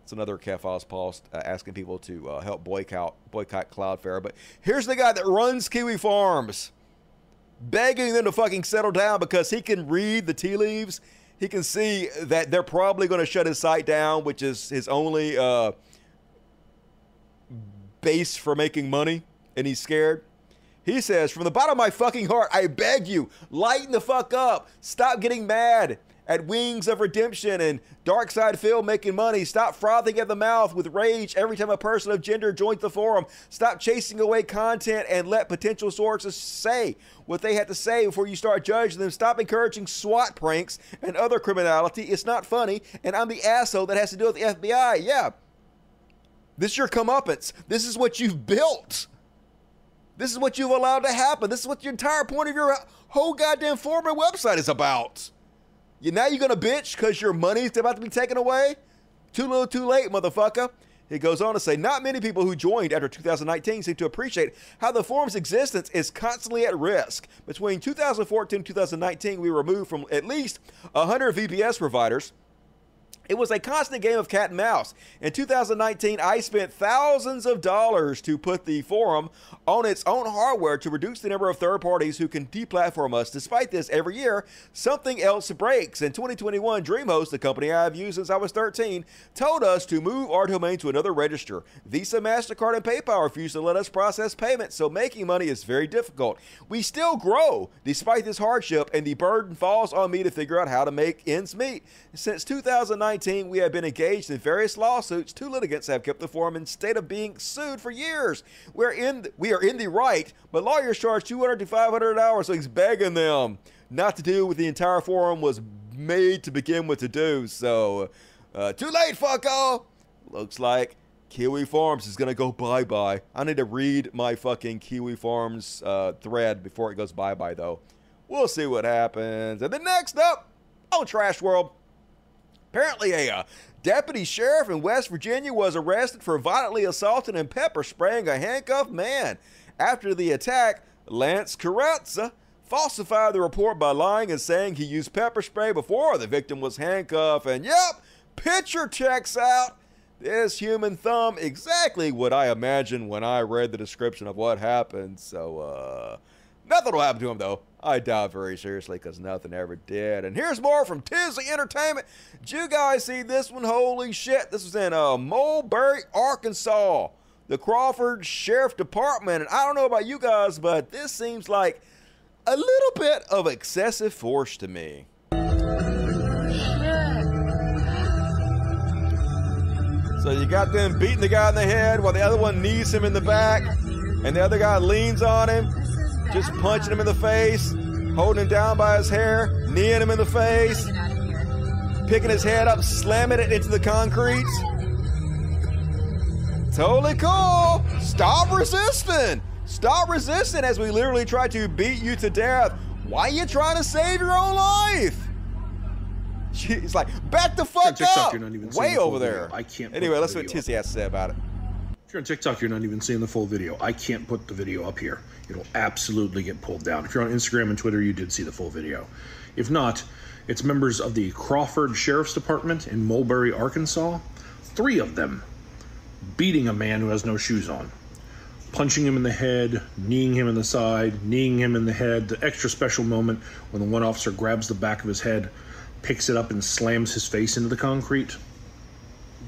It's another Keffals post uh, asking people to uh, help boycott boycott Cloudflare. But here's the guy that runs Kiwi Farms, begging them to fucking settle down because he can read the tea leaves. He can see that they're probably going to shut his site down, which is his only uh, base for making money, and he's scared. He says, From the bottom of my fucking heart, I beg you, lighten the fuck up. Stop getting mad at Wings of Redemption and DarksydePhil making money. Stop frothing at the mouth with rage every time a person of gender joins the forum. Stop chasing away content and let potential sources say what they had to say before you start judging them. Stop encouraging SWAT pranks and other criminality. It's not funny, and I'm the asshole that has to deal with the FBI. Yeah. This is your comeuppance. This is what you've built. This is what you've allowed to happen. This is what the entire point of your whole goddamn forum and website is about. You now you're gonna bitch because your money's about to be taken away? Too little, too late, motherfucker. He goes on to say, not many people who joined after 2019 seem to appreciate how the forum's existence is constantly at risk. Between 2014 and 2019, we removed from at least 100 VPS providers, it was a constant game of cat and mouse. In 2019, I spent thousands of dollars to put the forum on its own hardware to reduce the number of third parties who can deplatform us. Despite this, every year, something else breaks. In 2021, DreamHost, the company I've used since I was 13, told us to move our domain to another register. Visa, MasterCard, and PayPal refuse to let us process payments, so making money is very difficult. We still grow despite this hardship, and the burden falls on me to figure out how to make ends meet. Since 2019, 2019, we have been engaged in various lawsuits. Two litigants have kept the forum in state of being sued for years. We're in, we are in the right, but lawyers charge 200 to 500 hours, so he's begging them not to do what the entire forum was made to begin with to do. So, uh, too late, fucko! Looks like Kiwi Farms is gonna go bye bye. I need to read my fucking Kiwi Farms uh, thread before it goes bye bye, though. We'll see what happens. And then next up oh, Trash World, Apparently, a uh, deputy sheriff in West Virginia was arrested for violently assaulting and pepper spraying a handcuffed man. After the attack, Lance Carrazza falsified the report by lying and saying he used pepper spray before the victim was handcuffed. And yep, picture checks out. This human thumb, exactly what I imagined when I read the description of what happened. So, uh, nothing will happen to him though. I doubt very seriously because nothing ever did. And here's more from Tizzy Entertainment. Did you guys see this one? Holy shit. This was in uh, Mulberry, Arkansas. The Crawford Sheriff Department. And I don't know about you guys, but this seems like a little bit of excessive force to me. So you got them beating the guy in the head while the other one knees him in the back, and the other guy leans on him just punching him in the face, holding him down by his hair, kneeing him in the face, picking his head up, slamming it into the concrete. Totally cool. Stop resisting. Stop resisting as we literally try to beat you to death. Why are you trying to save your own life? She's like, back the fuck up. you're not even seeing Way over there. I can't Anyway, let's see what Tizzy has to say about it. If you're on TikTok, you're not even seeing the full video. I can't put the video up here. It'll absolutely get pulled down. If you're on Instagram and Twitter, you did see the full video. If not, it's members of the Crawford Sheriff's Department in Mulberry, Arkansas. Three of them beating a man who has no shoes on, punching him in the head, kneeing him in the side, kneeing him in the head. The extra special moment when the one officer grabs the back of his head, picks it up, and slams his face into the concrete.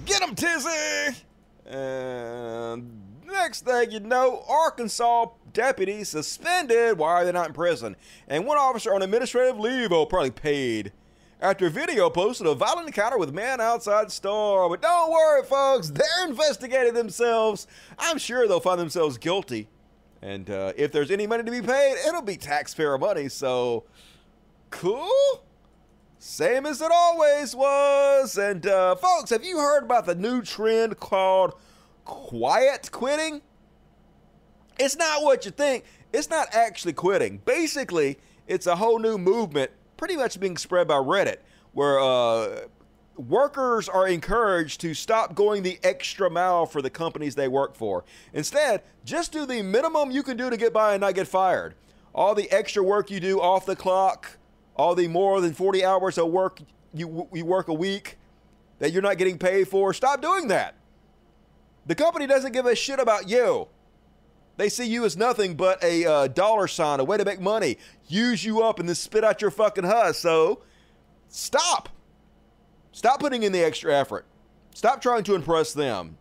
Get him, Tizzy! And next thing you know, Arkansas deputies suspended. Why are they not in prison? And one officer on administrative leave, oh, probably paid. After a video posted a violent encounter with man outside store. But don't worry, folks, they're investigating themselves. I'm sure they'll find themselves guilty. And uh, if there's any money to be paid, it'll be taxpayer money. So, cool? Same as it always was. And, uh, folks, have you heard about the new trend called quiet quitting? It's not what you think. It's not actually quitting. Basically, it's a whole new movement, pretty much being spread by Reddit, where uh, workers are encouraged to stop going the extra mile for the companies they work for. Instead, just do the minimum you can do to get by and not get fired. All the extra work you do off the clock, all the more than 40 hours of work you, you work a week that you're not getting paid for, stop doing that. The company doesn't give a shit about you. They see you as nothing but a uh, dollar sign, a way to make money, use you up, and then spit out your fucking husk. So stop. Stop putting in the extra effort. Stop trying to impress them.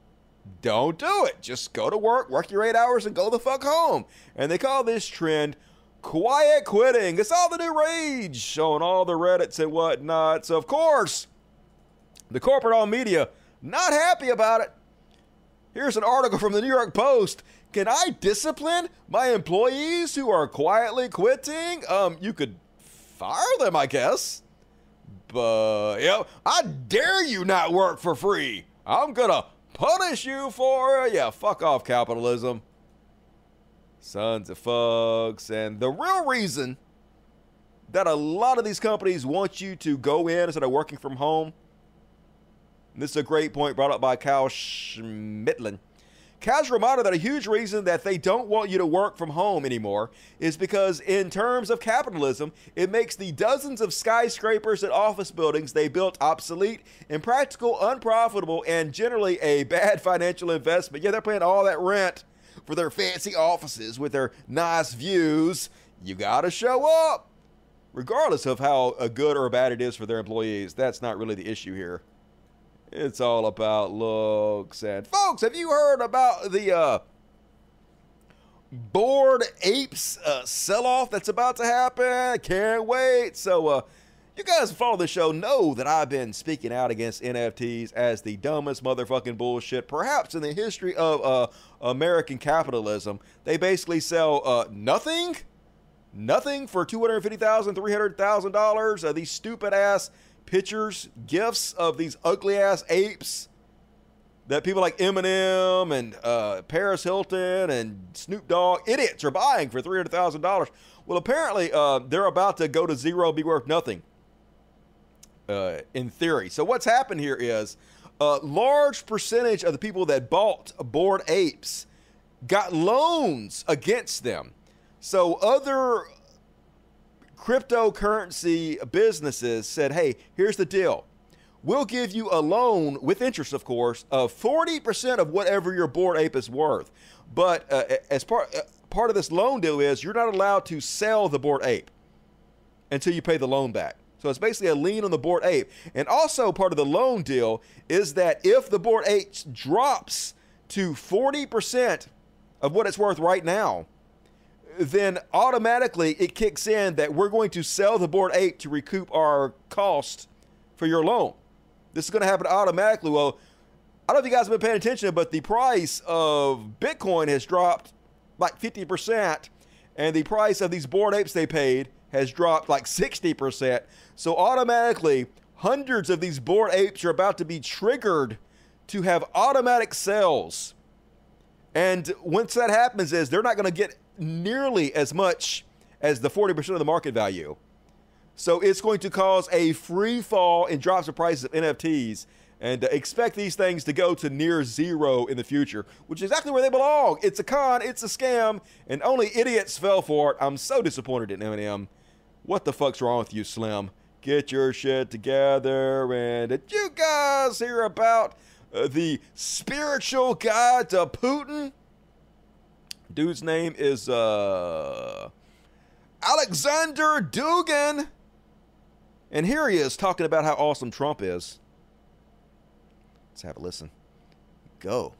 Don't do it. Just go to work, work your eight hours, and go the fuck home. And they call this trend quiet quitting. It's all the new rage on all the Reddits and whatnot. So, of course, the corporate all media not happy about it. Here's an article from the New York Post. Can I discipline my employees who are quietly quitting? Um, you could fire them, I guess. But, know, I dare you not work for free. I'm gonna punish you for. Yeah, fuck off, capitalism. Sons of fucks. And the real reason that a lot of these companies want you to go in instead of working from home. This is a great point brought up by Kyle Schmidlin. Kyle's reminded that a huge reason that they don't want you to work from home anymore is because, in terms of capitalism, it makes the dozens of skyscrapers and office buildings they built obsolete, impractical, unprofitable, and generally a bad financial investment. Yeah, they're paying all that rent for their fancy offices with their nice views. You got to show up. Regardless of how good or bad it is for their employees, that's not really the issue here. It's all about looks. And folks, have you heard about the uh, bored apes uh, sell-off that's about to happen? Can't wait. So, uh, you guys who follow the show know that I've been speaking out against NFTs as the dumbest motherfucking bullshit, perhaps in the history of uh, American capitalism. They basically sell uh, nothing, nothing for two hundred fifty thousand, three hundred thousand dollars. Uh, these stupid ass pictures, gifts of these ugly ass apes that people like Eminem and uh, Paris Hilton and Snoop Dogg, idiots, are buying for $300,000. Well, apparently uh, they're about to go to zero, be worth nothing, uh, in theory. So what's happened here is a large percentage of the people that bought bored apes got loans against them. So other cryptocurrency businesses said, hey, here's the deal. We'll give you a loan with interest, of course, of 40% of whatever your bored ape is worth. But uh, as part, uh, part of this loan deal is you're not allowed to sell the bored ape until you pay the loan back. So it's basically a lien on the bored ape. And also part of the loan deal is that if the bored ape drops to 40% of what it's worth right now, then automatically it kicks in that we're going to sell the bored ape to recoup our cost for your loan. This is going to happen automatically. Well, I don't know if you guys have been paying attention, but the price of Bitcoin has dropped like 50%, and the price of these bored apes they paid has dropped like 60%. So automatically, hundreds of these bored apes are about to be triggered to have automatic sales. And once that happens, is they're not going to get nearly as much as the 40% of the market value. So it's going to cause a free fall in drops of prices of NFTs and expect these things to go to near zero in the future, which is exactly where they belong. It's a con, it's a scam, and only idiots fell for it. I'm so disappointed in Eminem. What the fuck's wrong with you, Slim? Get your shit together. And did you guys hear about uh, the spiritual guide to Putin? Dude's name is uh, Alexander Dugin. And here he is talking about how awesome Trump is. Let's have a listen. Go.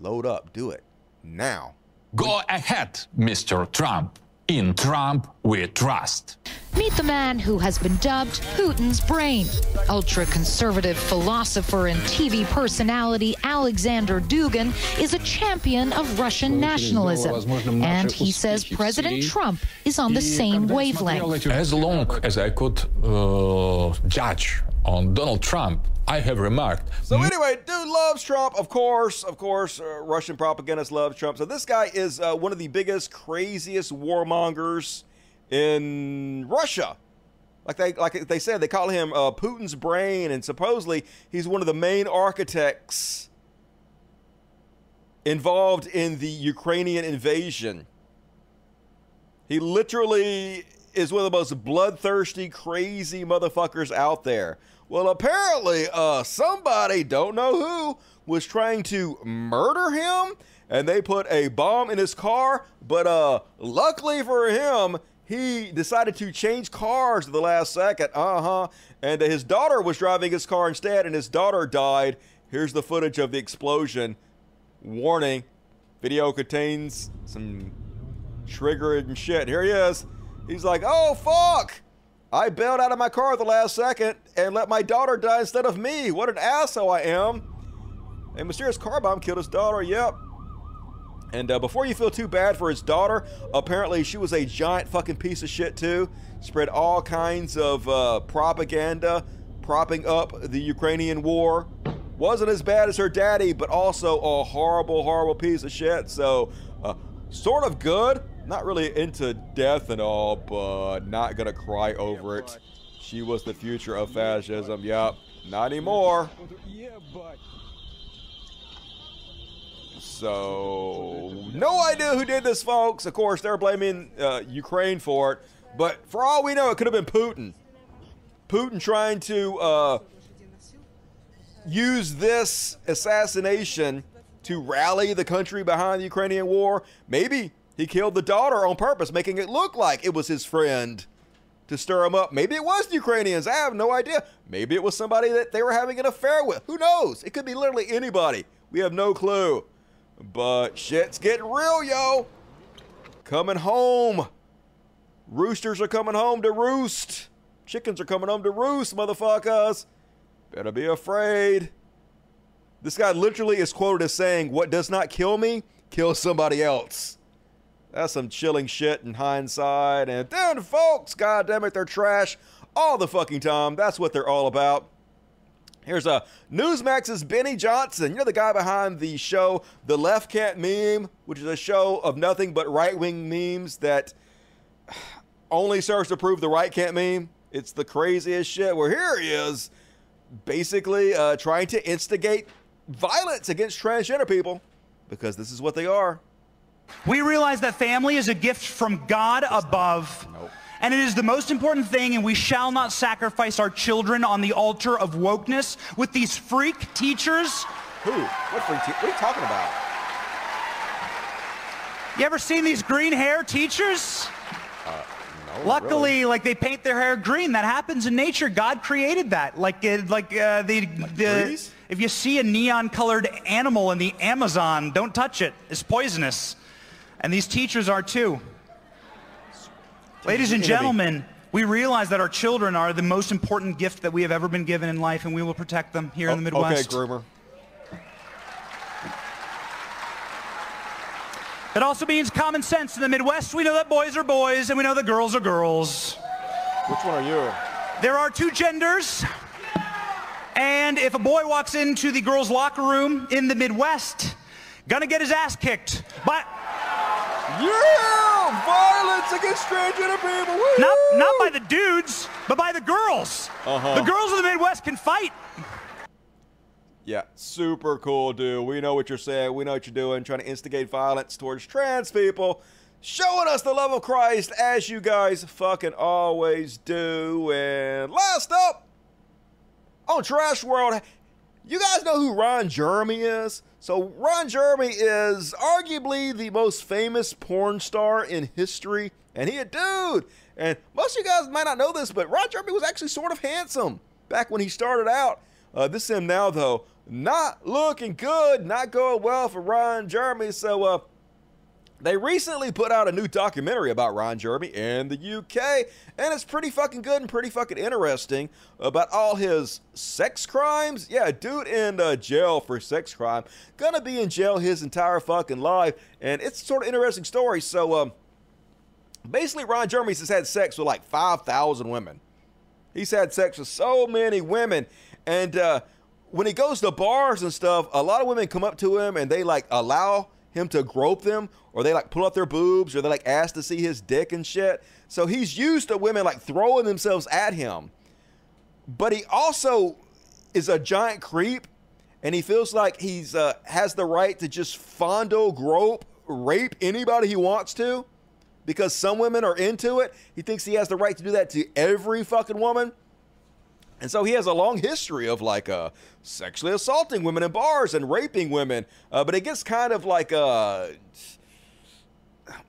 Load up. Do it. Now. Go ahead, Mr. Trump. In Trump, we trust. Meet the man who has been dubbed Putin's brain. Ultra conservative philosopher and TV personality Alexander Dugin is a champion of Russian nationalism. And he says President Trump is on the same wavelength. As long as I could uh, judge on Donald Trump, I have remarked. So anyway, dude loves Trump, of course, of course. Uh, Russian propagandists love Trump. So this guy is uh, one of the biggest, craziest warmongers in Russia. Like they like they said, they call him uh, Putin's brain, and supposedly he's one of the main architects involved in the Ukrainian invasion. He literally is one of the most bloodthirsty, crazy motherfuckers out there. Well, apparently, uh, somebody, don't know who, was trying to murder him, and they put a bomb in his car. But uh, luckily for him, he decided to change cars at the last second. Uh huh. And his daughter was driving his car instead, and his daughter died. Here's the footage of the explosion. Warning video contains some trigger and shit. Here he is. He's like, oh, fuck. I bailed out of my car at the last second and let my daughter die instead of me. What an asshole I am. A mysterious car bomb killed his daughter. Yep. And uh, before you feel too bad for his daughter, apparently she was a giant fucking piece of shit too. Spread all kinds of uh, propaganda propping up the Ukrainian war. Wasn't as bad as her daddy, but also a horrible, horrible piece of shit. So, uh, sort of good. Not really into death and all, but not gonna cry over it. She was the future of fascism. Yep, Not anymore. Yeah, but. So, no idea who did this, folks. Of course, they're blaming uh, Ukraine for it. But for all we know, it could have been Putin. Putin trying to uh, use this assassination to rally the country behind the Ukrainian war. Maybe he killed the daughter on purpose, making it look like it was his friend to stir him up. Maybe it was the Ukrainians. I have no idea. Maybe it was somebody that they were having an affair with. Who knows? It could be literally anybody. We have no clue. But shit's getting real, yo. Coming home. Roosters are coming home to roost. Chickens are coming home to roost, motherfuckers. Better be afraid. This guy literally is quoted as saying, What does not kill me, kills somebody else. That's some chilling shit in hindsight. And then, folks, goddamn it, they're trash all the fucking time. That's what they're all about. Here's a Newsmax's Benny Johnson. You know the guy behind the show The Left Can't Meme, which is a show of nothing but right wing memes that only serves to prove the right can't meme. It's the craziest shit. Where here he is, basically uh, trying to instigate violence against transgender people because this is what they are. We realize that family is a gift from God above. Nope. And it is the most important thing, and we shall not sacrifice our children on the altar of wokeness with these freak teachers. Who? What freak te- What are you talking about? You ever seen these green hair teachers? Uh, no, Luckily, really. like they paint their hair green. That happens in nature. God created that. Like, it, like uh, the, the trees? if you see a neon-colored animal in the Amazon, don't touch it. It's poisonous. And these teachers are too. Ladies and gentlemen, we realize that our children are the most important gift that we have ever been given in life, and we will protect them here in the Oh, Midwest. Okay, groomer. It also means common sense. In the Midwest, we know that boys are boys, and we know that girls are girls. Which one are you? There are two genders. And if a boy walks into the girls' locker room in the Midwest, gonna get his ass kicked. But Yeah! violence against transgender people. Woo! Not not by the dudes, but by the girls. Uh-huh. The girls of the Midwest can fight. Yeah, super cool, dude. We know what you're saying. We know what you're doing, trying to instigate violence towards trans people, showing us the love of Christ as you guys fucking always do. And last up on Trash World, you guys know who Ron Jeremy is? So, Ron Jeremy is arguably the most famous porn star in history, and he a dude. And most of you guys might not know this, but Ron Jeremy was actually sort of handsome back when he started out. Uh, this is him now, though. Not looking good, not going well for Ron Jeremy. So, uh, they recently put out a new documentary about Ron Jeremy in the UK, and it's pretty fucking good and pretty fucking interesting about all his sex crimes. Yeah, dude in uh, jail for sex crime, gonna be in jail his entire fucking life, and it's sort of interesting story. So, um, basically, Ron Jeremy has had sex with like 5,000 women. He's had sex with so many women, and uh, when he goes to bars and stuff, a lot of women come up to him and they like allow him to grope them or they like pull up their boobs or they like ask to see his dick and shit. So he's used to women like throwing themselves at him. But he also is a giant creep and he feels like he's uh, has the right to just fondle, grope, rape anybody he wants to because some women are into it. He thinks he has the right to do that to every fucking woman. And so he has a long history of like uh, sexually assaulting women in bars and raping women. Uh, but it gets kind of like uh,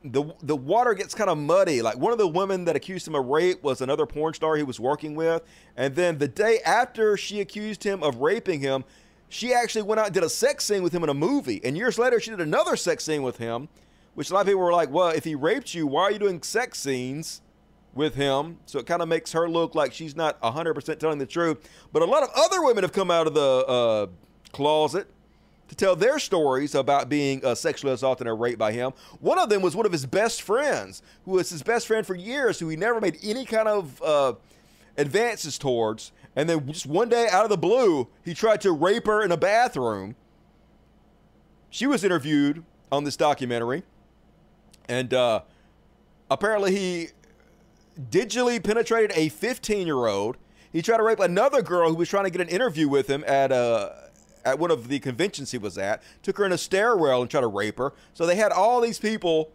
the the water gets kind of muddy. Like one of the women that accused him of rape was another porn star he was working with, and then the day after she accused him of raping him, she actually went out and did a sex scene with him in a movie. And years later, she did another sex scene with him, which a lot of people were like, "Well, if he raped you, why are you doing sex scenes?" With him. So it kind of makes her look like she's not 100% telling the truth. But a lot of other women have come out of the uh, closet to tell their stories about being uh, sexually assaulted or raped by him. One of them was one of his best friends, who was his best friend for years, who he never made any kind of uh, advances towards. And then just one day, out of the blue, he tried to rape her in a bathroom. She was interviewed on this documentary. And uh, apparently, he digitally penetrated a 15 year old. He tried to rape another girl who was trying to get an interview with him at uh, at one of the conventions he was at. Took her in a stairwell and tried to rape her. So they had all these people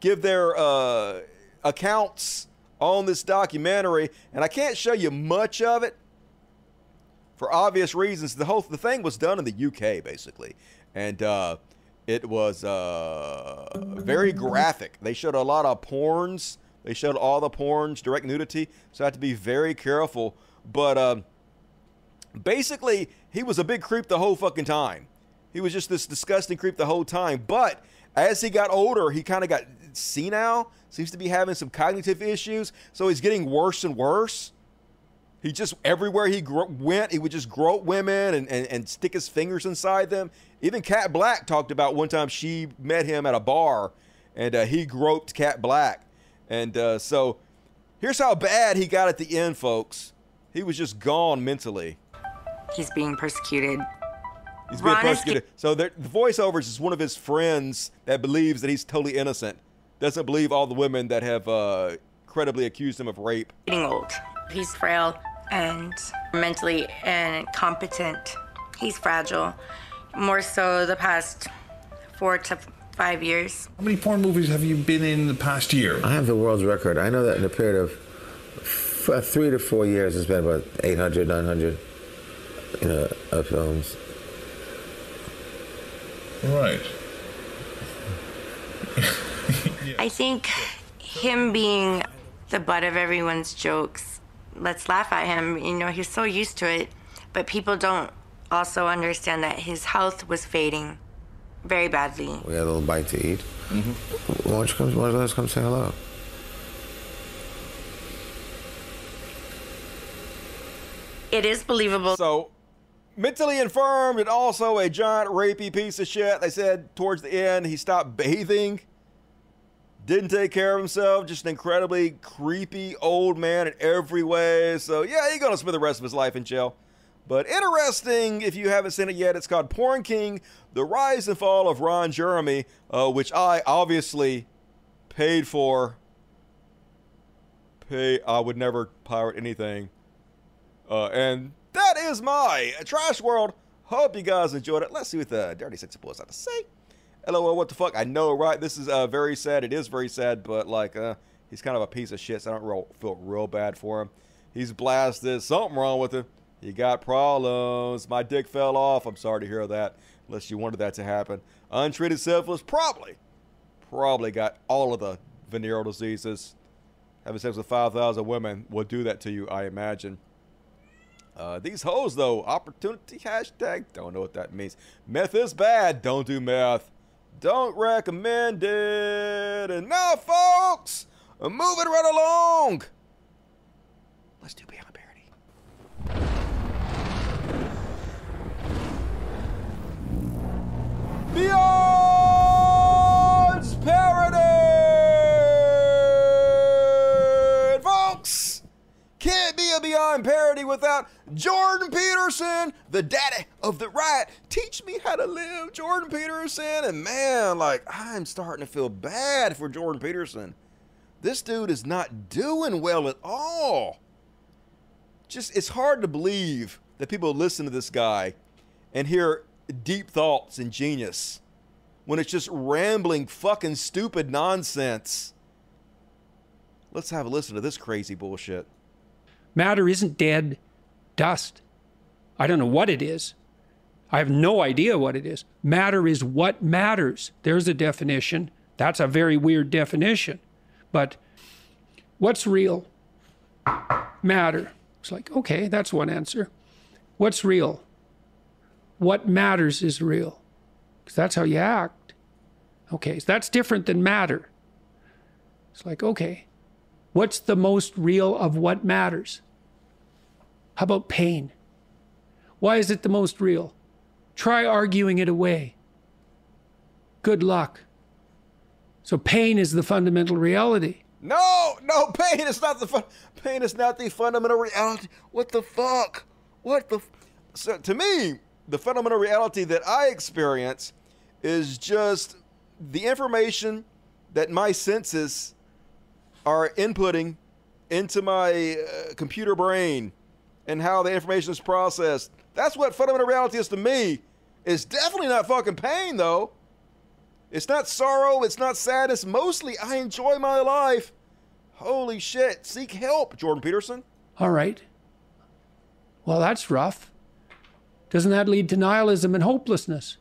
give their uh, accounts on this documentary, and I can't show you much of it for obvious reasons. The whole the thing was done in the UK basically, and uh, it was uh, very graphic. They showed a lot of porns they showed all the porns, direct nudity, so I had to be very careful. But uh, basically, he was a big creep the whole fucking time. He was just this disgusting creep the whole time. But as he got older, he kind of got senile, seems to be having some cognitive issues, so he's getting worse and worse. He just, everywhere he gro- went, he would just grope women and, and, and stick his fingers inside them. Even Kat Blaque talked about one time she met him at a bar and uh, he groped Kat Blaque. And uh, so here's how bad he got at the end, folks. He was just gone mentally. He's being persecuted. He's being Ron persecuted. so the voiceovers is one of his friends that believes that he's totally innocent. Doesn't believe all the women that have uh, credibly accused him of rape. Getting old. He's frail and mentally incompetent. He's fragile. More so the past four to five years. How many porn movies have you been in the past year? I have the world's record. I know that in a period of f- uh, three to four years, it's been about 800, 900 you know, of films. Right. I think him being the butt of everyone's jokes, let's laugh at him. You know, he's so used to it. But people don't also understand that his health was fading very badly. We had a little bite to eat. Mm-hmm. Why don't you come? Why don't you let us come say hello? It is believable. So, mentally infirmed and also a giant rapey piece of shit. They said towards the end he stopped bathing, didn't take care of himself, just an incredibly creepy old man in every way. So, yeah, he's gonna spend the rest of his life in jail. But interesting, if you haven't seen it yet, it's called Porn King The Rise and Fall of Ron Jeremy, uh, which I obviously paid for. Pay. I would never pirate anything. Uh, and that is my trash world. Hope you guys enjoyed it. Let's see what the Dirty Sexy Boys have to say. LOL, what the fuck? I know, right? This is uh, very sad. It is very sad, but like, uh, he's kind of a piece of shit, so I don't real, feel real bad for him. He's blasted. Something wrong with him. He got problems. My dick fell off. I'm sorry to hear that, unless you wanted that to happen. Untreated syphilis, probably. Probably got all of the venereal diseases. Having sex with 5,000 women will do that to you, I imagine. Uh, these hoes, though, opportunity hashtag, don't know what that means. Meth is bad, don't do meth. Don't recommend it. And now, folks, moving right along. Let's do Beyond Beyond Parody! Folks, can't be a Beyond Parody without Jordan Peterson, the daddy of the right. Teach me how to live, Jordan Peterson. And man, like, I'm starting to feel bad for Jordan Peterson. This dude is not doing well at all. Just, it's hard to believe that people listen to this guy and hear deep thoughts and genius when it's just rambling, fucking stupid nonsense. Let's have a listen to this crazy bullshit. Matter isn't dead dust. I don't know what it is. I have no idea what it is. Matter is what matters. There's a definition. That's a very weird definition. But what's real? Matter. It's like, okay, that's one answer. What's real? What matters is real. Because that's how you act. Okay, so that's different than matter. It's like, okay, what's the most real of what matters? How about pain? Why is it the most real? Try arguing it away. Good luck. So pain is the fundamental reality. No, no, pain is not the fun. Pain is not the fundamental reality. What the fuck? What the? F- so to me, the fundamental reality that I experience is just the information that my senses are inputting into my uh, computer brain and how the information is processed. That's what fundamental reality is to me. It's definitely not fucking pain, though. It's not sorrow. It's not sadness. Mostly, I enjoy my life. Holy shit. Seek help, Jordan Peterson. All right. Well, that's rough. Doesn't that lead to nihilism and hopelessness?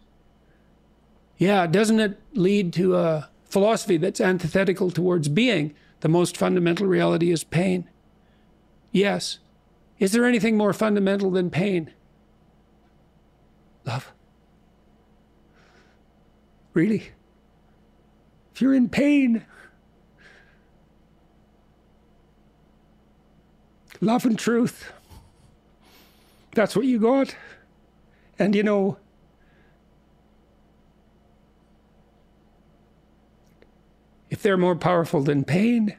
Yeah, doesn't it lead to a philosophy that's antithetical towards being? The most fundamental reality is pain. Yes. Is there anything more fundamental than pain? Love. Really? If you're in pain, love and truth, that's what you got. And you know, if they're more powerful than pain,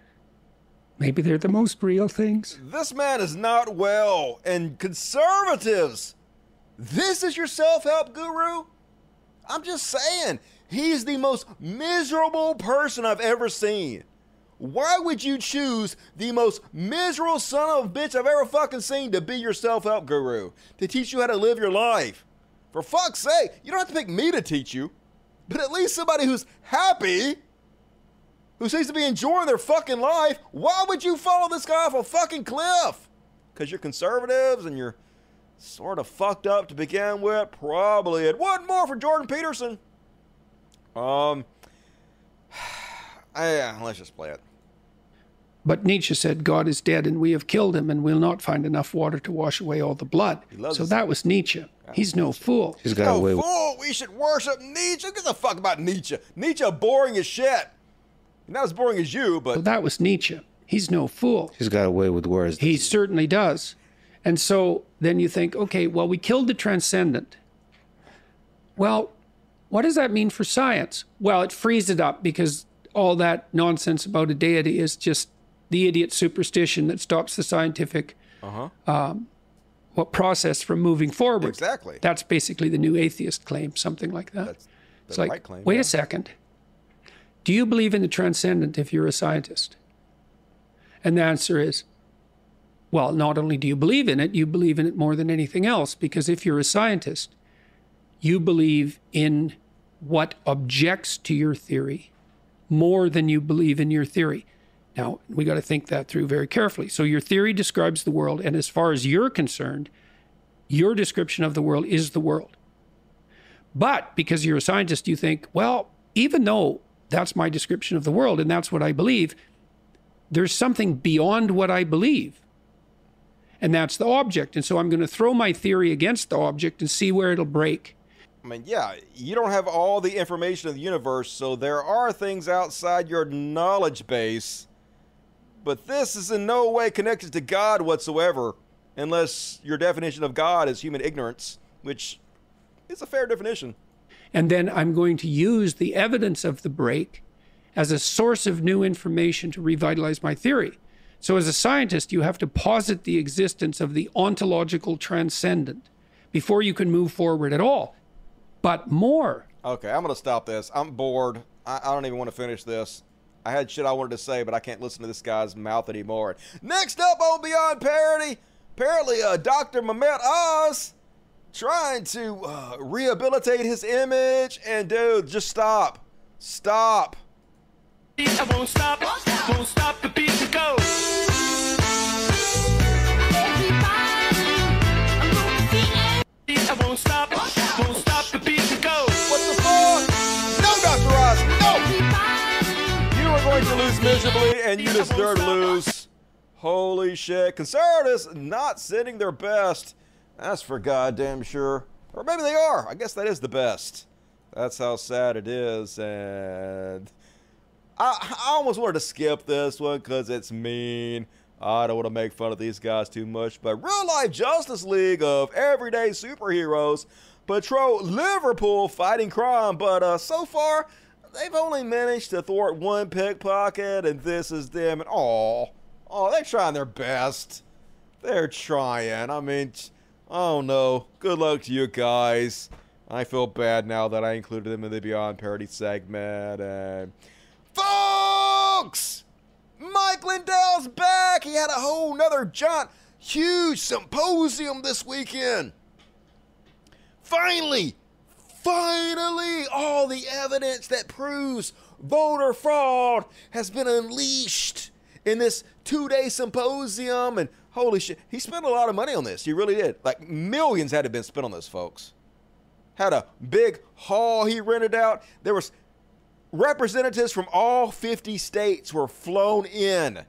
maybe they're the most real things. This man is not well. And conservatives, this is your self help guru? I'm just saying, he's the most miserable person I've ever seen. Why would you choose the most miserable son of a bitch I've ever fucking seen to be your self help guru? To teach you how to live your life? For fuck's sake, you don't have to pick me to teach you, but at least somebody who's happy, who seems to be enjoying their fucking life. Why would you follow this guy off a fucking cliff? Because you're conservatives and you're sort of fucked up to begin with? Probably. And one more for Jordan Peterson. Um, yeah, let's just play it. But Nietzsche said, God is dead and we have killed him and we'll not find enough water to wash away all the blood. So that was Nietzsche. He's no fool. He's got no away fool. We should worship Nietzsche. Who gives a fuck about Nietzsche? Nietzsche boring as shit. Not as boring as you, but So that was Nietzsche. He's no fool. He's got away with words. He certainly does. And so then you think, okay, well, we killed the transcendent. Well, what does that mean for science? Well, it frees it up because all that nonsense about a deity is just the idiot superstition that stops the scientific uh-huh. um, what process from moving forward. Exactly. That's basically the new atheist claim, something like that. That's it's the like, right claim, wait yeah. a second. Do you believe in the transcendent if you're a scientist? And the answer is, well, not only do you believe in it, you believe in it more than anything else, because if you're a scientist, you believe in what objects to your theory more than you believe in your theory. Now, we got to think that through very carefully. So, your theory describes the world, and as far as you're concerned, your description of the world is the world. But because you're a scientist, you think, well, even though that's my description of the world and that's what I believe, there's something beyond what I believe. And that's the object. And so I'm going to throw my theory against the object and see where it'll break. I mean, yeah, you don't have all the information of the universe, so there are things outside your knowledge base. But this is in no way connected to God whatsoever, unless your definition of God is human ignorance, which is a fair definition. And then I'm going to use the evidence of the break as a source of new information to revitalize my theory. So, as a scientist, you have to posit the existence of the ontological transcendent before you can move forward at all. But more. Okay, I'm going to stop this. I'm bored. I, I, don't even want to finish this. I had shit I wanted to say, but I can't listen to this guy's mouth anymore. Next up on Beyond Parody, apparently uh, Dr. Mehmet Oz trying to uh, rehabilitate his image. And dude, just stop. Stop. I won't stop, won't stop the beat to go. I won't stop, and you deserve to lose. Holy shit. Conservatives not sending their best. That's for goddamn sure. Or maybe they are. I guess that is the best. That's how sad it is. And I, I almost wanted to skip this one because it's mean. I don't want to make fun of these guys too much, but Real Life Justice League of everyday superheroes patrol Liverpool fighting crime, but uh, so far they've only managed to thwart one pickpocket, and this is them. And oh, oh, they're trying their best. They're trying. I mean, oh no. Good luck to you guys. I feel bad now that I included them in the Beyond Parody segment, and folks. Mike Lindell's back. He had a whole nother giant, huge symposium this weekend. Finally, finally, all the evidence that proves voter fraud has been unleashed in this two day symposium. And holy shit, he spent a lot of money on this. He really did. Like millions had to been spent on this, folks. Had a big hall he rented out. There was representatives from all 50 states were flown in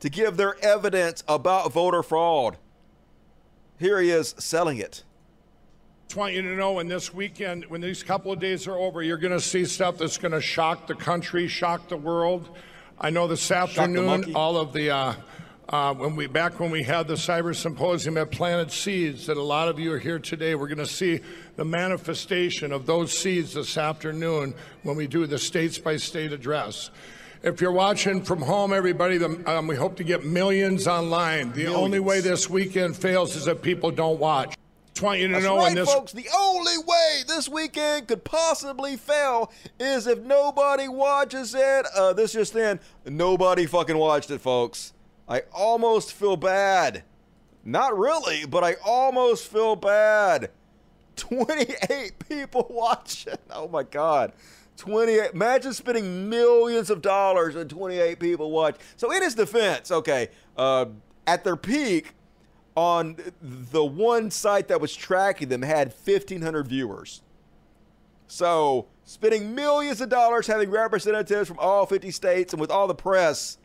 to give their evidence about voter fraud. Here he is selling it. I just want you to know when this weekend, when these couple of days are over, you're going to see stuff that's going to shock the country, shock the world. I know this afternoon, all of the uh, uh, when we back when we had the cyber symposium at planted seeds that a lot of you are here today we're going to see the manifestation of those seeds this afternoon when we do the states by state address if you're watching from home everybody the, um, we hope to get millions online the millions. only way this weekend fails is if people don't watch just want you to That's know right, this folks. The only way this weekend could possibly fail is if nobody watches it. Uh, this just in, nobody fucking watched it, folks. I almost feel bad. Not really, but I almost feel bad. 28 people watching. Oh my God. 28. Imagine spending millions of dollars and 28 people watch. So, in his defense, okay, uh, at their peak, on the one site that was tracking them had 1,500 viewers. So, spending millions of dollars having representatives from all 50 states and with all the press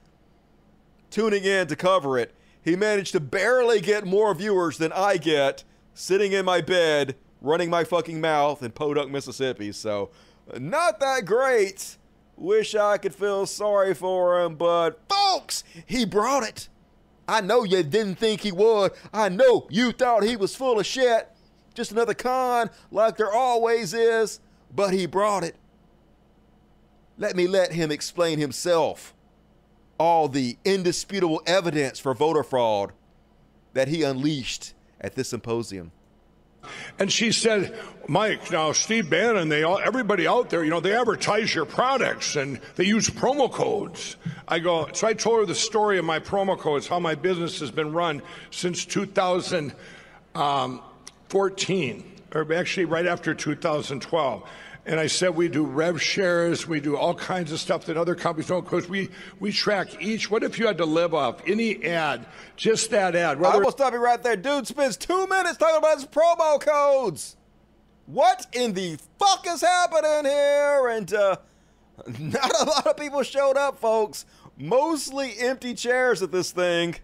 tuning in to cover it, he managed to barely get more viewers than I get sitting in my bed, running my fucking mouth in Podunk, Mississippi. So, not that great. Wish I could feel sorry for him, but folks, he brought it. I know you didn't think he would. I know you thought he was full of shit. Just another con, like there always is, but he brought it. Let me let him explain himself all the indisputable evidence for voter fraud that he unleashed at this symposium. And she said, Mike, now Steve Bannon, they all, everybody out there, you know, they advertise your products and they use promo codes. I go, so I told her the story of my promo codes, how my business has been run since 2014, um, or actually right after 2012. And I said we do rev shares, we do all kinds of stuff that other companies don't, because we, we track each. What if you had to live off any ad, just that ad? I will stop you right there. Dude spends two minutes talking about his promo codes. What in the fuck is happening here? And uh, not a lot of people showed up, folks. Mostly empty chairs at this thing.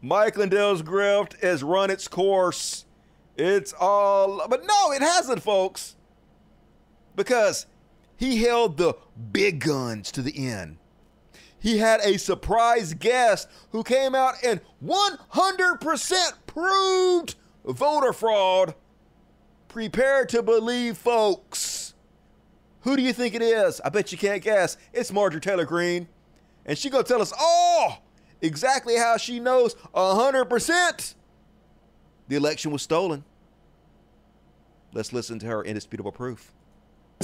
Mike Lindell's grift has run its course. It's all, but no, it hasn't, folks because he held the big guns to the end. He had a surprise guest who came out and 100% proved voter fraud. Prepare to believe, folks. Who do you think it is? I bet you can't guess. It's Marjorie Taylor Greene. And she gonna tell us all exactly how she knows 100% the election was stolen. Let's listen to her indisputable proof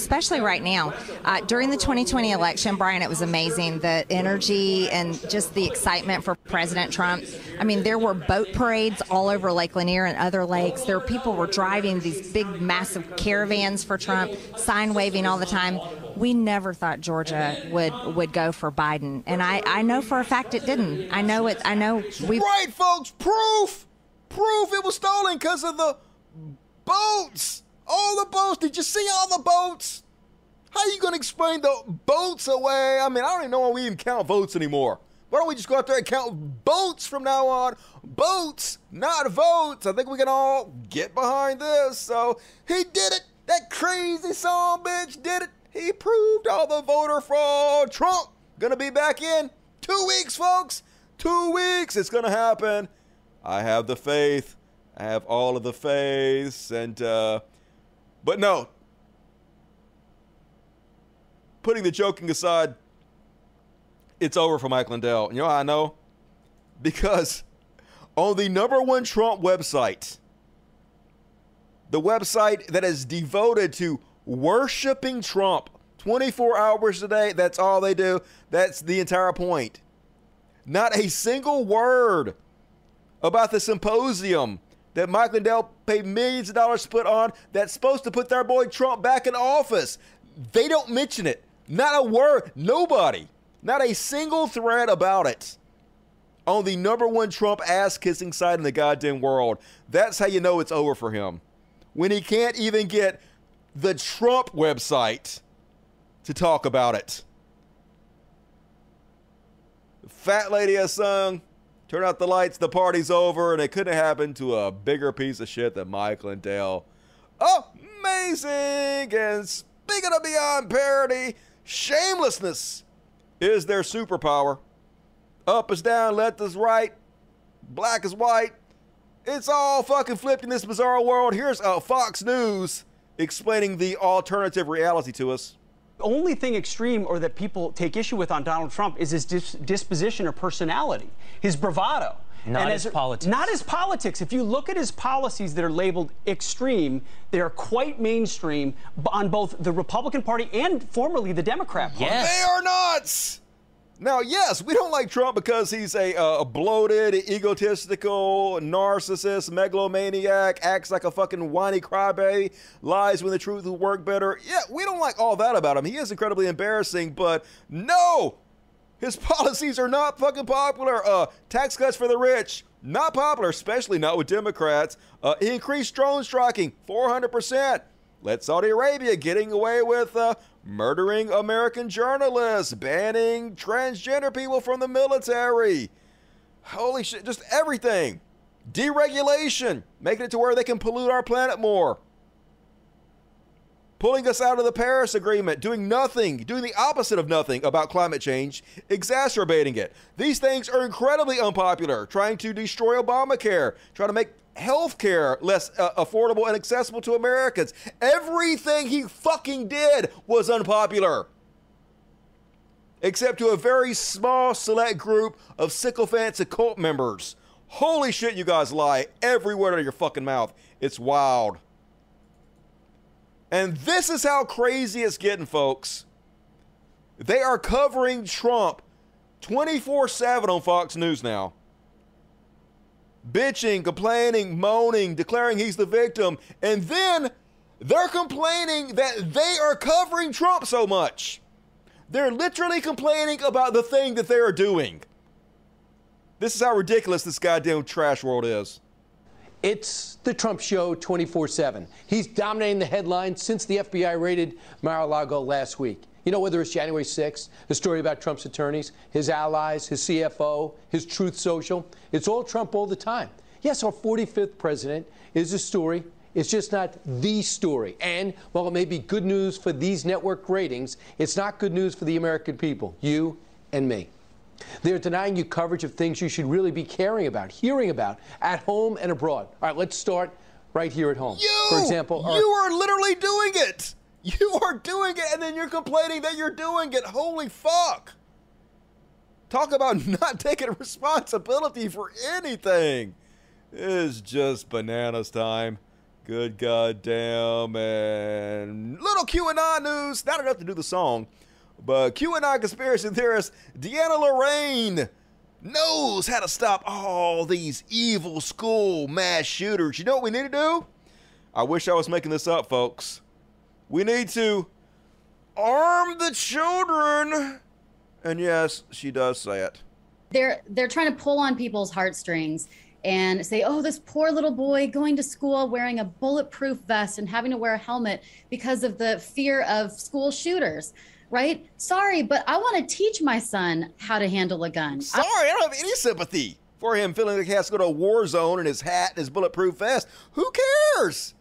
especially right now. Uh, during the 2020 election, Brian, it was amazing the energy and just the excitement for President Trump. I mean, there were boat parades all over Lake Lanier and other lakes. There were people were driving these big, massive caravans for Trump, sign waving all the time. We never thought Georgia would would go for Biden, and I, I know for a fact it didn't. I know it. I know we. Right, folks. Proof. Proof it was stolen because of the boats. All the boats. Did you see all the boats? How are you to explain the boats away? I mean, I don't even know why we even count votes anymore. Why don't we just go out there and count boats from now on? Boats, not votes. I think we can all get behind this. So he did it. That crazy son bitch did it. He proved all the voter fraud. Trump gonna be back in two weeks, folks. Two weeks. It's gonna happen. I have the faith. I have all of the faith. And uh, but no, putting the joking aside, it's over for Mike Lindell. You know how I know? Because on the number one Trump website, the website that is devoted to worshiping Trump 24 hours a day, that's all they do. That's the entire point. Not a single word about the symposium that Mike Lindell paid millions of dollars to put on that's supposed to put their boy Trump back in office. They don't mention it. Not a word. Nobody. Not a single thread about it. On the number one Trump ass kissing site in the goddamn world. That's how you know it's over for him. When he can't even get the Trump website to talk about it. Fat lady has sung Turn out the lights, the party's over, and it couldn't happen to a bigger piece of shit than Michael Lindell. Amazing! And speaking of beyond parody, shamelessness is their superpower. Up is down, left is right, black is white. It's all fucking flipped in this bizarre world. Here's uh, Fox News explaining the alternative reality to us only thing extreme or that people take issue with on Donald Trump is his dis- disposition or personality, his bravado. Not and his as, politics. Not his politics. If you look at his policies that are labeled extreme, they are quite mainstream on both the Republican Party and formerly the Democrat Party. Yes. They are nuts. Now, yes, we don't like Trump because he's a, uh, a bloated, egotistical, narcissist, megalomaniac, acts like a fucking whiny crybaby, lies when the truth will work better. Yeah, we don't like all that about him. He is incredibly embarrassing, but no, his policies are not fucking popular. Uh, tax cuts for the rich, not popular, especially not with Democrats. Uh, he increased drone striking 400%. Let Saudi Arabia getting away with uh, murdering American journalists, banning transgender people from the military. Holy shit, just everything. Deregulation, making it to where they can pollute our planet more. Pulling us out of the Paris Agreement, doing nothing, doing the opposite of nothing about climate change, exacerbating it. These things are incredibly unpopular. Trying to destroy Obamacare, trying to make health care less uh, affordable and accessible to Americans. Everything he fucking did was unpopular. Except to a very small select group of sycophants and cult members. Holy shit, you guys lie everywhere out of your fucking mouth. It's wild. And this is how crazy it's getting, folks. They are covering Trump 24 7 on Fox News now. Bitching, complaining, moaning, declaring he's the victim. And then they're complaining that they are covering Trump so much. They're literally complaining about the thing that they are doing. This is how ridiculous this goddamn trash world is. It's the Trump show 24 7. He's dominating the headlines since the FBI raided Mar a Lago last week. You know, whether it's January 6th, the story about Trump's attorneys, his allies, his CFO, his Truth Social, it's all Trump all the time. Yes, our 45th president is a story. It's just not the story. And while it may be good news for these network ratings, it's not good news for the American people, you and me. They're denying you coverage of things you should really be caring about, hearing about, at home and abroad. All right, let's start right here at home. You, For example, our- you are literally doing it. You are doing it, and then you're complaining that you're doing it. Holy fuck. Talk about not taking responsibility for anything. It's just bananas time. Good goddamn. And little QAnon news. Not enough to do the song, but QAnon conspiracy theorist Deanna Lorraine knows how to stop all these evil school mass shooters. You know what we need to do? I wish I was making this up, folks. We need to arm the children. And yes, she does say it. they're they're trying to pull on people's heartstrings and say oh this poor little boy going to school wearing a bulletproof vest and having to wear a helmet because of the fear of school shooters right sorry but i want to teach my son how to handle a gun Sorry, I don't have any sympathy for him feeling like he has to go to a war zone in his hat and his bulletproof vest. Who cares?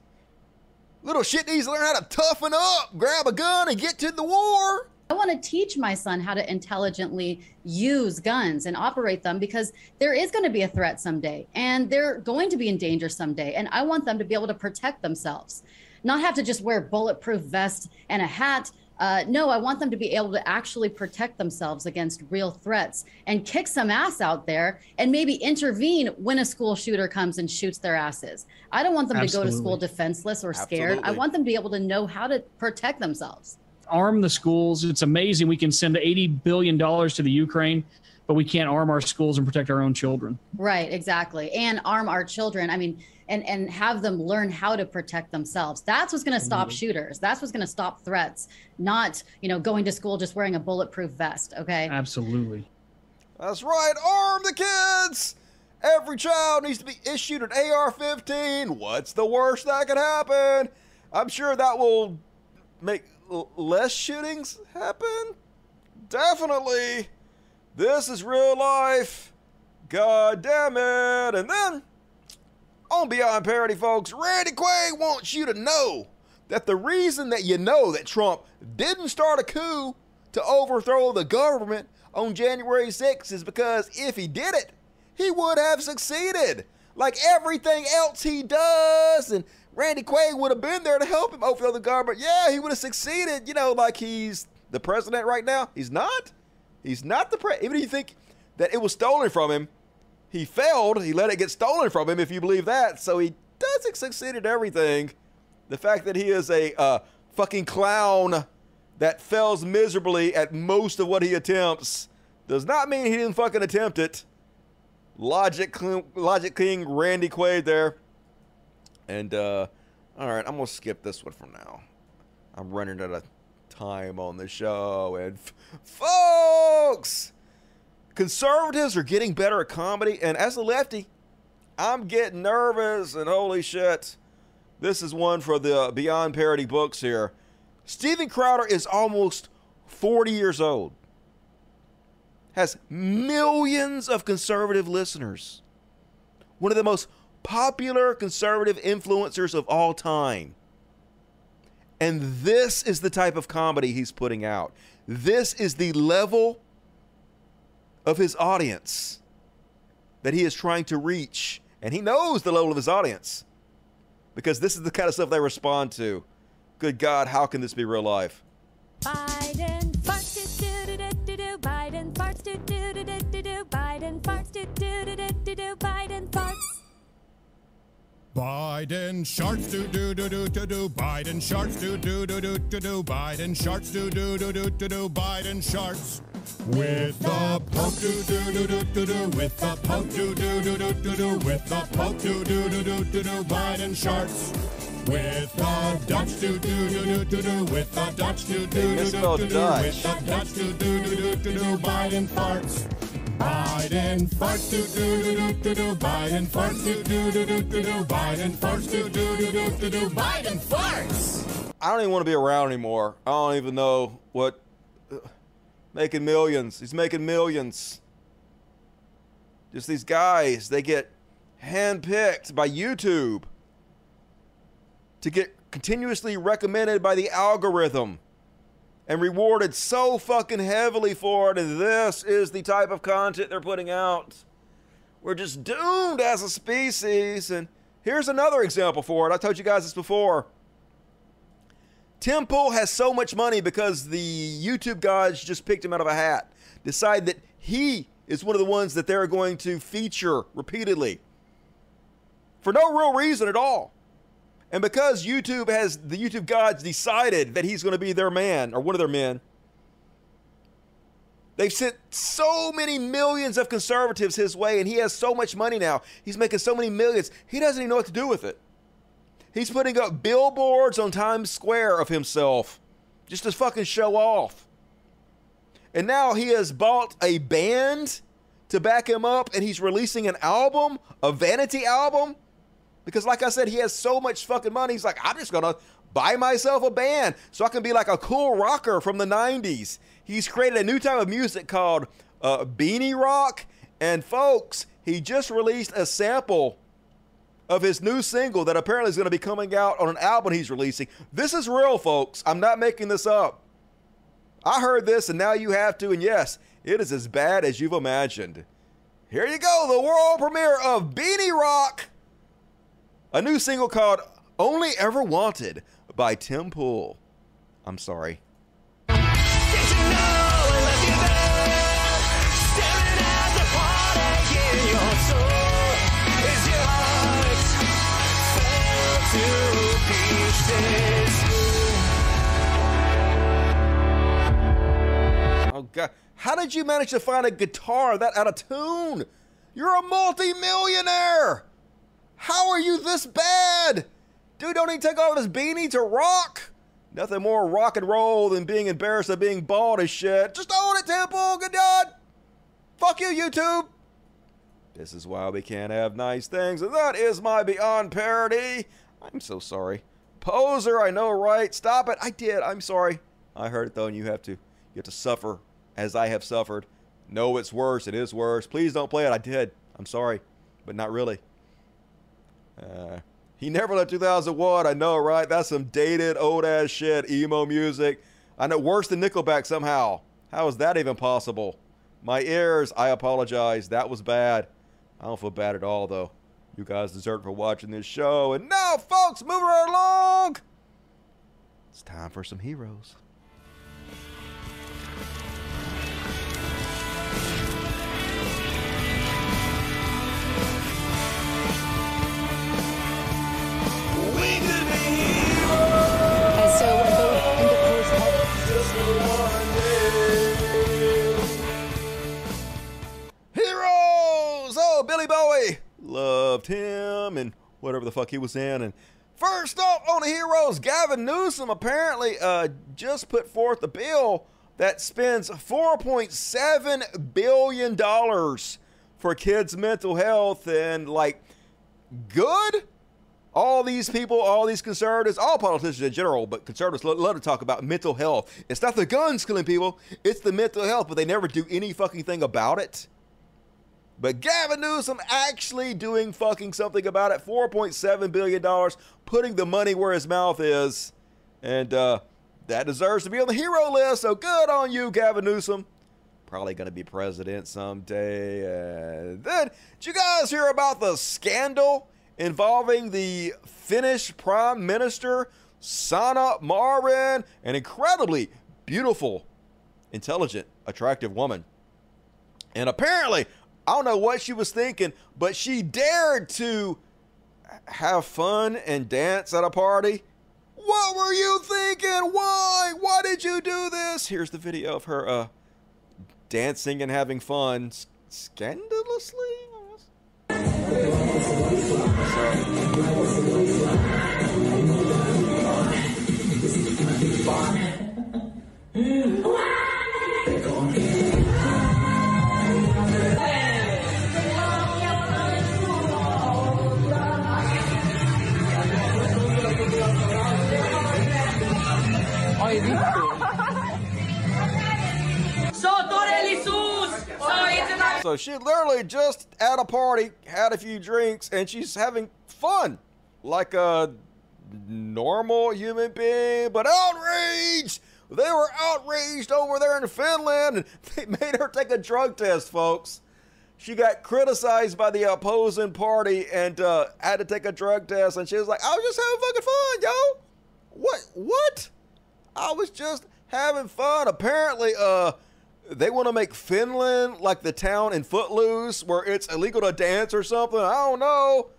Little shit needs to learn how to toughen up, grab a gun, and get to the war. I want to teach my son how to intelligently use guns and operate them because there is going to be a threat someday and they're going to be in danger someday. And I want them to be able to protect themselves, not have to just wear bulletproof vest and a hat. Uh, no, I want them to be able to actually protect themselves against real threats and kick some ass out there and maybe intervene when a school shooter comes and shoots their asses. I don't want them to go to school defenseless or scared. I want them to be able to know how to protect themselves. arm the schools. It's amazing. We can send $80 billion to the Ukraine, but we can't arm our schools and protect our own children. Right, exactly. And arm our children. I mean, and and have them learn how to protect themselves. That's what's going to stop mm-hmm. shooters. That's what's going to stop threats, not, you know, going to school just wearing a bulletproof vest, okay? Absolutely. That's right, arm the kids. Every child needs to be issued an AR-15. What's the worst that could happen? I'm sure that will make l- less shootings happen. Definitely. This is real life. God damn it. And then, on Beyond Parody, folks, Randy Quaid wants you to know that the reason that you know that Trump didn't start a coup to overthrow the government on January 6th is because if he did it, he would have succeeded. Like everything else he does, and Randy Quaid would have been there to help him overthrow the government. Yeah, he would have succeeded. You know, like he's the president right now. He's not. He's not the president. Even if you think that it was stolen from him, he failed. He let it get stolen from him, if you believe that. So he doesn't succeed at everything. The fact that he is a uh, fucking clown that fails miserably at most of what he attempts does not mean he didn't fucking attempt it. Logic, Logic King Randy Quaid there. And, uh, all right, I'm to skip this one for now. I'm running out of time on the show. And, f- folks, conservatives are getting better at comedy. And as a lefty, I'm getting nervous. And holy shit, this is one for the Beyond Parody books here. Steven Crowder is almost 40 years old, has millions of conservative listeners, one of the most popular conservative influencers of all time. And this is the type of comedy he's putting out. This is the level of his audience that he is trying to reach. And he knows the level of his audience because this is the kind of stuff they respond to. Good God, how can this be real life? Biden farts do do do do do. Biden farts do do do do do. Biden farts do do do do do. Biden Biden sharks do do do do do do. Biden sharks do do do do do do. Biden sharks do do do do do do. Biden sharks. With the poke do do do do do do. With the poke do do do do do do. With the poke do do do do do do. Biden sharks. With the Dutch do do do do do do. With the Dutch do do do do do do. With the Dutch do do do do do do. Biden farts. Biden farts do do do do do do. Biden farts do do do do do do. Biden farts do do do do do do. Biden farts. I don't even want to be around anymore. I don't even know what. Uh, making millions. He's making millions. Just these guys, they get handpicked by YouTube to get continuously recommended by the algorithm and rewarded so fucking heavily for it. And this is the type of content they're putting out. We're just doomed as a species. And here's another example for it. I told you guys this before. Tim Pool has so much money because the YouTube gods just picked him out of a hat. Decide that he is one of the ones that they're going to feature repeatedly for no real reason at all. And because YouTube has the YouTube gods decided that he's going to be their man or one of their men, they've sent so many millions of conservatives his way, and he has so much money now. He's making so many millions, he doesn't even know what to do with it. He's putting up billboards on Times Square of himself just to fucking show off. And now he has bought a band to back him up, and he's releasing an album, a vanity album. Because, like I said, he has so much fucking money. He's like, I'm just gonna buy myself a band so I can be like a cool rocker from the 90s. He's created a new type of music called uh, Beanie Rock. And, folks, he just released a sample of his new single that apparently is going to be coming out on an album he's releasing. This is real, folks. I'm not making this up. I heard this, and now you have to. And yes, it is as bad as you've imagined. Here you go, the world premiere of Beanie Rock, a new single called Only Ever Wanted by Tim Pool. I'm sorry. Oh god, how did you manage to find a guitar that out of tune? You're a multi-millionaire. How are you this bad? Dude, don't he take off his beanie to rock? Nothing more rock and roll than being embarrassed of being bald as shit. Just own it, Tim Pool. Good God. Fuck you, YouTube. This is why we can't have nice things, and that is my beyond parody. I'm so sorry. Poser, I know, right? Stop it. I did. I'm sorry. I heard it though, and you have to. You have to suffer as I have suffered. No, it's worse. It is worse. Please don't play it. I did. I'm sorry, but not really. Uh, he never left 2001. I know, right? That's some dated, old ass shit. Emo music. I know worse than Nickelback somehow. How is that even possible? My ears. I apologize. That was bad. I don't feel bad at all, though. You guys deserve for watching this show. And now, folks, moving right along. It's time for some heroes. Loved him and whatever the fuck he was in. And first up on the Heroes, Gavin Newsom apparently uh, just put forth a bill that spends $4.7 billion for kids' mental health and, like, good? all these people, all these conservatives, all politicians in general, but conservatives lo- love to talk about mental health. It's not the guns killing people, it's the mental health, but they never do any fucking thing about it. But Gavin Newsom actually doing fucking something about it. $4.7 billion, putting the money where his mouth is. And uh, that deserves to be on the hero list. So good on you, Gavin Newsom. Probably going to be president someday. And then, did you guys hear about the scandal involving the Finnish Prime Minister, Sanna Marin, an incredibly beautiful, intelligent, attractive woman? And apparently, I don't know what she was thinking, but she dared to have fun and dance at a party? What were you thinking? Why? Why did you do this? Here's the video of her uh, dancing and having fun scandalously. So she literally just at a party had a few drinks and she's having fun like a normal human being, but outraged. They were outraged over there in Finland and they made her take a drug test, folks. She got criticized by the opposing party and uh, had to take a drug test, and she was like, "I was just having fucking fun, yo." What? What? I was just having fun. Apparently, uh, they want to make Finland like the town in Footloose where it's illegal to dance or something. I don't know.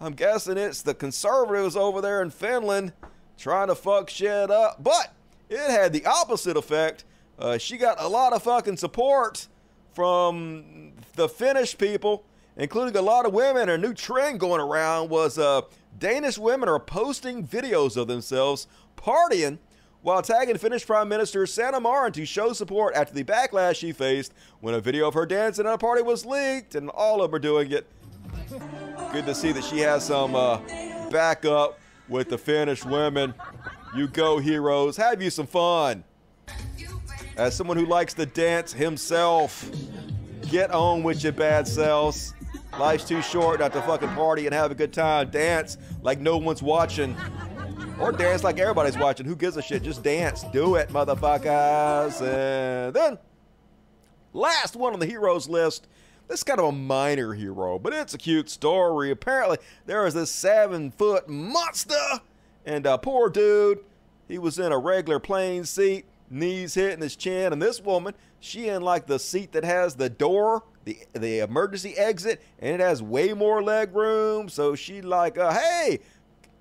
I'm guessing it's the conservatives over there in Finland trying to fuck shit up. But it had the opposite effect. Uh, she got a lot of fucking support from the Finnish people, including a lot of women. A new trend going around was uh, Danish women are posting videos of themselves partying while tagging Finnish Prime Minister Sanna Marin to show support after the backlash she faced when a video of her dancing at a party was leaked, and all of are doing it. Good to see that she has some uh, backup with the Finnish women. You go, heroes. Have you some fun. As someone who likes to dance himself, get on with your bad selves. Life's too short not to fucking party and have a good time. Dance like no one's watching. Or dance like everybody's watching. Who gives a shit? Just dance. Do it, motherfuckers. And then, last one on the heroes list. This is kind of a minor hero, but it's a cute story. Apparently, there is this seven foot monster, and a poor dude, he was in a regular plane seat, knees hitting his chin, and this woman, she in like the seat that has the door, the the emergency exit, and it has way more leg room. So she like, uh, hey,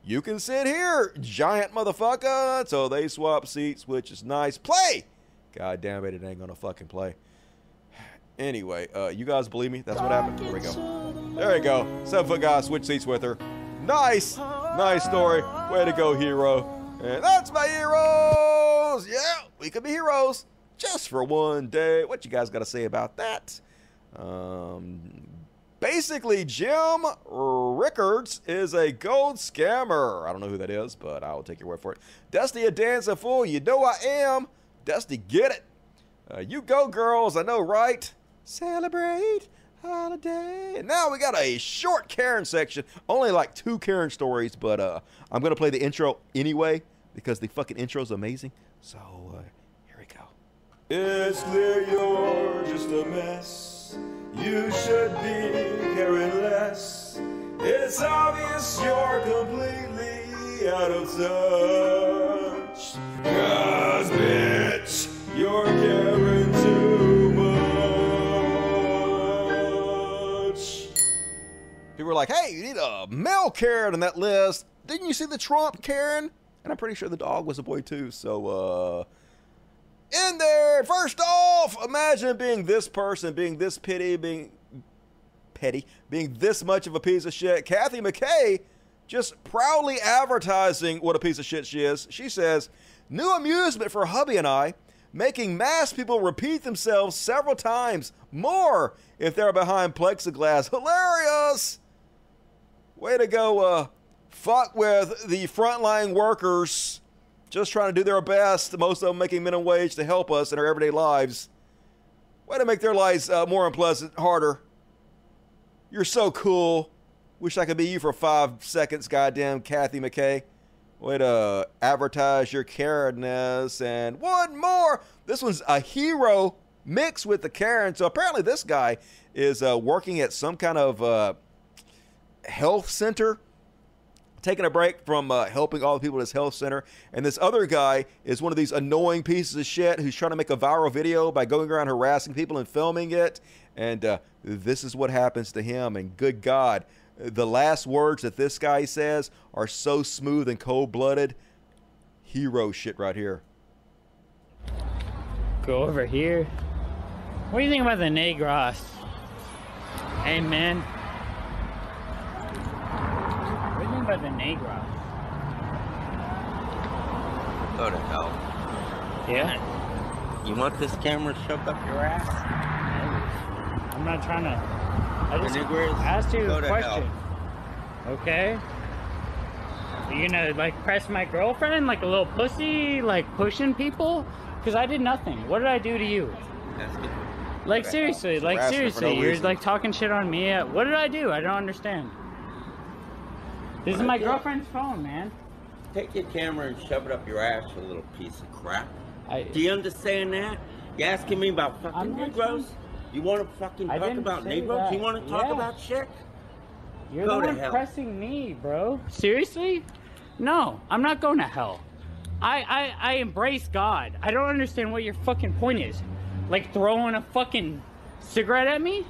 you can sit here, giant motherfucker. So they swap seats, which is nice. Play! God damn it, it ain't gonna fucking play. Anyway, uh, you guys believe me? That's what happened. Here we go. There you go. Seven foot guy, switch seats with her. Nice! Nice story. Way to go, hero. And that's my heroes! Yeah, we could be heroes just for one day. What you guys got to say about that? Um, basically, Jim Rickards is a gold scammer. I don't know who that is, but I'll take your word for it. Dusty, a dancing fool. You know I am. Dusty, get it. Uh, you go, girls. I know, right? Celebrate holiday. And now we got a short Karen section. Only like two Karen stories, but uh, I'm going to play the intro anyway because the fucking intro is amazing. So uh, here we go. It's clear you're just a mess. You should be caring less. It's obvious you're completely out of touch. Cause, bitch, you're caring too much. People were like, hey, you need a male Karen on that list. Didn't you see the Trump Karen? And I'm pretty sure the dog was a boy too, so, uh, in there. First off, imagine being this person, being this pity, being petty, being this much of a piece of shit. Kathy McKay just proudly advertising what a piece of shit she is. She says, New amusement for hubby and I, making mass people repeat themselves several times more if they're behind plexiglass. Hilarious! Way to go, uh, fuck with the frontline workers just trying to do their best, most of them making minimum wage to help us in our everyday lives. Way to make their lives uh, more unpleasant, harder. You're so cool. Wish I could be you for five seconds, goddamn Kathy McKay. Way to advertise your Karenness. And one more. This one's a hero mixed with the Karen. So apparently this guy is uh, working at some kind of uh, health center taking a break from uh, helping all the people at his health center. And this other guy is one of these annoying pieces of shit who's trying to make a viral video by going around harassing people and filming it. And uh, this is what happens to him. And good God, The last words that this guy says are so smooth and cold blooded. Hero shit right here. Go over here. What do you think about the Negros? Hey, man. What do you think about the Negros? Go to hell. Yeah. You want this camera shoved up your ass? I'm not trying to. I just asked you a question. hell. Okay. You gonna like press my girlfriend like a little pussy, like pushing people? Because I did nothing. What did I do to you? Like seriously, like seriously, no you're reason. like talking shit on me. What did I do? I don't understand. This is my Yeah. girlfriend's phone, man. Take your camera and shove it up your ass, you little piece of crap. I, Do you understand that? You asking me about fucking I'm not Negroes? You want to fucking talk about say Negroes? that. You want to talk Yeah. about shit? You're Go the one hell. pressing me, bro. Seriously? No, I'm not going to hell. I, I I embrace God. I don't understand what your fucking point is. Like throwing a fucking cigarette at me?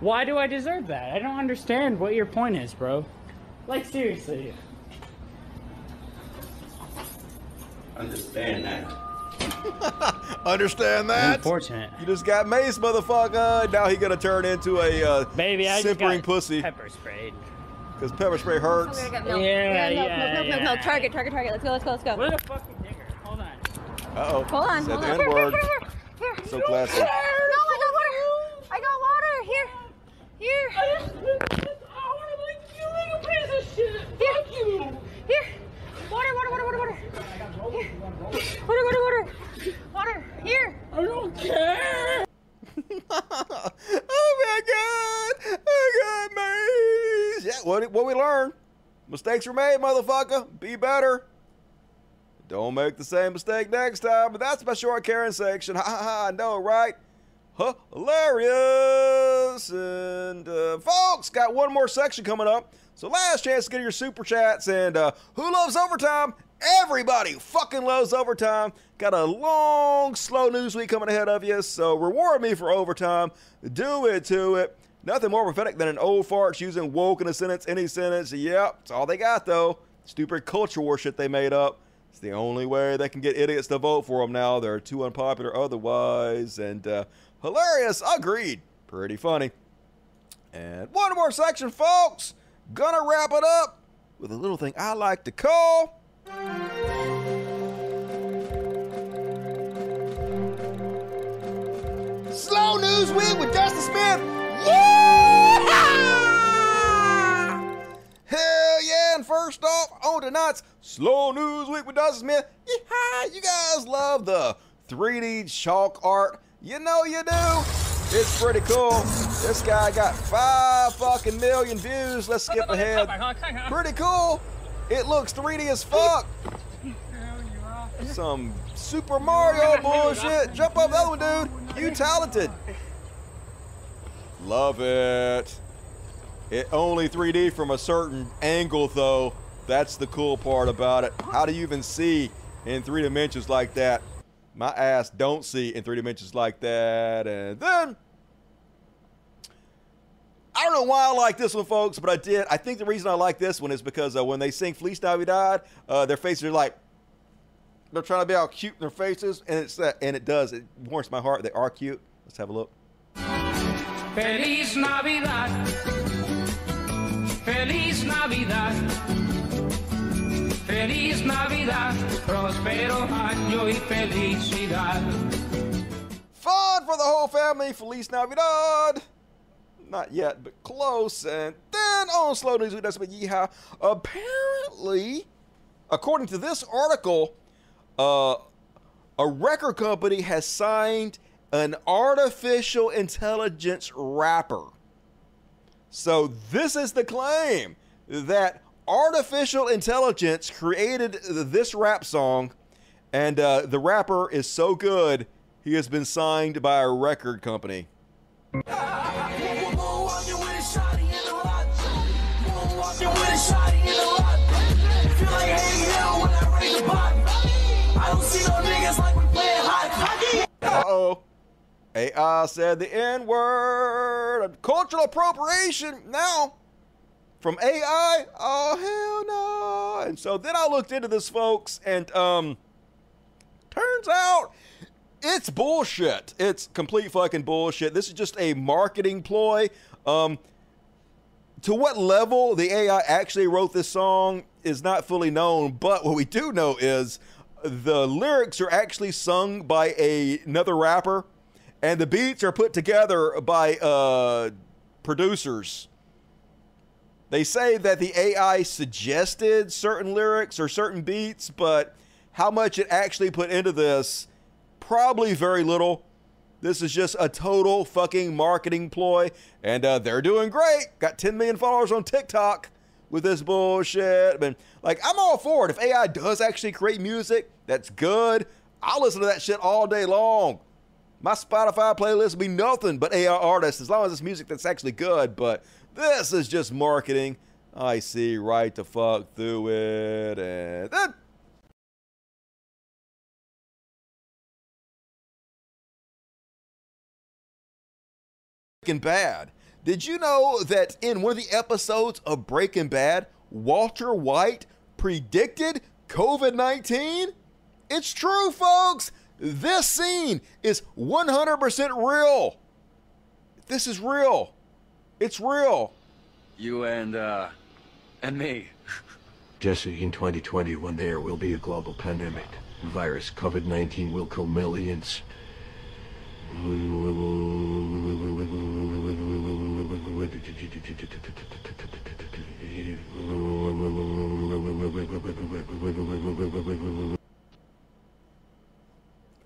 Why do I deserve that? I don't understand what your point is, bro. Like seriously. Understand that. Understand that? Unfortunate. You just got mace, motherfucker. Now he gonna turn into a uh, Baby, I just simpering got pussy. pepper sprayed. Because pepper spray hurts. Yeah, no, no, yeah, no, no, no, no, yeah. target, target, target. Let's go, let's go, let's go. What a fucking digger. Hold on. Uh oh. Hold on, Said hold the on. N word. Here, So classy. No, I got water. I got water. Here. Here. I just, I want to like you little piece of shit. Fuck you. Here. Water, water, water, water, water. Here. Water, water, water. Water. Here. I don't care. oh my god! Oh god, mace! Yeah, what what we learned? Mistakes were made, motherfucker. Be better. Don't make the same mistake next time. But that's my short Karen section. Ha ha ha! I know, right? Huh, hilarious! And uh, folks, got one more section coming up. So last chance to get your super chats. And uh, who loves overtime? Everybody fucking loves overtime. Got a long, slow news week coming ahead of you. So reward me for overtime. Do it to it. Nothing more prophetic than an old fart using woke in a sentence, any sentence. Yep, it's all they got though. Stupid culture war shit they made up. It's the only way they can get idiots to vote for them now. They're too unpopular otherwise. And uh, hilarious, agreed. Pretty funny. And one more section, folks. Gonna wrap it up with a little thing I like to call. Slow News Week with Dustin Smith. Yeah! Hell yeah! And first off, on tonight's Slow News Week with Dustin Smith, yeah, you guys love the 3D chalk art. You know you do. It's pretty cool. This guy got five fucking million views. Let's skip ahead. Pretty cool. It looks 3D as fuck. Some Super Mario bullshit. Jump up other one, dude. You talented. Love it. It only 3D from a certain angle, though. That's the cool part about it. How do you even see in three dimensions like that? My ass don't see in three dimensions like that. And then I don't know why I like this one, folks, but I did. I think the reason I like this one is because uh, when they sing Feliz Navidad, uh, their faces are like they're trying to be all cute in their faces, and it's uh, and it does. It warms my heart. They are cute. Let's have a look. Feliz Navidad. Feliz Navidad. Feliz Navidad. Prospero año y felicidad. Fun for the whole family. Feliz Navidad. Not yet, but close. And then on Slow News, we does but yeehaw. Apparently, according to this article, uh, a record company has signed an artificial intelligence rapper. So this is the claim that artificial intelligence created this rap song, and uh, the rapper is so good he has been signed by a record company. Uh oh. AI said the N word. Cultural appropriation. Now, from AI? Oh hell no! And so then I looked into this, folks, and um, turns out it's bullshit. It's complete fucking bullshit. This is just a marketing ploy. Um, to what level the AI actually wrote this song is not fully known, but what we do know is the lyrics are actually sung by a, another rapper, and the beats are put together by uh, producers. They say that the AI suggested certain lyrics or certain beats, but how much it actually put into this, probably very little. This is just a total fucking marketing ploy, and uh, they're doing great. Got 10 million followers on TikTok with this bullshit. But like, I'm all for it. If AI does actually create music that's good, I'll listen to that shit all day long. My Spotify playlist will be nothing but AI artists as long as it's music that's actually good. But this is just marketing. I see right the fuck through it, and then Breaking Bad. Did you know that in one of the episodes of Breaking Bad, Walter White predicted COVID 19? It's true, folks. This scene is 100% real. This is real. It's real. You and, uh, and me. Jesse, in 2021, there will be a global pandemic. Virus COVID-19 will kill millions.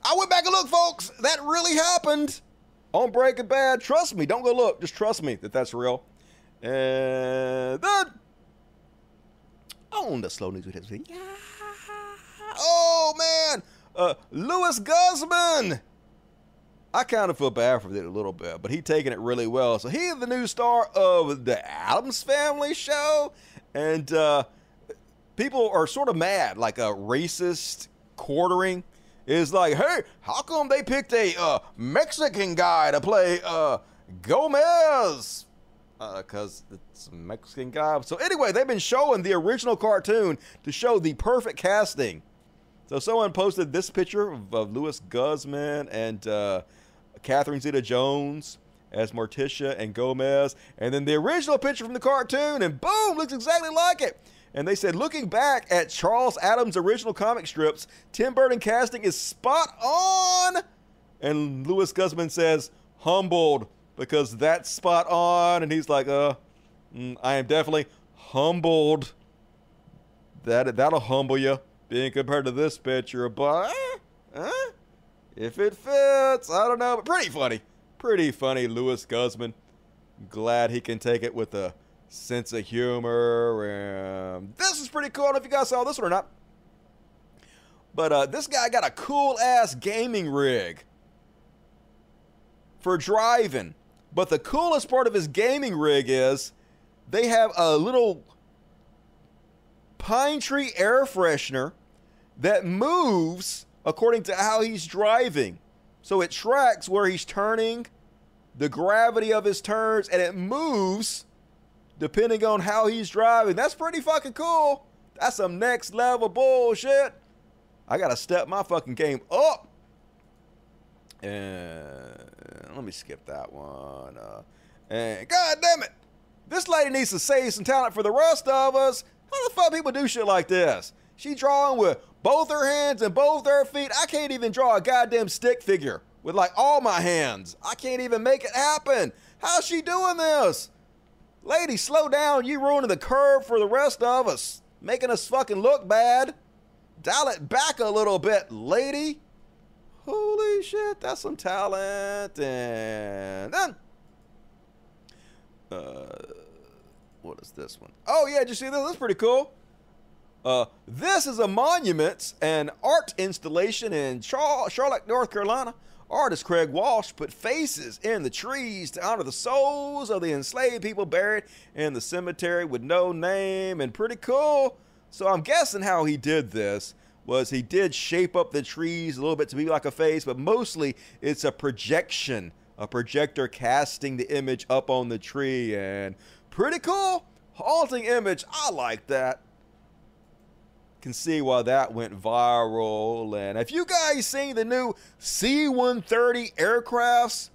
I went back and looked, folks. That really happened on Breaking Bad. Trust me. Don't go look. Just trust me that that's real. And then on the slow news with his him. Oh man, uh, Luis Guzman. I kind of feel bad for it a little bit, but he taking it really well. So he's the new star of the Addams Family show, and uh, people are sort of mad, like a racist quartering is like, hey, how come they picked a uh, Mexican guy to play uh, Gomez? Because uh, it's a Mexican guy. So anyway, they've been showing the original cartoon to show the perfect casting. So someone posted this picture of, of Luis Guzman and uh, Catherine Zeta-Jones as Morticia and Gomez, and then the original picture from the cartoon, and boom, looks exactly like it. And they said, looking back at Charles Addams' original comic strips, Tim Burton casting is spot on. And Luis Guzman says, humbled because that's spot on. And he's like, uh, mm, I am definitely humbled. That that'll humble you being compared to this picture, but uh, if it fits, I don't know, but pretty funny, pretty funny. Luis Guzman, glad he can take it with a sense of humor. Um, this is pretty cool. I don't know if you guys saw this one or not. But uh, this guy got a cool ass gaming rig for driving. But the coolest part of his gaming rig is they have a little pine tree air freshener that moves according to how he's driving. So it tracks where he's turning, the gravity of his turns, and it moves depending on how he's driving. That's pretty fucking cool. That's some next level bullshit. I gotta step my fucking game up. And let me skip that one. Uh, and god damn it, this lady needs to save some talent for the rest of us. How the fuck people do shit like this? She drawing with both her hands and both her feet. I can't even draw a goddamn stick figure with like all my hands. I can't even make it happen. How's she doing this? Lady, slow down. You ruining the curve for the rest of us. Making us fucking look bad. Dial it back a little bit, lady. Holy shit, that's some talent. And then, uh, what is this one? Oh yeah, did you see this? That's pretty cool. Uh, this is a monument and art installation in Charlotte, North Carolina. Artist Craig Walsh put faces in the trees to honor the souls of the enslaved people buried in the cemetery with no name and pretty cool. So I'm guessing how he did this was he did shape up the trees a little bit to be like a face, but mostly it's a projection, a projector casting the image up on the tree and pretty cool. Halting image. I like that. Can see why that went viral. And if you guys seen the new C-130 aircrafts,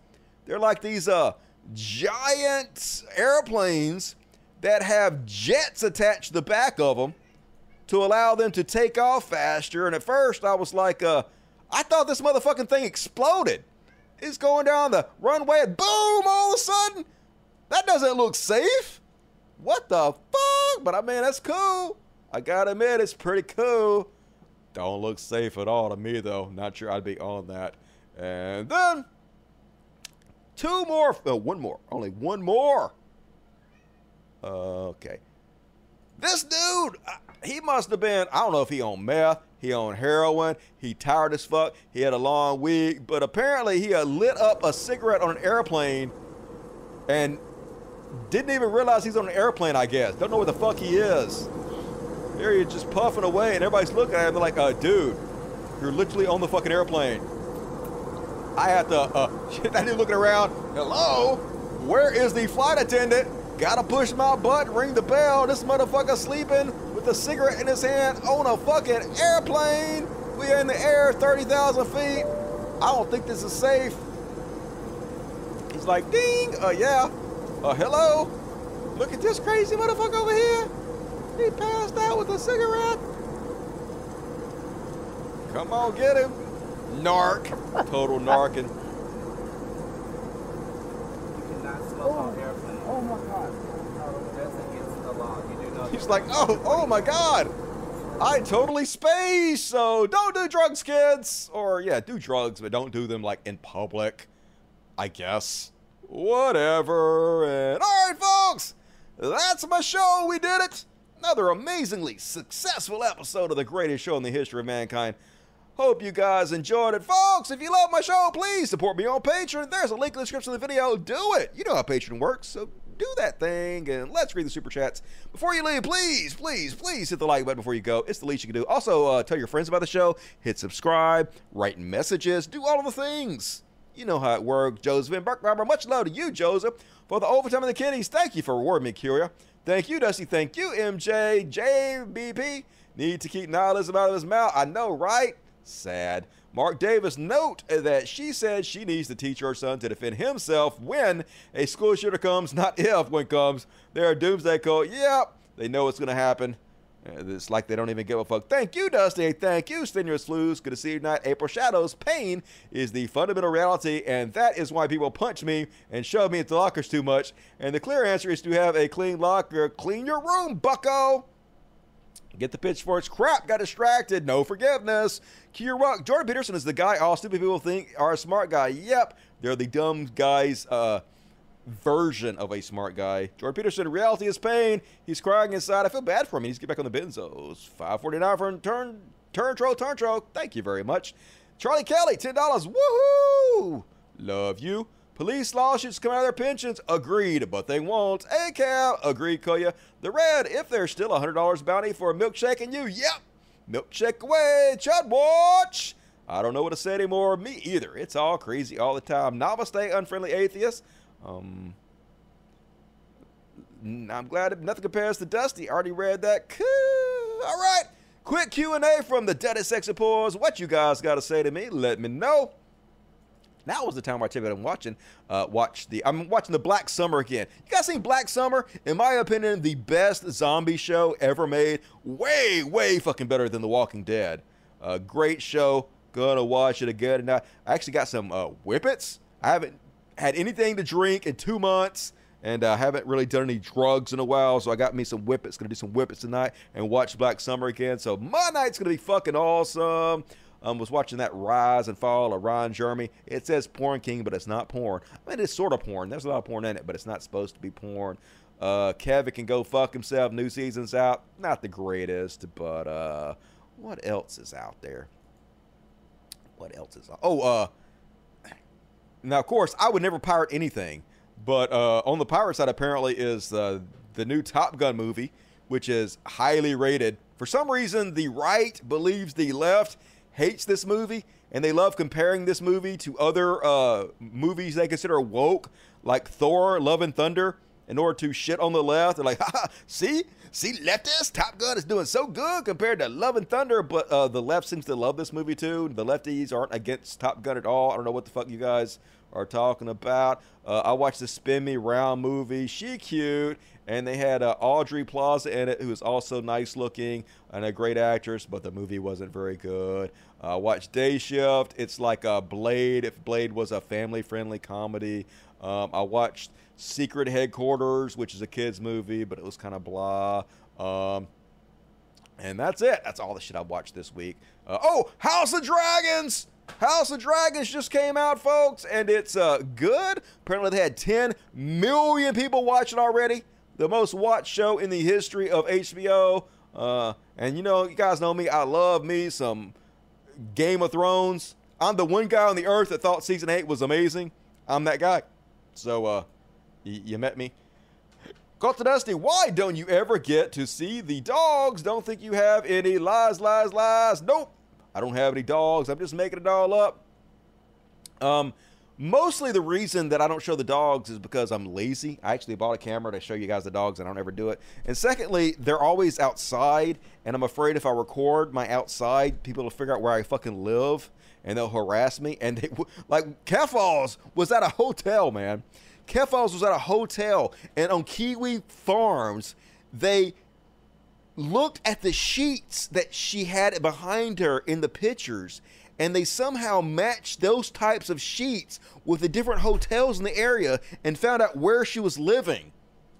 they're like these uh giant airplanes that have jets attached to the back of them to allow them to take off faster. And at first, I was like, uh, I thought this motherfucking thing exploded. It's going down the runway and boom, all of a sudden. That doesn't look safe. What the fuck? But I mean, that's cool. I gotta admit, it's pretty cool. Don't look safe at all to me, though. Not sure I'd be on that. And then, two more. Uh, one more. Only one more. Uh, okay. This dude, he must have been, I don't know if he on meth, he on heroin, he tired as fuck, he had a long week, but apparently he lit up a cigarette on an airplane and didn't even realize he's on an airplane, I guess. Don't know where the fuck he is. There he is just puffing away and everybody's looking at him like, uh, dude, you're literally on the fucking airplane. I had to, uh, shit, that dude looking around, hello? Where is the flight attendant? Gotta push my butt, ring the bell. This motherfucker sleeping with a cigarette in his hand on a fucking airplane. We are in the air 30,000 feet. I don't think this is safe. He's like, ding, uh, yeah. Uh, hello? Look at this crazy motherfucker over here. He passed out with a cigarette. Come on, get him. Narc. Total narking. Oh. oh my god. That's against the law. You do know He's like, oh, oh my god. I totally space, so don't do drugs, kids. Or, yeah, do drugs, but don't do them, like, in public. I guess. Whatever. And, alright, folks. That's my show. We did it. Another amazingly successful episode of the greatest show in the history of mankind. Hope you guys enjoyed it. Folks, if you love my show, please support me on Patreon. There's a link in the description of the video. Do it. You know how Patreon works, so do that thing and let's read the super chats. Before you leave, please, please, please hit the like button before you go. It's the least you can do. Also, uh, tell your friends about the show, hit subscribe, write messages, do all of the things. You know how it works. Joseph and Barber, much love to you, Joseph. For the overtime of the kiddies, thank you for rewarding me, Curia. Thank you, Dusty. Thank you, MJ. JBP. Need to keep nihilism out of his mouth. I know, right? Sad. Mark Davis note that she said she needs to teach her son to defend himself when a school shooter comes, not if one comes. They're a doomsday cult. Yep, they know what's going to happen. It's like they don't even give a fuck. Thank you, Dusty. Thank you, Strenuous Flues. Good to see you tonight. April Shadows. Pain is the fundamental reality, and that is why people punch me and shove me into lockers too much. And the clear answer is to have a clean locker. Clean your room, bucko. Get the pitchforks. Crap, got distracted. No forgiveness. Kier Rock. Jordan Peterson is the guy all stupid people think are a smart guy. Yep, they're the dumb guy's uh, version of a smart guy. Jordan Peterson, reality is pain. He's crying inside. I feel bad for him. He needs to get back on the benzos. 549 for turn, turn tro, turn tro. Thank you very much. Charlie Kelly, $10. Woohoo! Love you. Police lawsuits come out of their pensions. Agreed, but they won't. A ACAB. Agreed, Koya. The Red, if there's still a $100 bounty for a milkshake and you, yep. Milkshake away. Chud Watch. I don't know what to say anymore. Me either. It's all crazy all the time. Namaste, unfriendly atheist. Um, I'm glad nothing compares to Dusty. Already read that. Cool. All right. Quick Q&A from the Deadest Sex Pores. What you guys got to say to me? Let me know. Now is the time where I tell you I'm watching. Uh, watch the I'm watching the Black Summer again. You guys seen Black Summer? In my opinion, the best zombie show ever made. Way, way fucking better than The Walking Dead. Uh, great show. Gonna watch it again. And I actually got some uh, whippets. I haven't had anything to drink in two months. And I uh, haven't really done any drugs in a while, so I got me some whippets. Gonna do some whippets tonight and watch Black Summer again. So my night's gonna be fucking awesome. Um, was watching that rise and fall of Ron Jeremy. It says porn king, but it's not porn. I mean, it's sort of porn. There's a lot of porn in it, but it's not supposed to be porn. Uh, Kevin can go fuck himself. New season's out. Not the greatest, but uh, what else is out there? What else is? Out? Oh, uh, now of course I would never pirate anything, but uh, on the pirate side apparently is uh, the new Top Gun movie, which is highly rated. For some reason, the right believes the left hates this movie and they love comparing this movie to other uh, movies they consider woke, like Thor: Love and Thunder. in order to shit on the left. They're like, ha, see, see, leftists, Top Gun is doing so good compared to Love and Thunder, but uh, the left seems to love this movie too. The lefties aren't against Top Gun at all. I don't know what the fuck you guys are talking about. Uh, I watched the Spin Me Round movie. She cute, and they had uh, Aubrey Plaza in it, who is also nice looking and a great actress, but the movie wasn't very good. Uh, watched Day Shift. It's like a Blade if Blade was a family friendly comedy. Um, I watched Secret Headquarters, which is a kids movie, but it was kind of blah. Um, and that's it. That's all the shit I watched this week. Uh, oh, House of Dragons! House of Dragons just came out, folks, and it's uh, good. Apparently, they had 10 million people watching already. The most watched show in the history of HBO. Uh, and you know, you guys know me. I love me some Game of Thrones. I'm the one guy on the earth that thought season eight was amazing. I'm that guy. So, uh, y- you met me. Cult Dusty, why don't you ever get to see the dogs? Don't think you have any lies, lies, lies. Nope. I don't have any dogs. I'm just making it all up. Um, mostly the reason that I don't show the dogs is because I'm lazy. I actually bought a camera to show you guys the dogs, and I don't ever do it. And secondly, they're always outside, and I'm afraid if I record my outside, people will figure out where I fucking live, and they'll harass me. And they like Keffals was at a hotel, man. Keffals was at a hotel, and on Kiwi Farms, they looked at the sheets that she had behind her in the pictures and they somehow matched those types of sheets with the different hotels in the area and found out where she was living.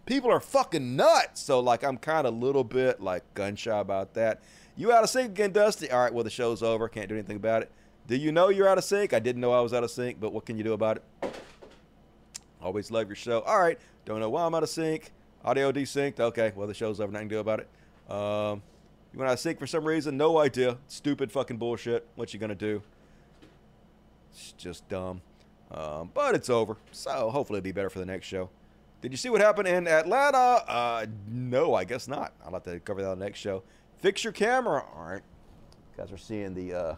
People are fucking nuts. So like I'm kind of a little bit like gun shy about that. You out of sync again, Dusty? All right, well the show's over. Can't do anything about it. Do you know you're out of sync? I didn't know I was out of sync, but what can you do about it? Always love your show. All right, don't know why I'm out of sync. Audio desynced. Okay, well the show's over. Nothing to do about it. Um, you went out of sync for some reason? No idea. Stupid fucking bullshit. What you gonna do? It's just dumb. Um, but it's over. So hopefully it'll be better for the next show. Did you see what happened in Atlanta? Uh, no, I guess not. I'll have to cover that on the next show. Fix your camera. All right. You guys are seeing the uh,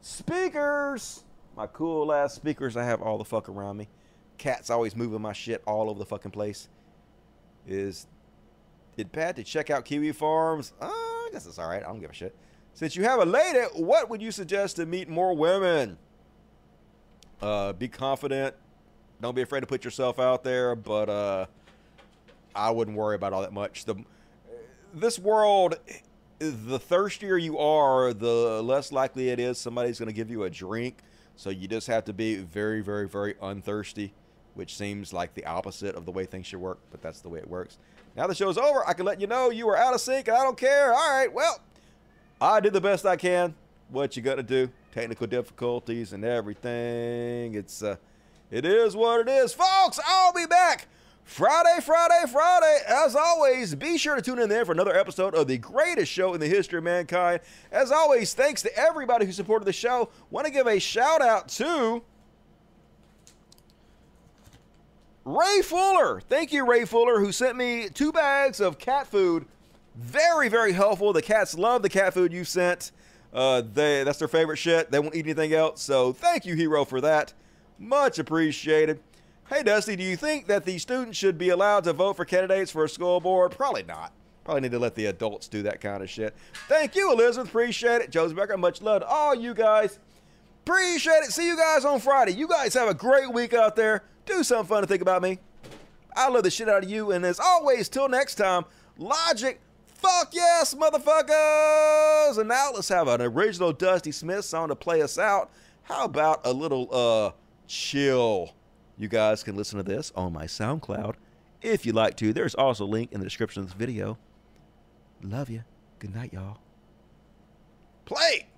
speakers. My cool ass speakers I have all the fuck around me. Cat's always moving my shit all over the fucking place. Is it Pat to check out Kiwi Farms? Uh, I guess it's all right. I don't give a shit. Since you have a lady, what would you suggest to meet more women? Uh, be confident. Don't be afraid to put yourself out there, but uh, I wouldn't worry about all that much. The this world, the thirstier you are, the less likely it is somebody's going to give you a drink. So you just have to be very, very, very unthirsty, which seems like the opposite of the way things should work, but that's the way it works. Now the show's over. I can let you know you were out of sync, and I don't care. All right, well, I did the best I can. What you got to do? Technical difficulties and everything. It's uh, it is what it is, folks. I'll be back Friday, Friday, Friday. As always, be sure to tune in there for another episode of the greatest show in the history of mankind. As always, thanks to everybody who supported the show. Want to give a shout out to Ray Fuller. Thank you, Ray Fuller, who sent me two bags of cat food. Very, very helpful. The cats love the cat food you sent. Uh, they that's their favorite shit. They won't eat anything else. So thank you, Hero, for that. Much appreciated. Hey, Dusty, do you think that the students should be allowed to vote for candidates for a school board? Probably not. Probably need to let the adults do that kind of shit. Thank you, Elizabeth. Appreciate it. Josie Becker, much love to all you guys. Appreciate it. See you guys on Friday. You guys have a great week out there. Do something fun to think about me. I love the shit out of you. And as always, till next time, logic, fuck yes, motherfuckers. And now let's have an original Dusty Smith song to play us out. How about a little uh chill? You guys can listen to this on my SoundCloud if you'd like to. There's also a link in the description of this video. Love you. Good night, y'all. Play!